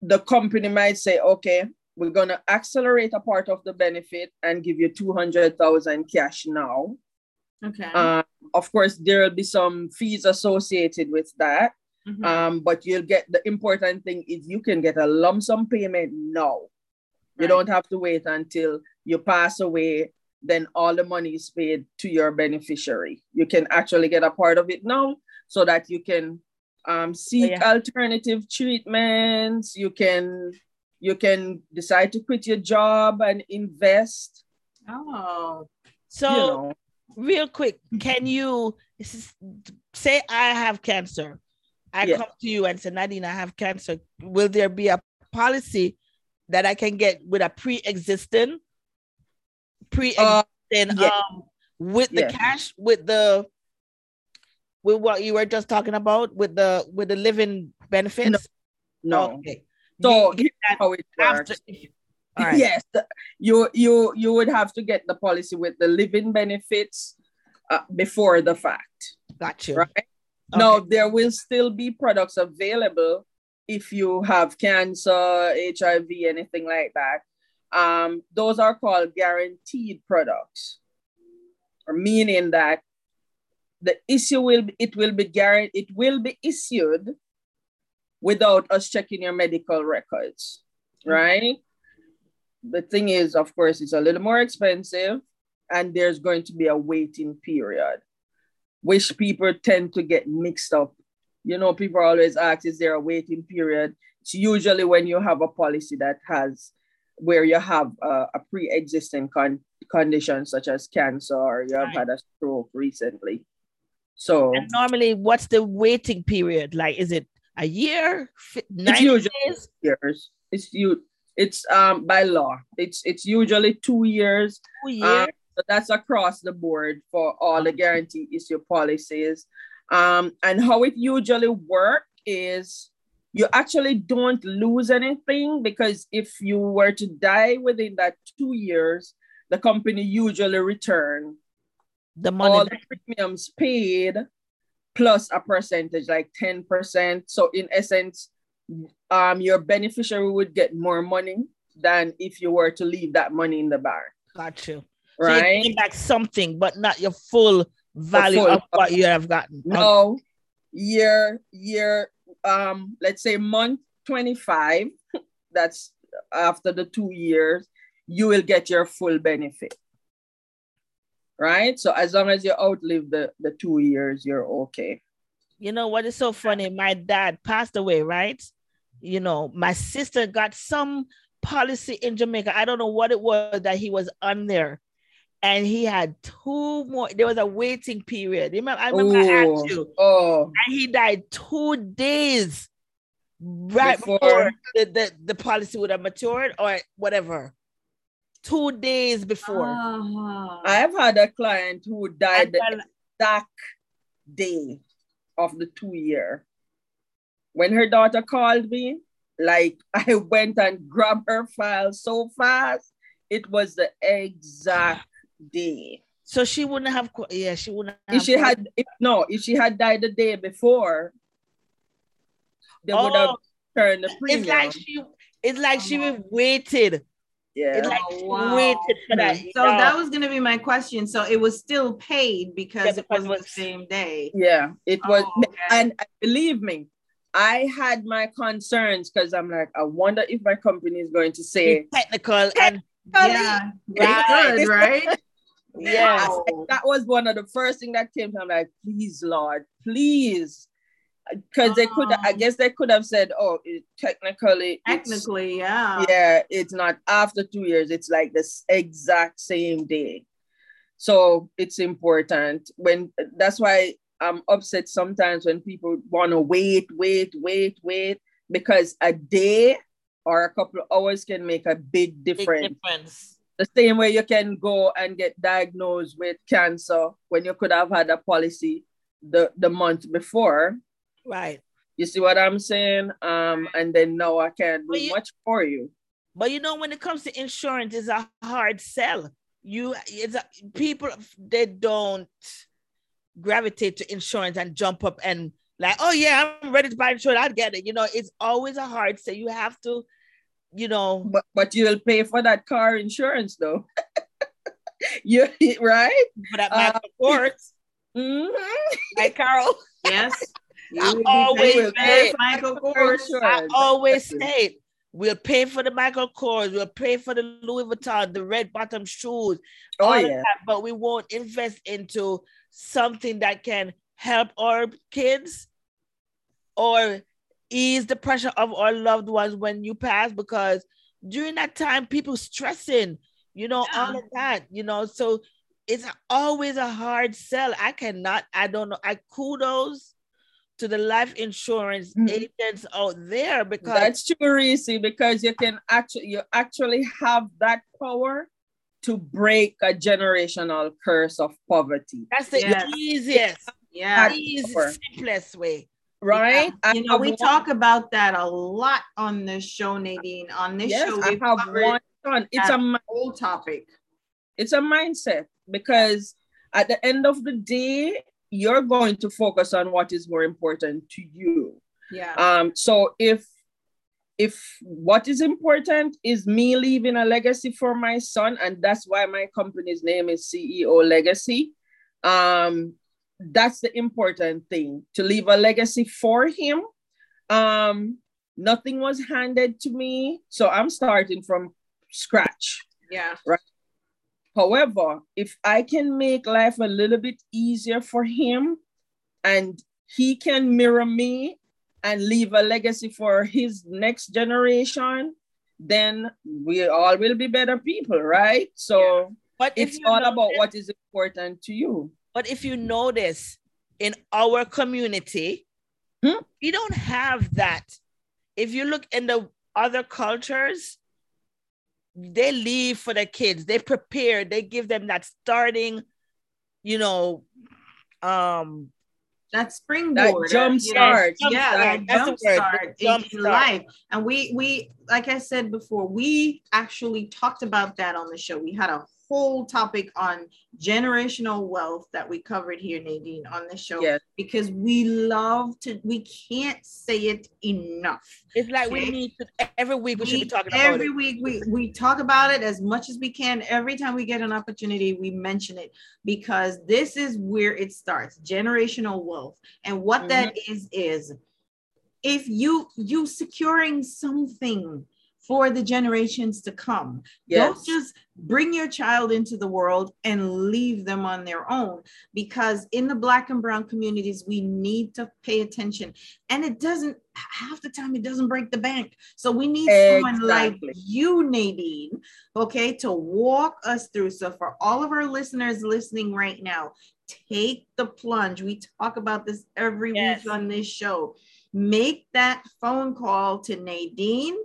The company might say, okay, we're gonna accelerate a part of the benefit and give you two hundred thousand cash now. Okay. Uh, of course, there will be some fees associated with that. Mhm. Um, but you'll get the important thing is you can get a lump sum payment now. You don't have to wait until you pass away, then all the money is paid to your beneficiary. You can actually get a part of it now so that you can um, seek yeah. alternative treatments. You can you can decide to quit your job and invest. oh. So you know, real quick, can you say I have cancer? I Yeah. come to you and say, Nadine, I have cancer. Will there be a policy that I can get with a pre-existing, pre-existing Uh, yeah. um with the Yeah. cash, with the with what you were just talking about, with the with the living benefits? no. Okay. So You how it works. Right. Yes, you you you would have to get the policy with the living benefits uh, before the fact, Got you. Right? Now there will still be products available if you have cancer, HIV, anything like that. Um, those are called guaranteed products, or meaning that the issue will be, it will be guaranteed it will be issued without us checking your medical records, right? The thing is, of course, it's a little more expensive, and there's going to be a waiting period, which people tend to get mixed up. You know, people always ask, is there a waiting period? It's usually when you have a policy that has where you have a, a pre-existing con- condition such as cancer or you have Right. had a stroke recently. So And normally, what's the waiting period? Like, is it a year, Fi- 90 usually- days? years. It's you. It's um by law. It's it's usually two years. Two years? Um, so that's across the board for all the guarantee issue policies. Um, and how it usually work is you actually don't lose anything because if you were to die within that two years, the company usually return the money. all the premiums paid plus a percentage, like 10%. So in essence, um, your beneficiary would get more money than if you were to leave that money in the bank, Got you. So you're right? back something, but not your full value full of what you have gotten. Okay. No, year, year, um, let's say month 25, [LAUGHS] that's after the two years, you will get your full benefit. Right? So as long as you outlive the, the two years, you're okay. You know what is so funny? My dad passed away, right? You know, my sister got some policy in Jamaica. I don't know what it was that he was on there. And he had two more. There was a waiting period. Remember, I remember I Ooh, asked you, Oh, and he died two days right before, Before. the, the, the policy would have matured or whatever. Two days before. Ah. I've had a client who died And the exact day of the two year. When her daughter called me, like [LAUGHS] I went and grabbed her file so fast, it was the exact day. so she wouldn't have, yeah, she wouldn't have. If she had, if no, if she had died the day before, they would have Oh, turned the It's like she, it's like she waited Yeah. It like Oh, wow. waited for that. So you know? that was gonna be my question. So it was still paid because Yeah, it because was the same day. Yeah, it was, Oh, okay. and believe me, I had my concerns because I'm like, I wonder if my company is going to say, Be technical and Yeah, Right. good, right? [LAUGHS] yes. Wow. that was one of the first thing that came to me. I'm like, please, Lord, please. Because they could, I Oh. guess they could have said, oh, it, technically, Technically, yeah. yeah, it's not after two years, it's like this exact same day. So it's important when that's why I'm upset sometimes when people want to wait, wait, wait, wait, because a day or a couple of hours can make a big Big difference. The same way you can go and get diagnosed with cancer when you could have had a policy the, the month before. Right. You see what I'm saying? Um, and then now I can't do you- much for you. But you know, when it comes to insurance, it's a hard sell. You it's a, people they don't gravitate to insurance and jump up and like, oh yeah, I'm ready to buy insurance. I'll get it. You know, it's always a hard sell. You have to, you know, But but you'll pay for that car insurance though. [LAUGHS] you right? for that Uh, matter, of course. Mhm. Like Carol, [LAUGHS] Yes. You I always paying for Michael Kors. I always Exactly. say we'll pay for the Michael Kors, we'll pay for the Louis Vuitton, the red bottom shoes, Oh all of yeah. that, but we won't invest into something that can help our kids or ease the pressure of our loved ones when you pass because during that time people stressing you know all of that you know so it's always a hard sell i cannot i don't know i kudos to the life insurance Mhm. agents out there because That's true, Reese, because you can actually you actually have that power to break a generational curse of poverty. that's the Yes. easiest Yeah. easy, power. simplest way Right? Yeah. You know, have we talk about that a lot on this show, Nadine. On this Yes, show, I we've one son. It's a whole topic. it's a mindset because at the end of the day, you're going to focus on what is more important to you. Yeah. Um, so if if what is important is me leaving a legacy for my son, and that's why my company's name is CEO Legacy, um, that's the important thing to leave a legacy for him. Um, nothing was handed to me, so I'm starting from scratch. yeah. Right. However, if I can make life a little bit easier for him and he can mirror me and leave a legacy for his next generation, then we all will be better people, right? So but it's all know about what is important to you. But if you notice in our community, Hmm? we don't have that. If you look in the other cultures, they leave for the kids. They prepare. They give them that starting, you know, um, That springboard. jump you know, start. Jump yeah, start. that jump start in- jump in start. life. And we we like I said before, we actually talked about that on the show. We had a whole topic on generational wealth that we covered here, Nadine, on the show Yes. because we love to. We can't say it enough. it's like we need to every week we should be talking about every it. week we we talk about it as much as we can every time we get an opportunity we mention it because this is where it starts generational wealth and what that Mm-hmm. is is if you you securing something for the generations to come. Don't just bring your child into the world and leave them on their own because in the black and brown communities we need to pay attention. And it doesn't half the time it doesn't break the bank. So we need someone like you nadine okay to walk us through. So for all of our listeners listening right now take the plunge. We talk about this every Yes. week on this show. Make that phone call to nadine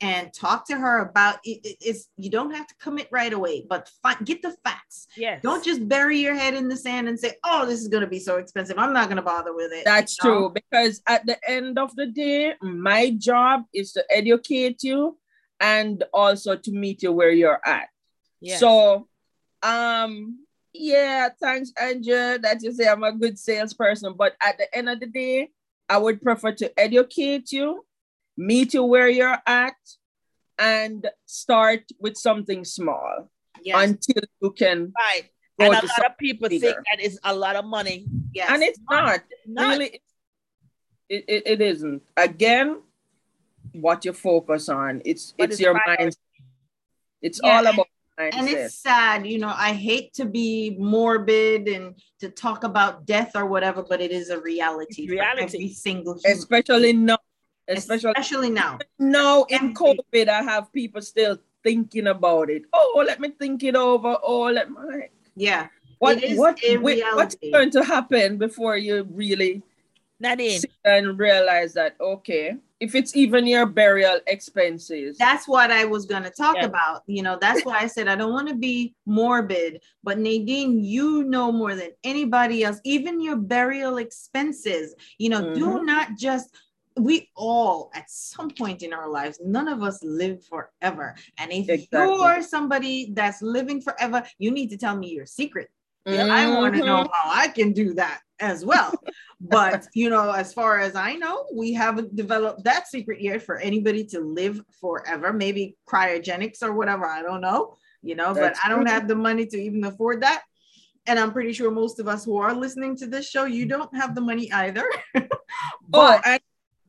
and talk to her about it, it- it's you don't have to commit right away but fi- get the facts Yes. don't just bury your head in the sand and say oh this is going to be so expensive i'm not going to bother with it That's you know? true because at the end of the day, my job is to educate you and also to meet you where you're at. Yes. So, um, yeah, thanks, Andrea, that you say I'm a good salesperson. But at the end of the day, I would prefer to educate you, meet you where you're at, and start with something small Yes. until you can Right. And a lot of people think bigger. that is a lot of money. yes. and it's not Not. really it, it, it isn't again what you focus on it's What it's your priority? mind it's Yeah, all about mindset. and it's sad you know i hate to be morbid and to talk about death or whatever but it is a reality It's reality. every single human, especially now especially especially now. Now in covid i have people still thinking about it. Oh let me think it over. Oh let me yeah what It is what a wait, what's going to happen before you really Nadine, sit and realize that okay if it's even your burial expenses? That's what i was going to talk Yeah. about. You know that's why i said i don't want to be morbid but nadine you know more than anybody else even your burial expenses. You know do Mhm. not just we all at some point in our lives none of us live forever and if Exactly. you're somebody that's living forever you need to tell me your secret I want to mm-hmm. know how I can do that as well. but you know, as far as I know, we haven't developed that secret yet for anybody to live forever. Maybe cryogenics or whatever. I don't know. You know, but I don't true. have the money to even afford that. And I'm pretty sure most of us who are listening to this show, you don't have the money either. Oh, [LAUGHS] but and,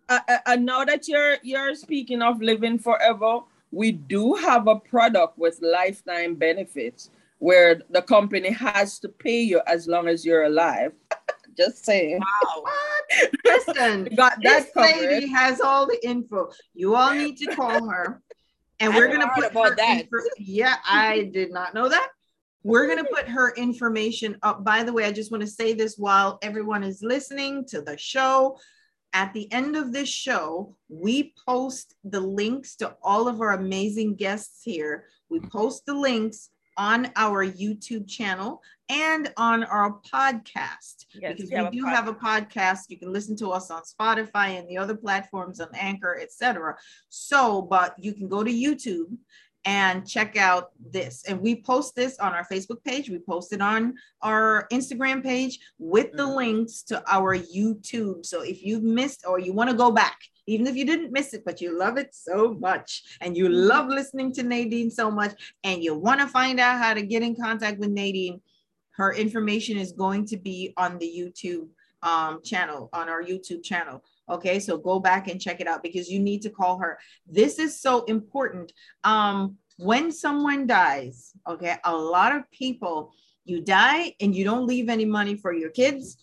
uh, uh, and now that you're you're speaking of living forever, we do have a product with lifetime benefits where the company has to pay you as long as you're alive. [LAUGHS] Just saying. wow. what? Listen, We [LAUGHS] got this that covered. lady has all the info. You all need to call her, and we're gonna put about her that. info- yeah, I did not know that. We're gonna put her information up. By the way, I just want to say this while everyone is listening to the show. At the end of this show, we post the links to all of our amazing guests here. We post the links on our YouTube channel and on our podcast Yes, because we have we do have a podcast. You can listen to us on Spotify and the other platforms on Anchor, etc. So, but you can go to YouTube and check out this. And we post this on our Facebook page. We post it on our Instagram page with the Mhm. links to our YouTube. So if you've missed or you want to go back, even if you didn't miss it, but you love it so much and you love listening to Nadine so much and you want to find out how to get in contact with Nadine, her information is going to be on the YouTube um, channel, on our YouTube channel. Okay, so go back and check it out because you need to call her. This is so important. Um, when someone dies, okay, a lot of people, you die and you don't leave any money for your kids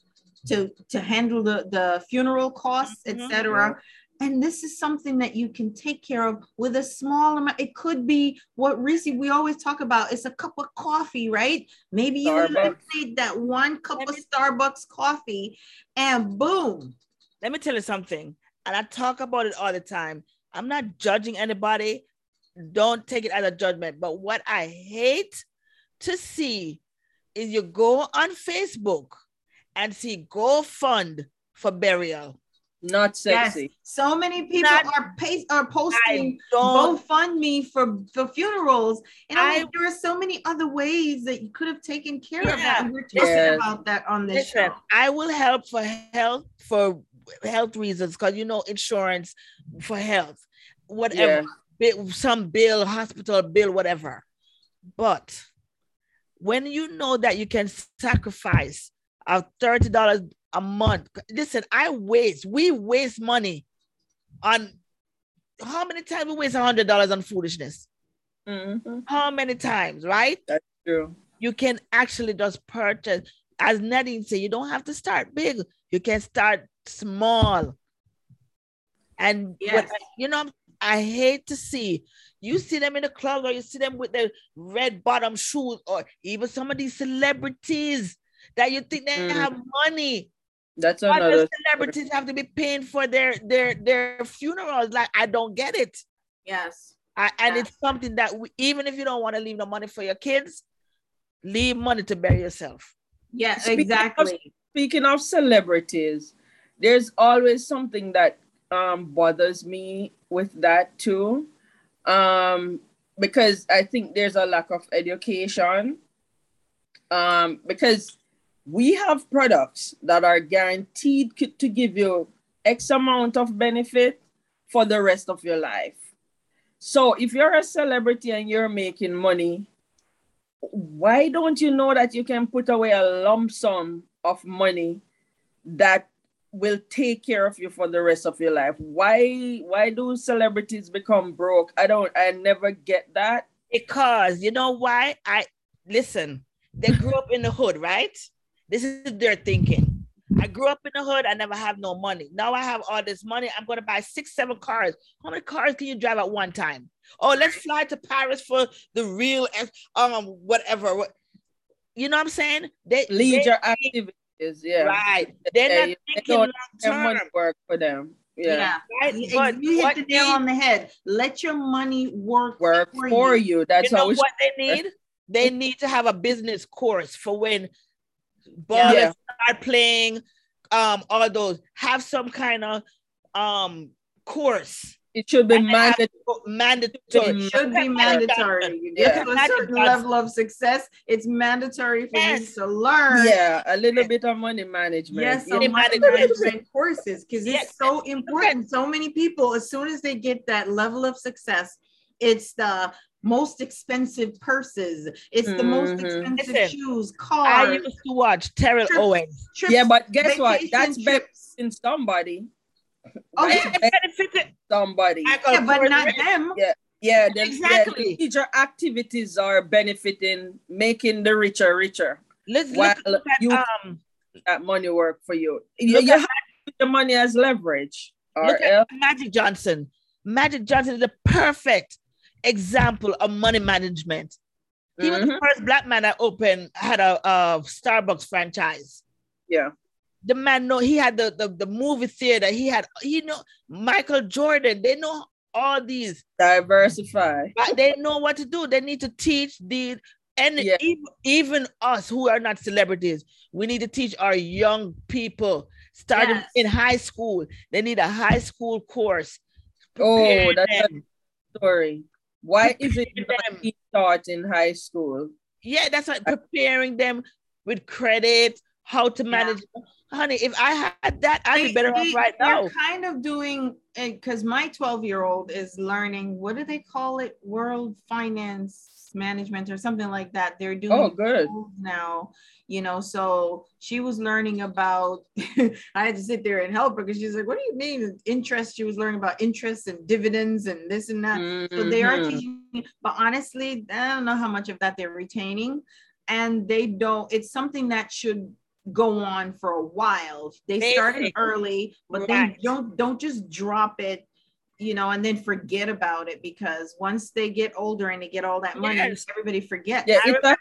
to to handle the the funeral costs, etc. And this is something that you can take care of with a small amount. It could be what Reese we always talk about. It's a cup of coffee, right? Maybe you eliminate that one cup of Starbucks coffee, and boom, Let me tell you something, and I talk about it all the time. I'm not judging anybody. Don't take it as a judgment. But what I hate to see is you go on Facebook and see GoFund for burial. Not sexy. Yes, so many people Not- are pay, are posting don't. GoFundMe for for funerals, and I'm I- like, there are so many other ways that you could have taken care of that. Yeah, we're talking yes. about that on this Listen, show. I will help for health for health reasons because you know insurance for health, whatever. Bi- Some bill, hospital bill, whatever. But when you know that you can sacrifice a thirty dollars a month, listen, I waste. We waste money on how many times we waste a hundred dollars on foolishness? Mhm. How many times, right? That's true. you can actually just purchase. As Nadine said, you don't have to start big. You can start small. And what- you know, I hate to see you see them in the club or you see them with the red bottom shoes, or even some of these celebrities that you think they Mm. have money. That's Why another. does celebrities have to be paying for their their their funerals? Like I don't get it. Yes. I, and Yeah. it's something that we, even if you don't want to leave the money for your kids, leave money to bury yourself. Yeah, Speaking of- exactly. Speaking of celebrities, there's always something that um, bothers me with that too, um, because I think there's a lack of education. Um, because we have products that are guaranteed to give you X amount of benefit for the rest of your life. So if you're a celebrity and you're making money, why don't you know that you can put away a lump sum of money that will take care of you for the rest of your life? Why why do celebrities become broke? I don't I never get that. Because you know why? I listen, they grew up in the hood, right? This is their thinking. I grew up in the hood. I never have no money. Now I have all this money. I'm going to buy six, seven cars. How many cars can you drive at one time? Oh, let's fly to Paris for the real, um, whatever. What, you know what I'm saying? They Leisure they- activities, yeah. Right. They're Yeah, not they thinking don't long have money term. work for them. Yeah. Yeah. Right? You, But you hit the nail they- on the head. Let your money work, Work for you. That's you know what they need? They need to have a business course for when ballers Yeah. start playing um all those have some kind of um course it should be mandatory. mandatory It should be Look at Magic mandatory. Johnson. You Yeah. get to a certain level of success, it's mandatory for Yes. you to learn. Yeah, a little bit of money management. Yes, Yeah. some Money money management. management courses because Yes. it's so important. So many people, as soon as they get that level of success, it's the most expensive purses, it's the most Mhm. expensive Listen, shoes, I used to watch Terrell Trips. Owens. trips, Yeah, but guess what? vacation That's better trips. in somebody. Oh, yeah. It benefited somebody. Yeah, but Kors. not them. Yeah. Yeah, the, Exactly. the leisure activities are benefiting, making the richer richer. Let's While look, look at you- um That money work for you. You, you have to the money as leverage. Look at Magic Johnson. Magic Johnson is the perfect example of money management. He was the Mhm. first black man that opened had a, a Starbucks franchise. yeah. The man know he had the, the the movie theater. He had you know Michael Jordan. They know all these. Diversify. but they know what to do. They need to teach the and Yeah. even, even us who are not celebrities, we need to teach our young people starting Yes. in high school. They need a high school course. Oh, that's a story. Why is it not them. taught in high school? yeah, that's what preparing them with credit, how to Yeah. Honey, if I had that, I'd be better they- off right now. they're kind of doing because my 12 year old is learning what do they call it world finance management or something like that they're doing Oh, good. now you know so she was learning about [LAUGHS] i had to sit there and help her because she's like what do you mean interest she was learning about interest and dividends and this and that so they are Mhm. teaching but honestly i don't know how much of that they're retaining and they don't it's something that should go on for a while they started early but Right. then don't don't just drop it you know and then forget about it because once they get older and they get all that money Yes. everybody forgets Yeah, it's, a,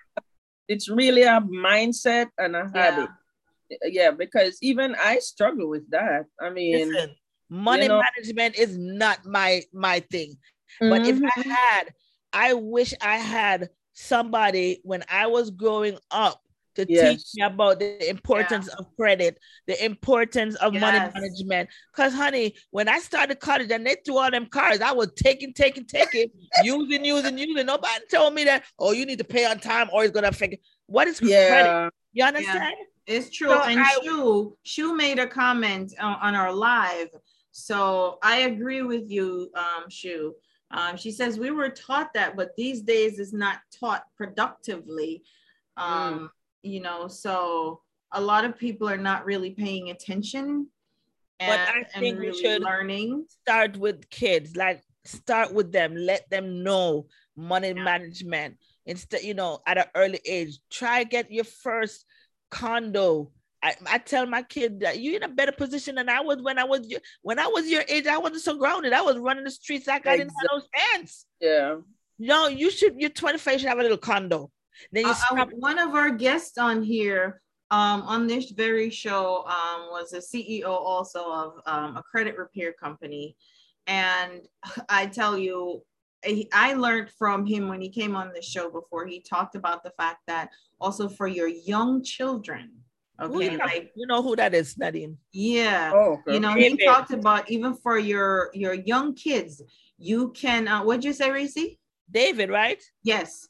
it's really a mindset and a habit. Yeah, because even I struggle with that. I mean, Listen, money know- management is not my my thing. But if I mhm. had, I wish I had somebody when I was growing up to teach me about the importance of credit, the importance of money management. Because, honey, when I started college and they threw all them cards, I was taking, taking, taking, [LAUGHS] using, using, using. Nobody told me that, oh, you need to pay on time or it's going to affect it. What is credit? You understand? It's true. So and I- Shu, Shu made a comment on, on our live. So I agree with you, um, Shu. Um, she says we were taught that, but these days is not taught productively. Um, You know, so a lot of people are not really paying attention. But And, I and think we really should- learning. start with kids like start with them let them know money management instead you know at an early age try get your first condo I, I tell my kid that you're in a better position than I was when I was your, when I was your age. I wasn't so grounded. I was running the streets like I didn't have no sense. yeah. No, you should. You're 25. You should have a little condo. Then you Uh, uh, one of our guests on here um, on this very show um, was a CEO also of um, a credit repair company. And I tell you, I I learned from him when he came on the show before. He talked about the fact that also for your young children, Who okay, you, like you know who that is, Nadine? yeah, Oh, okay. you know, he David. talked about even for your your young kids, you can. Uh, what'd you say, Racy? David, right? Yes.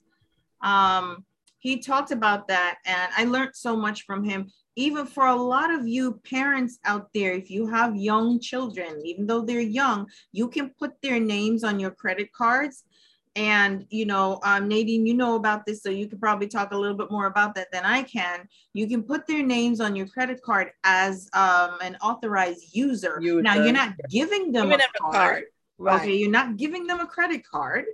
Um, he talked about that, and I learned so much from him. even for a lot of you parents out there, if you have young children, even though they're young, you can put their names on your credit cards. And you know, um, Nadine, you know about this, so you could probably talk a little bit more about that than I can. You can put their names on your credit card as um, an authorized user. Now, you're not giving them a them a card. card. Right. Okay, you're not giving them a credit card.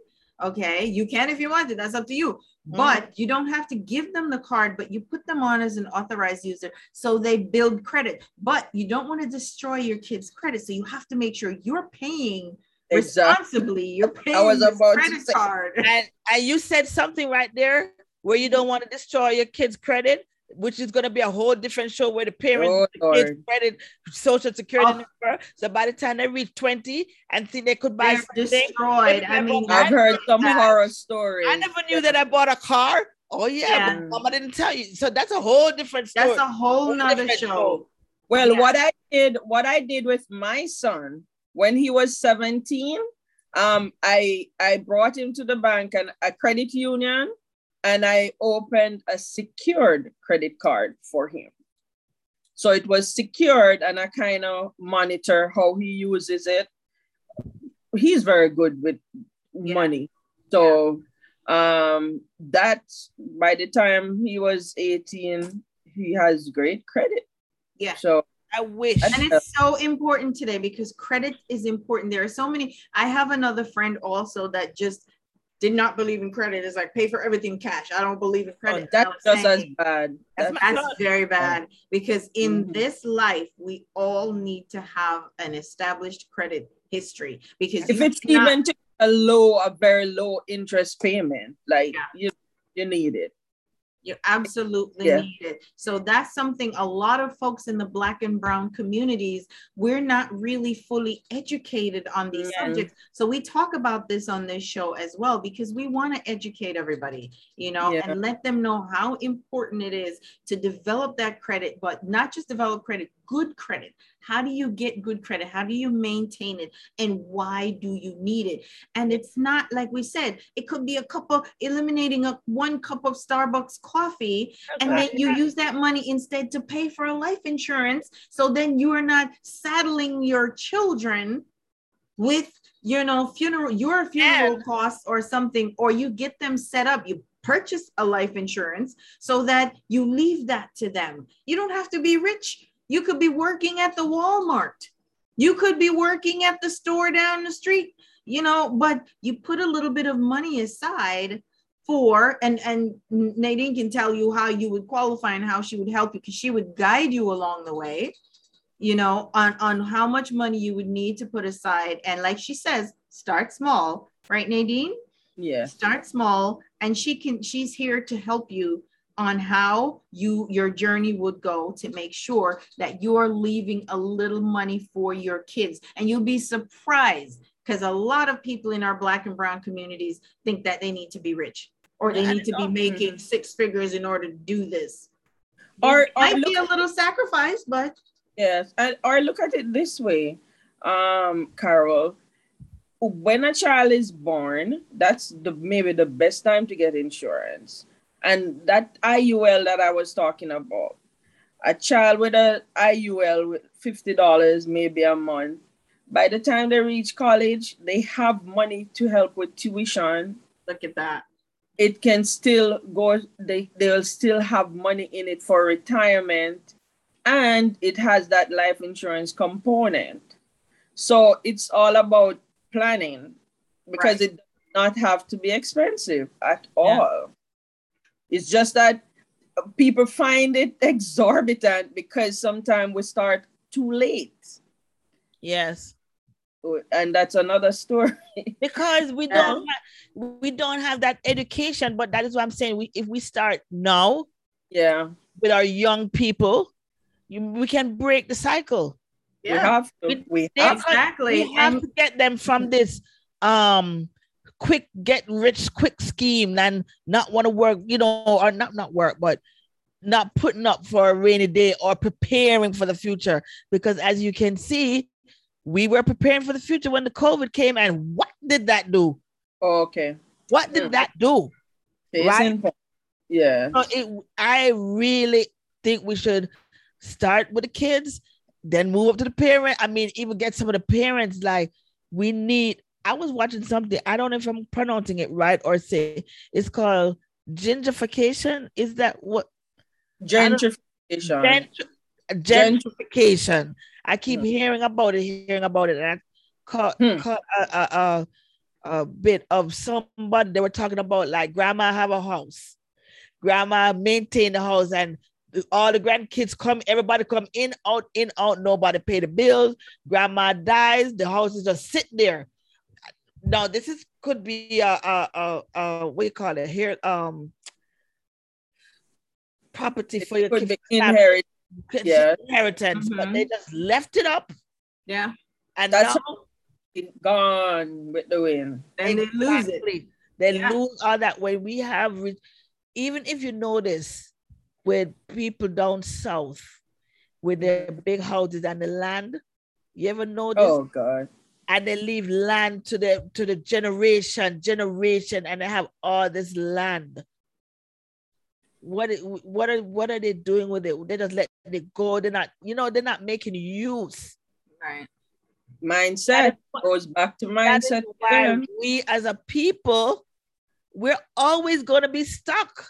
Okay, you can if you want to, that's up to you. Mm-hmm. But you don't have to give them the card, but you put them on as an authorized user so they build credit. But you don't want to destroy your kids' credit. So you have to make sure you're paying Exactly. responsibly. You're paying I was about to credit say. card. and and you said something right there where you don't want to destroy your kids' credit, which is going to be a whole different show where the parents Oh, the kids credit social security Oh. number. So by the time they reach 20 and think they could buy They're something, destroyed. I mean, I've heard some that- horror stories. I never knew that I bought a car. Oh yeah, Yeah. but mama didn't tell you. So that's a whole different story. That's a whole Whole nother different show. Well, Yeah. what I did, what I did with my son when he was 17, um, I I brought him to the bank and a credit union, and I opened a secured credit card for him. So it was secured, and I kind of monitor how he uses it. He's very good with Yeah. money, so um, that by the time he was 18, he has great credit. Yeah. So I wish. And it's so important today because credit is important. There are so many. I have another friend also that just did not believe in credit. It's like pay for everything cash. I don't believe in Oh, credit. that's I'm just as bad. That's That's, very bad because in Mhm. this life, we all need to have an established credit history because if it's even to a low, a very low interest payment, like Yeah. you, you need it. You absolutely Yeah. need it. So that's something a lot of folks in the black and brown communities, we're not really fully educated on these Yeah. subjects. So we talk about this on this show as well because we want to educate everybody, you know, Yeah. and let them know how important it is to develop that credit, but not just develop credit, good credit. How do you get good credit? How do you maintain it? And why do you need it? And it's not like we said, it could be a cup of eliminating a one cup of Starbucks coffee, and then you use that money instead to pay for a life insurance. So then you are not saddling your children with you know funeral your funeral costs or something, or you get them set up. You purchase a life insurance so that you leave that to them. You don't have to be rich. You could be working at the Walmart. You could be working at the store down the street, you know, but you put a little bit of money aside for and and Nadine can tell you how you would qualify and how she would help you because she would guide you along the way, you know, on on how much money you would need to put aside and like she says, start small, right Nadine? Yeah. start small and she can she's here to help you on how you your journey would go to make sure that you are leaving a little money for your kids and you'll be surprised because a lot of people in our black and brown communities think that they need to be rich or they need to be making six figures in order to do this Or- it might or be a little sacrifice but Yes. And or look at it this way, um, Carol. When a child is born, that's the maybe the best time to get insurance. And that IUL that I was talking about, a child with a IUL with fifty dollars maybe a month, by the time they reach college, they have money to help with tuition. look at that It can still go, they, they'll still have money in it for retirement, and it has that life insurance component. So it's all about planning because Right. it does not have to be expensive at Yeah. all. It's just that people find it [LAUGHS] exorbitant because sometimes we start too late. yes. And that's another story. [LAUGHS] because we don't have, we don't have that education but that is what i'm saying we if we start now yeah, with our young people you, we can break the cycle we have to. We- We have have- exactly we have and to get them from this um quick get rich quick scheme and not want to work you know or not not work but not putting up for a rainy day or preparing for the future because as you can see we were preparing for the future when the covid came and what did that do okay. what did Mm. that do Right. Yeah. So it, I really think we should start with the kids, then move up to the parent. I mean, even get some of the parents like we need. I was watching something. I don't know if I'm pronouncing it right or say it's called gentrification. Is that what Gentrification. Gentr- gentrification? I keep hearing about it, hearing about it, and I caught, Hmm. caught a, a, a, a bit of somebody. They were talking about like grandma have a house, grandma maintain the house, and all the grandkids come, everybody come in, out, in, out. Nobody pay the bills. Grandma dies, the house is just sit there. Now this is could be a a a, a what you call it here um property for your kids' inherit. Yeah. inheritance, but Mhm. they just left it up, Yeah. and That's now Gone with the wind. And they lose it. They Yeah. lose all that when we have, re- even if you notice, with people down south, with their big houses and the land, you ever notice? Oh God. And they leave land to the to the generation, generation, and they have all this land. What what are what are they doing with it? They just let it go. They're not, you know, they're not making use. Right. Mindset That is what- goes back to That is mindset. why we as a people, we're always going to be stuck.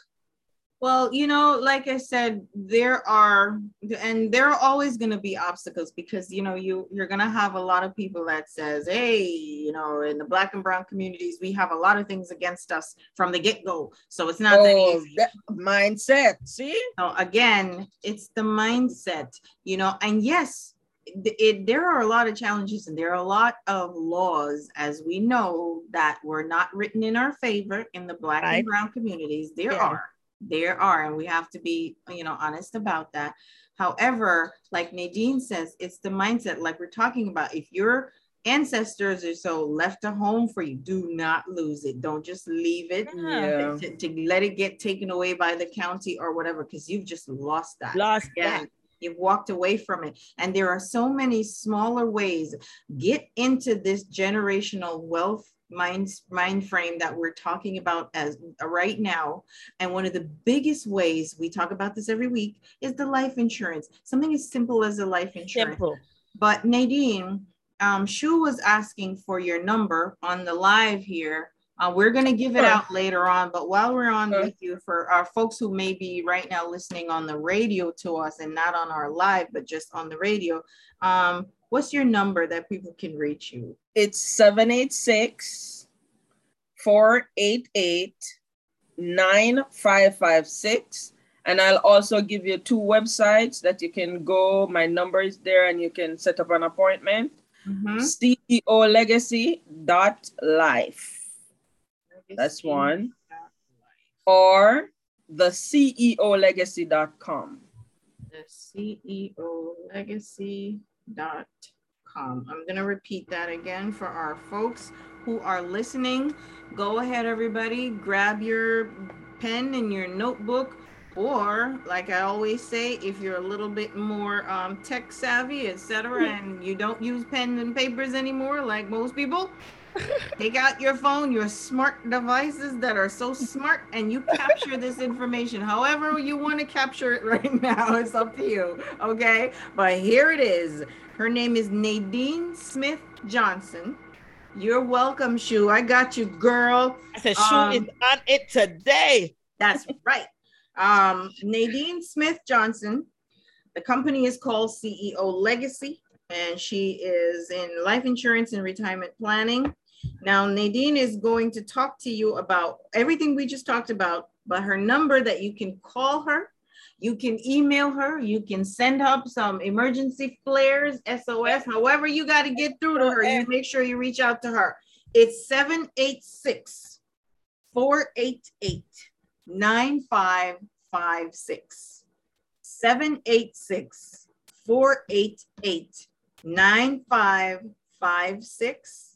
Well, you know, like I said, there are and there are always going to be obstacles because you know you you're going to have a lot of people that says, "Hey, you know, in the black and brown communities, we have a lot of things against us from the get-go." So it's not that Oh, easy. that mindset. See? So again, it's the mindset, you know, and yes, it, it- there are a lot of challenges and there are a lot of laws, as we know, that were not written in our favor in the black Right. and brown communities. There Yeah. are, there are, and we have to be, you know, honest about that. However, like Nadine says, it's the mindset, like we're talking about. If your ancestors or so left a home for you, do not lose it. Don't just leave it Yeah. to, to let it get taken away by the county or whatever, because you've just lost that. Lost Yeah, that. you've walked away from it. And there are so many smaller ways. Get into this generational wealth mind, mind frame that we're talking about as uh, right now. And one of the biggest ways we talk about this every week is the life insurance. Something as simple as a life insurance. Simple. But Nadine, um, Shu was asking for your number on the live here. Uh, we're gonna give it out later on, but while we're on with you, for our folks who may be right now listening on the radio to us and not on our live, but just on the radio, um, what's your number that people can reach you? It's 786 488 9556. And I'll also give you two websites that you can go. My number is there and you can set up an appointment. Mhm. CEO Legacy dot life. That's one. Or the CEO Legacy.com. The CEO Legacy.com. I'm going to repeat that again for our folks who are listening. Go ahead, everybody, grab your pen and your notebook. Or, like I always say, if you're a little bit more um, tech savvy, etc., and you don't use pens and papers anymore, like most people, take out your phone, your smart devices that are so smart, and you capture this information however you want to capture it [LAUGHS] right now. It's up to you. Okay. But here it is. Her name is Nadine Smith Johnson. You're welcome, Shu. I got you, girl. I said, shoot Um, is on it today. That's [LAUGHS] right. Um, Nadine Smith Johnson. The company is called CEO Legacy, and she is in life insurance and retirement planning. Now, Nadine is going to talk to you about everything we just talked about, but her number that you can call her, you can email her, you can send up some emergency flares, SOS, however you got to get through to her. You make sure you reach out to her. It's 786 488 9556. 786 488 9556.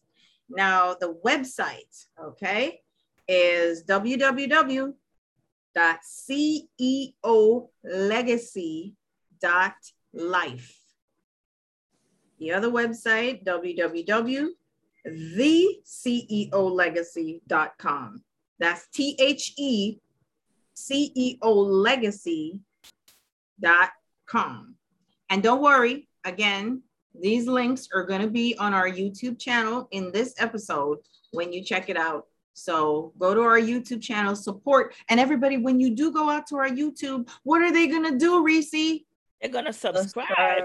Now, the website, okay, is www.ceolegacy.life. The other website, www.theceolegacy.com. That's T H E CEO Legacy.com. And don't worry, again, these links are going to be on our YouTube channel in this episode when you check it out. So go to our YouTube channel, support. And everybody, when you do go out to our YouTube, what are they going to do, Reese? They're gonna subscribe.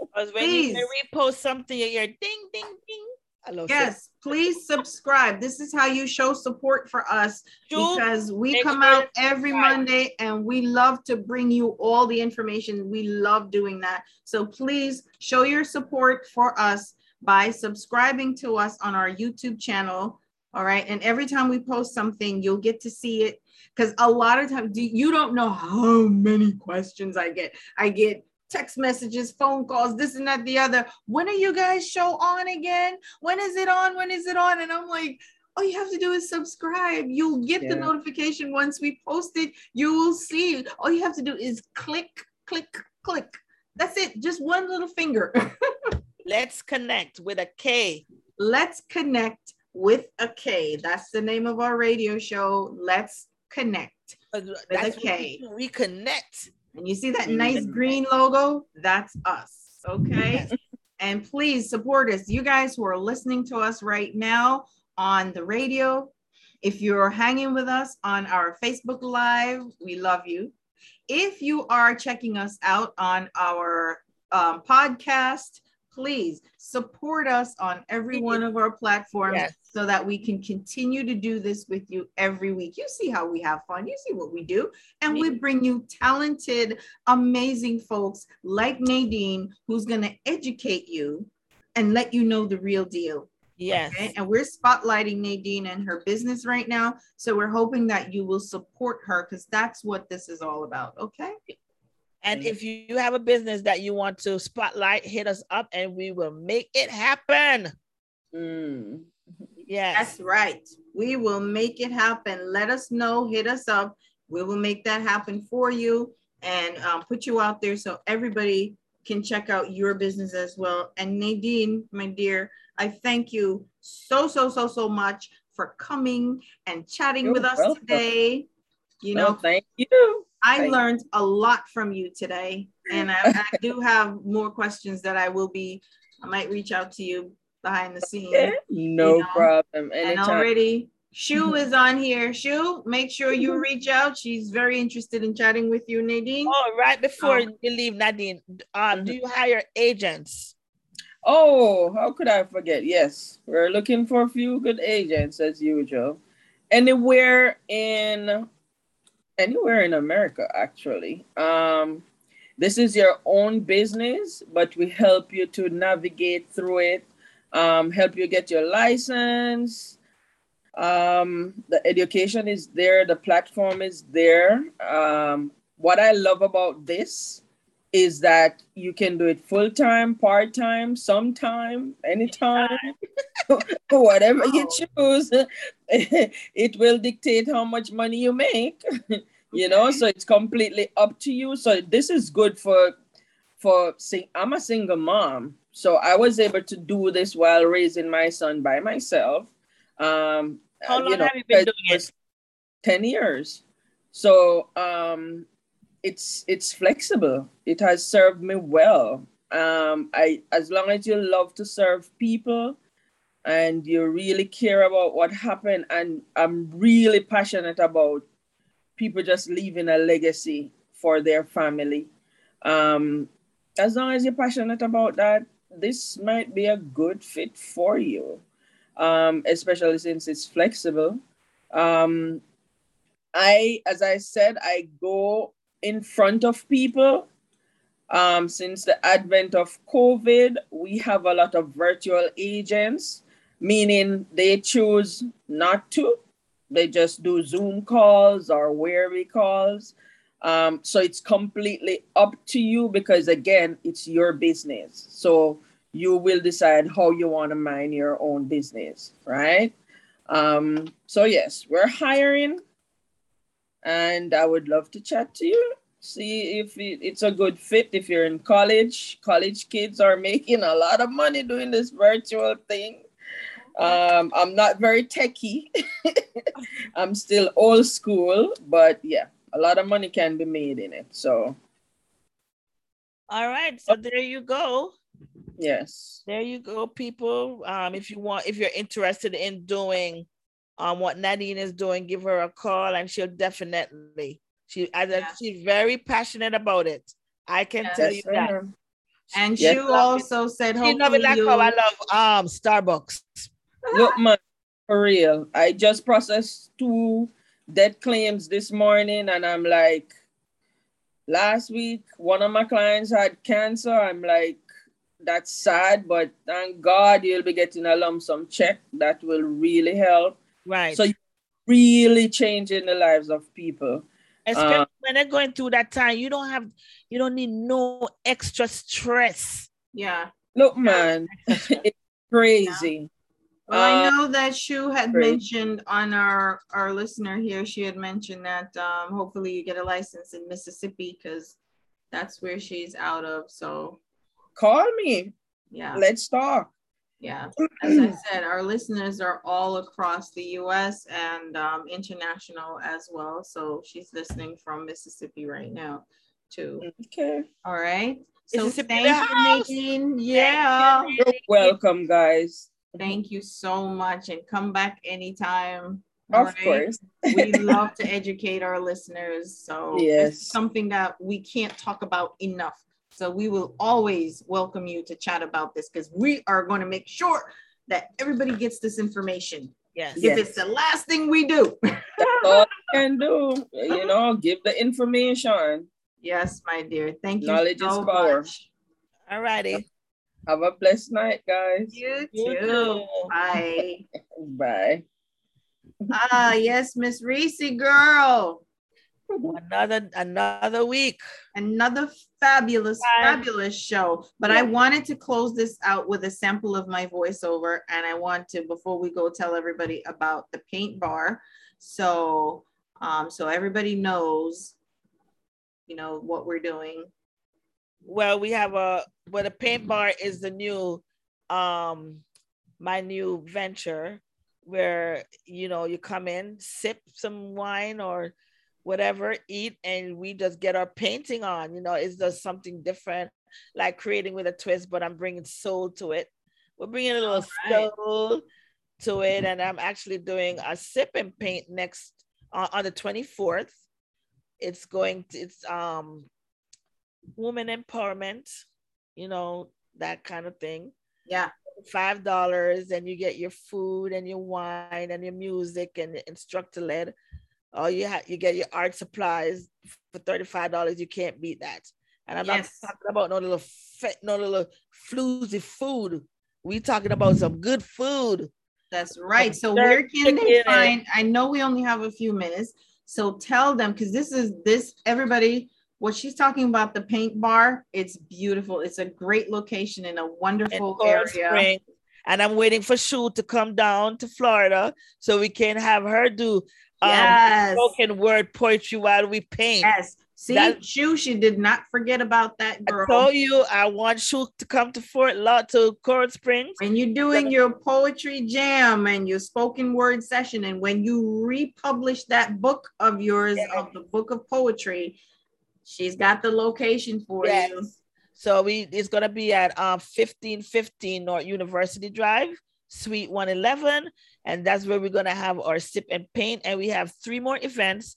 Because [LAUGHS] when you Please. repost something, you hear ding, ding, ding. I love Yes, please subscribe. This is how you show support for us Sure. because we come sure out every subscribe. Monday and we love to bring you all the information. We love doing that. So please show your support for us by subscribing to us on our YouTube channel. All right. And every time we post something, you'll get to see it. Because a lot of times you don't know how many questions I get. I get text messages, phone calls, this and that, the other. When are you guys show on again? When is it on? When is it on? And I'm like, all you have to do is subscribe. You'll get the notification once we post it. You will see. All you have to do is click, click, click. That's it. Just one little finger. [LAUGHS] Let's connect with a K. Let's connect with a K. That's the name of our radio show. Let's connect. Uh, that's a what K. we reconnect. And you see that nice green logo? That's us. Okay. and please support us. You guys who are listening to us right now on the radio, if you're hanging with us on our Facebook Live, we love you. If you are checking us out on our um, podcast, please support us on every one of our platforms Yes. so that we can continue to do this with you every week. You see how we have fun, you see what we do, and we bring you talented, amazing folks like Nadine, who's going to educate you and let you know the real deal. Yes. Okay? And we're spotlighting Nadine and her business right now. So we're hoping that you will support her because that's what this is all about. Okay. And if you have a business that you want to spotlight, hit us up and we will make it happen. Mm. Yes. That's right. We will make it happen. Let us know, hit us up. We will make that happen for you and um, put you out there so everybody can check out your business as well. And Nadine, my dear, I thank you so, so, so, so much for coming and chatting You're with us welcome. today. You No, know, thank you. I Thank- learned a lot from you today, and I, I do have more questions that I will be. I might reach out to you behind the scenes. Yeah, no know, problem. And Anytime. already, Shu is on here. Shu, make sure you reach out. She's very interested in chatting with you, Nadine. Oh, right before Um, you leave, Nadine, uh, do you hire agents? Oh, how could I forget? Yes, we're looking for a few good agents as usual. Anywhere in anywhere in America, actually. Um, this is your own business, but we help you to navigate through it, um, help you get your license. Um, the education is there, the platform is there. Um, what I love about this is that you can do it full time, part time, sometime, anytime, [LAUGHS] whatever you choose. [LAUGHS] it will dictate how much money you make. [LAUGHS] you know, so it's completely up to you. So this is good for for sing. I'm a single mom, so I was able to do this while raising my son by myself. Um, How long you know, have you been doing it it? 10 years. So um it's it's flexible. It has served me well. Um I as long as you love to serve people and you really care about what happened and I'm really passionate about people just leaving a legacy for their family. Um as long as you're passionate about that, this might be a good fit for you. Um, especially since it's flexible. Um, I, as I said, I go in front of people. Um, since the advent of COVID, we have a lot of virtual agents, meaning they choose not to. They just do Zoom calls or Weary calls. Um, so it's completely up to you because, again, it's your business. So you will decide how you want to mind your own business, right? Um, so, yes, we're hiring and I would love to chat to you. See if it's a good fit. If you're in college, college kids are [LAUGHS] making a lot of money doing this virtual thing. Um, I'm not very techy. [LAUGHS] I'm still old school, but yeah, a lot of money can be made in it. So All right, so there you go. Yes. There you go, people. Um, if you want, if you're interested in doing um what Nadine is doing, give her a call and she'll definitely she as a- Yeah. she's very passionate about it. I can tell you Yes, that. ma'am. And Yes. you also said She love it hopefully like you how I love um Starbucks. [LAUGHS] Look, man, for real. I just processed two dead claims this morning, and I'm like, last week, one of my clients had cancer. I'm like, that's sad, but thank God you'll be getting a lump sum check that will really help. Right. So you're really changing the lives of people. Especially uh, when they're going through that time, you don't have you don't need no extra stress. yeah. Look, man, [LAUGHS] it's crazy. Well, I Uh, know that Shu had great. mentioned on our our listener here. She had mentioned that um, hopefully you get a license in Mississippi because that's where she's out of. So Call me. yeah, Let's talk. Yeah. [CLEARS THROAT] As I said, our listeners are all across the U.S. and um, international as well. So she's listening from Mississippi right now, too. Okay. All right. So Mississippi thank the you. Nadine. Yeah. You're welcome, guys. Thank you so much, and come back anytime. Of all right? course. we [LAUGHS] love to educate our listeners. So Yes. it's something that we can't talk about enough. So we will always welcome you to chat about this because we are going to make sure that everybody gets this information. Yes. Yes. If it's the last thing we do. [LAUGHS] all I can do, you know, give the information. yes, my dear. Thank you Knowledge so is power. much. All righty. Have a blessed night, guys. You You too. too. Bye. [LAUGHS] Bye. ah, yes, Miss Reese, girl. Another another week. another fabulous Bye. fabulous show. But i wanted to close this out with a sample of my voiceover and i want to before we go tell everybody about the paint bar. So um so everybody knows you know what we're doing. Well, we have a well, the paint bar is the new um my new venture where you know you come in, sip some wine or whatever, eat, and we just get our painting on. You know, it's just something different, like creating with a twist, but I'm bringing soul to it. We're bringing a little Alright. soul to it, and I'm actually doing a sip and paint next on, on the 24th. It's going to it's um woman empowerment, you know, that kind of thing. yeah Five dollars, and you get your food and your wine and your music and instructor led. Oh, you have you get your art supplies for thirty-five dollars. You can't beat that. And I'm Yes. not talking about no little fe- no little floozy food. We talking about some good food. that's right so where can they find i know we only have a few minutes so tell them because this is this everybody what she's talking about the paint bar it's beautiful it's a great location in a wonderful Coral area Spring. And I'm waiting for Shu to come down to Florida so we can have her do um, yes spoken word poetry while we paint. Yes. See, That- Shu, she did not forget about that girl. I told you I want Shu to come to Fort Law to Coral Springs. when you're doing your poetry jam and your spoken word session, and when you republish that book of yours Yes. of the book of poetry, she's got the location for Yes. you. So we it's gonna be at um 1515 North University Drive, Suite 111, and that's where we're gonna have our sip and paint. And we have three more events.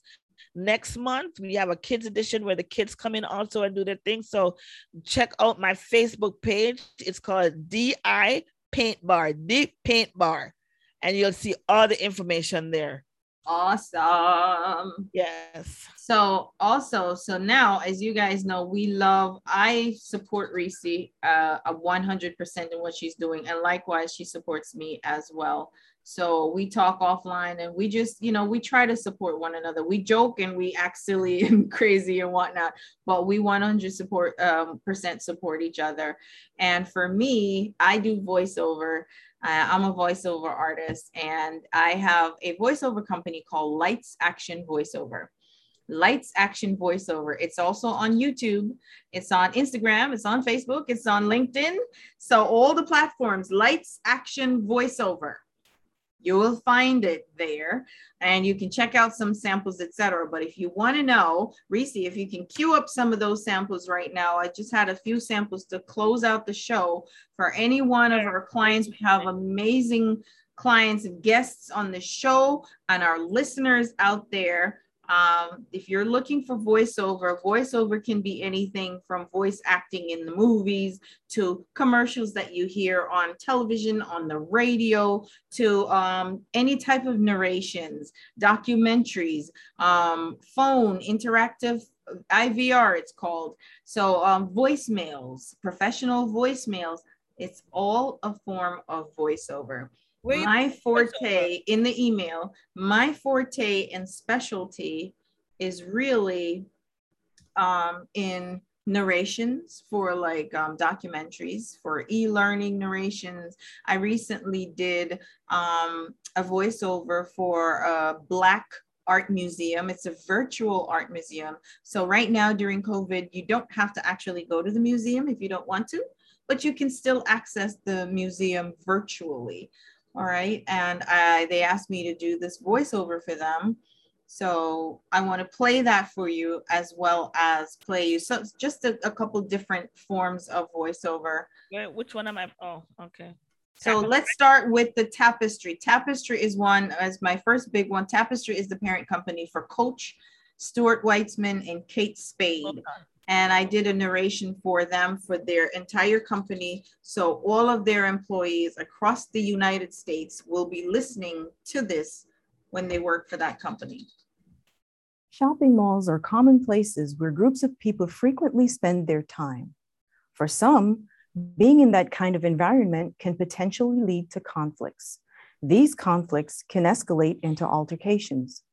Next month, we have a kids edition where the kids come in also and do their thing. So check out my Facebook page. It's called DI Paint Bar, Deep Paint Bar, and you'll see all the information there. Awesome. Yes. So also, so now, as you guys know, we love, I support Reese uh, a 100% in what she's doing. And likewise, she supports me as well. So we talk offline and we just, you know, we try to support one another. We joke and we act silly [LAUGHS] and crazy and whatnot, but we 100 support, um, percent support each other. And for me, I do voiceover. Uh, I'm a voiceover artist and I have a voiceover company called Lights Action Voiceover. Lights Action Voiceover. It's also on YouTube. It's on Instagram. It's on Facebook. It's on LinkedIn. So all the platforms, Lights Action Voiceover. You will find it there and you can check out some samples etc but if you want to know reese if you can queue up some of those samples right now i just had a few samples to close out the show for any one of our clients. We have amazing clients and guests on the show and our listeners out there um, if you're looking for voiceover, voiceover can be anything from voice acting in the movies to commercials that you hear on television, on the radio, to um, any type of narrations, documentaries, um, phone, interactive IVR, it's called. So, um, voicemails, professional voicemails, it's all a form of voiceover. You- my forte in the email, my forte and specialty is really um, in narrations for like um, documentaries for e-learning narrations. I recently did um, a voiceover for a black art museum. It's a virtual art museum. So right now during covid you don't have to actually go to the museum if you don't want to but you can still access the museum virtually all right. And I, they asked me to do this voiceover for them. So I want to play that for you as well as play you. So it's just a, a couple different forms of voiceover. Where, which one am I? Oh, okay. So Tapestry. let's start with the Tapestry. Tapestry is one as my first big one. Tapestry is the parent company for Coach, Stuart Weitzman, and Kate Spade on. And I did a narration for them for their entire company. So all of their employees across the United States will be listening to this when they work for that company. Shopping malls are common places where groups of people frequently spend their time. For some, being in that kind of environment can potentially lead to conflicts. These conflicts can escalate into altercations.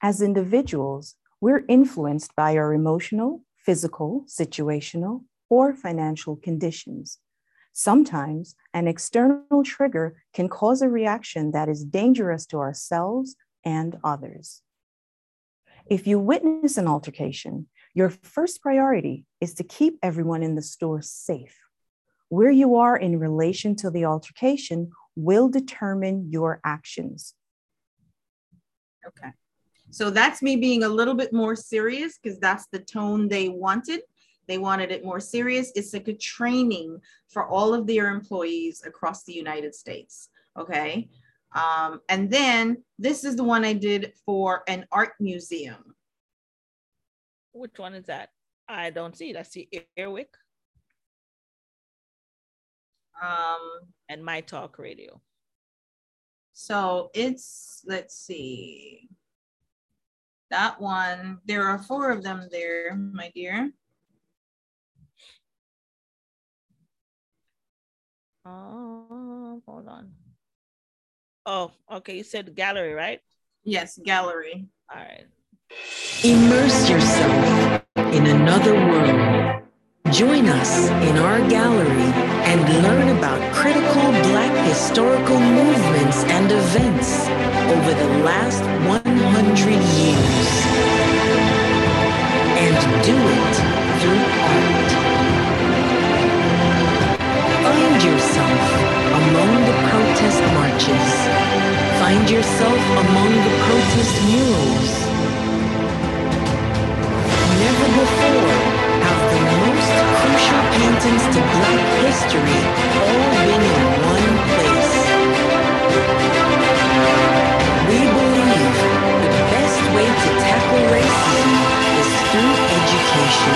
As individuals, we're influenced by our emotional, physical, situational, or financial conditions. Sometimes an external trigger can cause a reaction that is dangerous to ourselves and others. If you witness an altercation, your first priority is to keep everyone in the store safe. Where you are in relation to the altercation will determine your actions. Okay. So that's me being a little bit more serious because that's the tone they wanted. They wanted it more serious. It's like a training for all of their employees across the United States. Okay. Um, and then this is the one I did for an art museum. Which one is that? I don't see it. I see Airwick Um, and My Talk Radio. so it's, let's see. That one, there are four of them there, my dear. Oh, hold on. Oh, okay. You said gallery, right? Yes, gallery. All right. Immerse yourself in another world. Join us in our gallery and learn about critical Black historical movements and events over the last 100 years. Do it through art. Find yourself among the protest marches. Find yourself among the protest murals. Never before have the most crucial paintings to Black history all been in one place. We believe the best way to tackle racism is through education.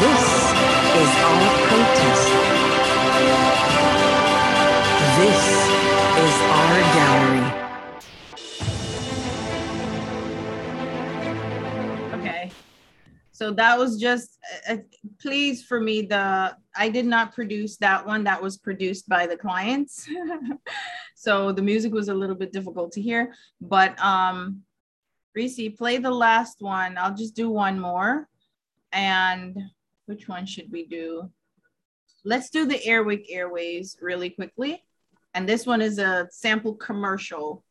This is our protest. This is our gallery. Okay. So that was just, uh, uh, please for me, the, I did not produce that one. That was produced by the clients. [LAUGHS] so the music was a little bit difficult to hear, but um, Reese, play the last one. I'll just do one more. And which one should we do? Let's do the Airwick Airwaves really quickly. And this one is a sample commercial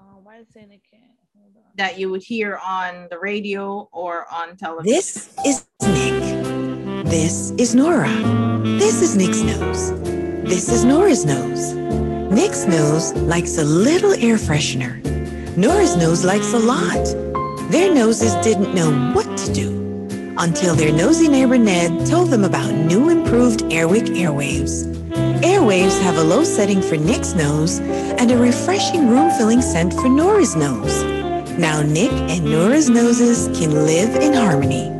Oh, why is it saying it can't? Hold on. that you would hear on the radio or on television. This is Nick. This is Nora. This is Nick's nose. This is Nora's nose. Nick's nose likes a little air freshener. Nora's nose likes a lot. Their noses didn't know what to do until their nosy neighbor Ned told them about new improved Airwick Airwaves. Airwaves have a low setting for Nick's nose and a refreshing room-filling scent for Nora's nose. Now Nick and Nora's noses can live in harmony.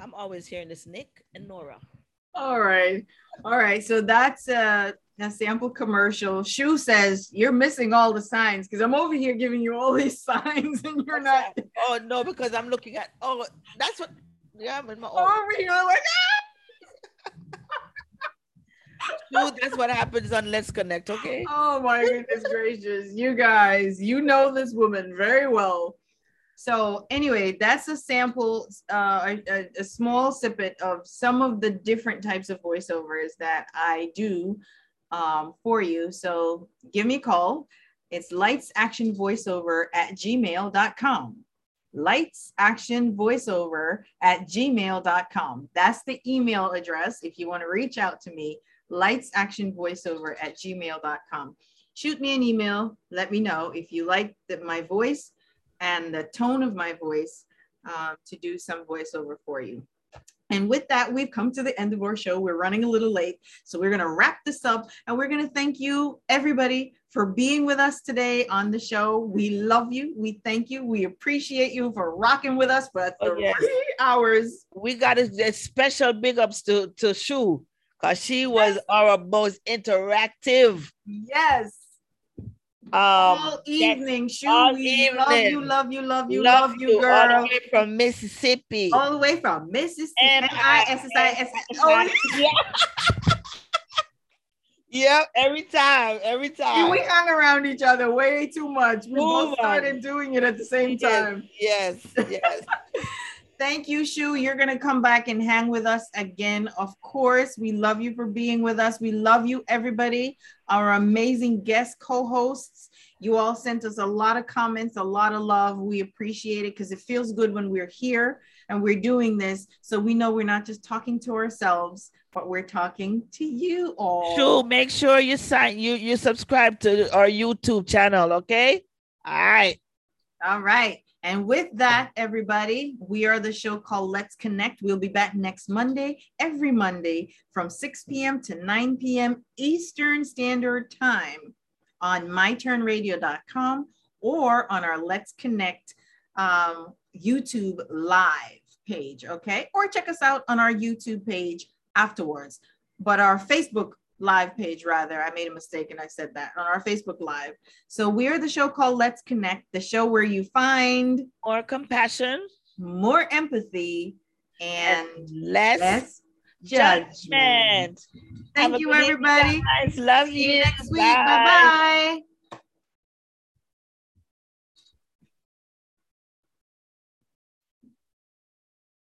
I'm always hearing this Nick and Nora. All right. All right. So that's a, a sample commercial. Shu says you're missing all the signs because I'm over here giving you all these [LAUGHS] signs and you're not Oh no, because I'm looking at oh that's what yeah, I'm in my oh, over here like dude, that's what happens on Let's Connect, okay? Oh my goodness gracious. You guys, you know this woman very well. So anyway, that's a sample, uh, a, a small snippet of some of the different types of voiceovers that I do um, for you. So give me a call. It's lights action voiceover at gmail.com. Lights action voiceover at gmail.com. That's the email address if you want to reach out to me. Lights action voiceover at gmail.com. Shoot me an email. Let me know if you like the, my voice and the tone of my voice um, to do some voiceover for you. And with that, we've come to the end of our show. We're running a little late. So we're going to wrap this up and we're going to thank you, everybody, for being with us today on the show. We love you. We thank you. We appreciate you for rocking with us for Oh, three yes. hours. We got a, a special big ups to to Shu because she was our most interactive Yes. Um all evening. Shu, all we love you, love you, love you, Love you you, all the way from Mississippi. All the way from Mississippi. M-I-S-S-I-S-S. Oh, Yeah. [LAUGHS] Yep, every time, every time. we hung around each other way too much. We both started doing it at the same time. Yes, yes. [LAUGHS] Thank you, Shu. You're going to come back and hang with us again. Of course, we love you for being with us. We love you, everybody, our amazing guest co hosts. You all sent us a lot of comments, a lot of love. We appreciate it because it feels good when we're here and we're doing this. So we know we're not just talking to ourselves, but we're talking to you all. Shu, make sure you sign you you subscribe to our YouTube channel, okay? All right. All right. And with that, everybody, we are the show called Let's Connect. We'll be back next Monday, every Monday from 6 p.m. to 9 p.m. Eastern Standard Time on myturnradio.com or on our Let's Connect um, YouTube live page. Okay. Or check us out on our YouTube page afterwards. But our Facebook live page, rather, I made a mistake and I said that on our Facebook live. So we're the show called Let's Connect, the show where you find More compassion more empathy and less, less judgment. judgment. Thank a you, everybody. guys. Love See you. you next week. Bye bye.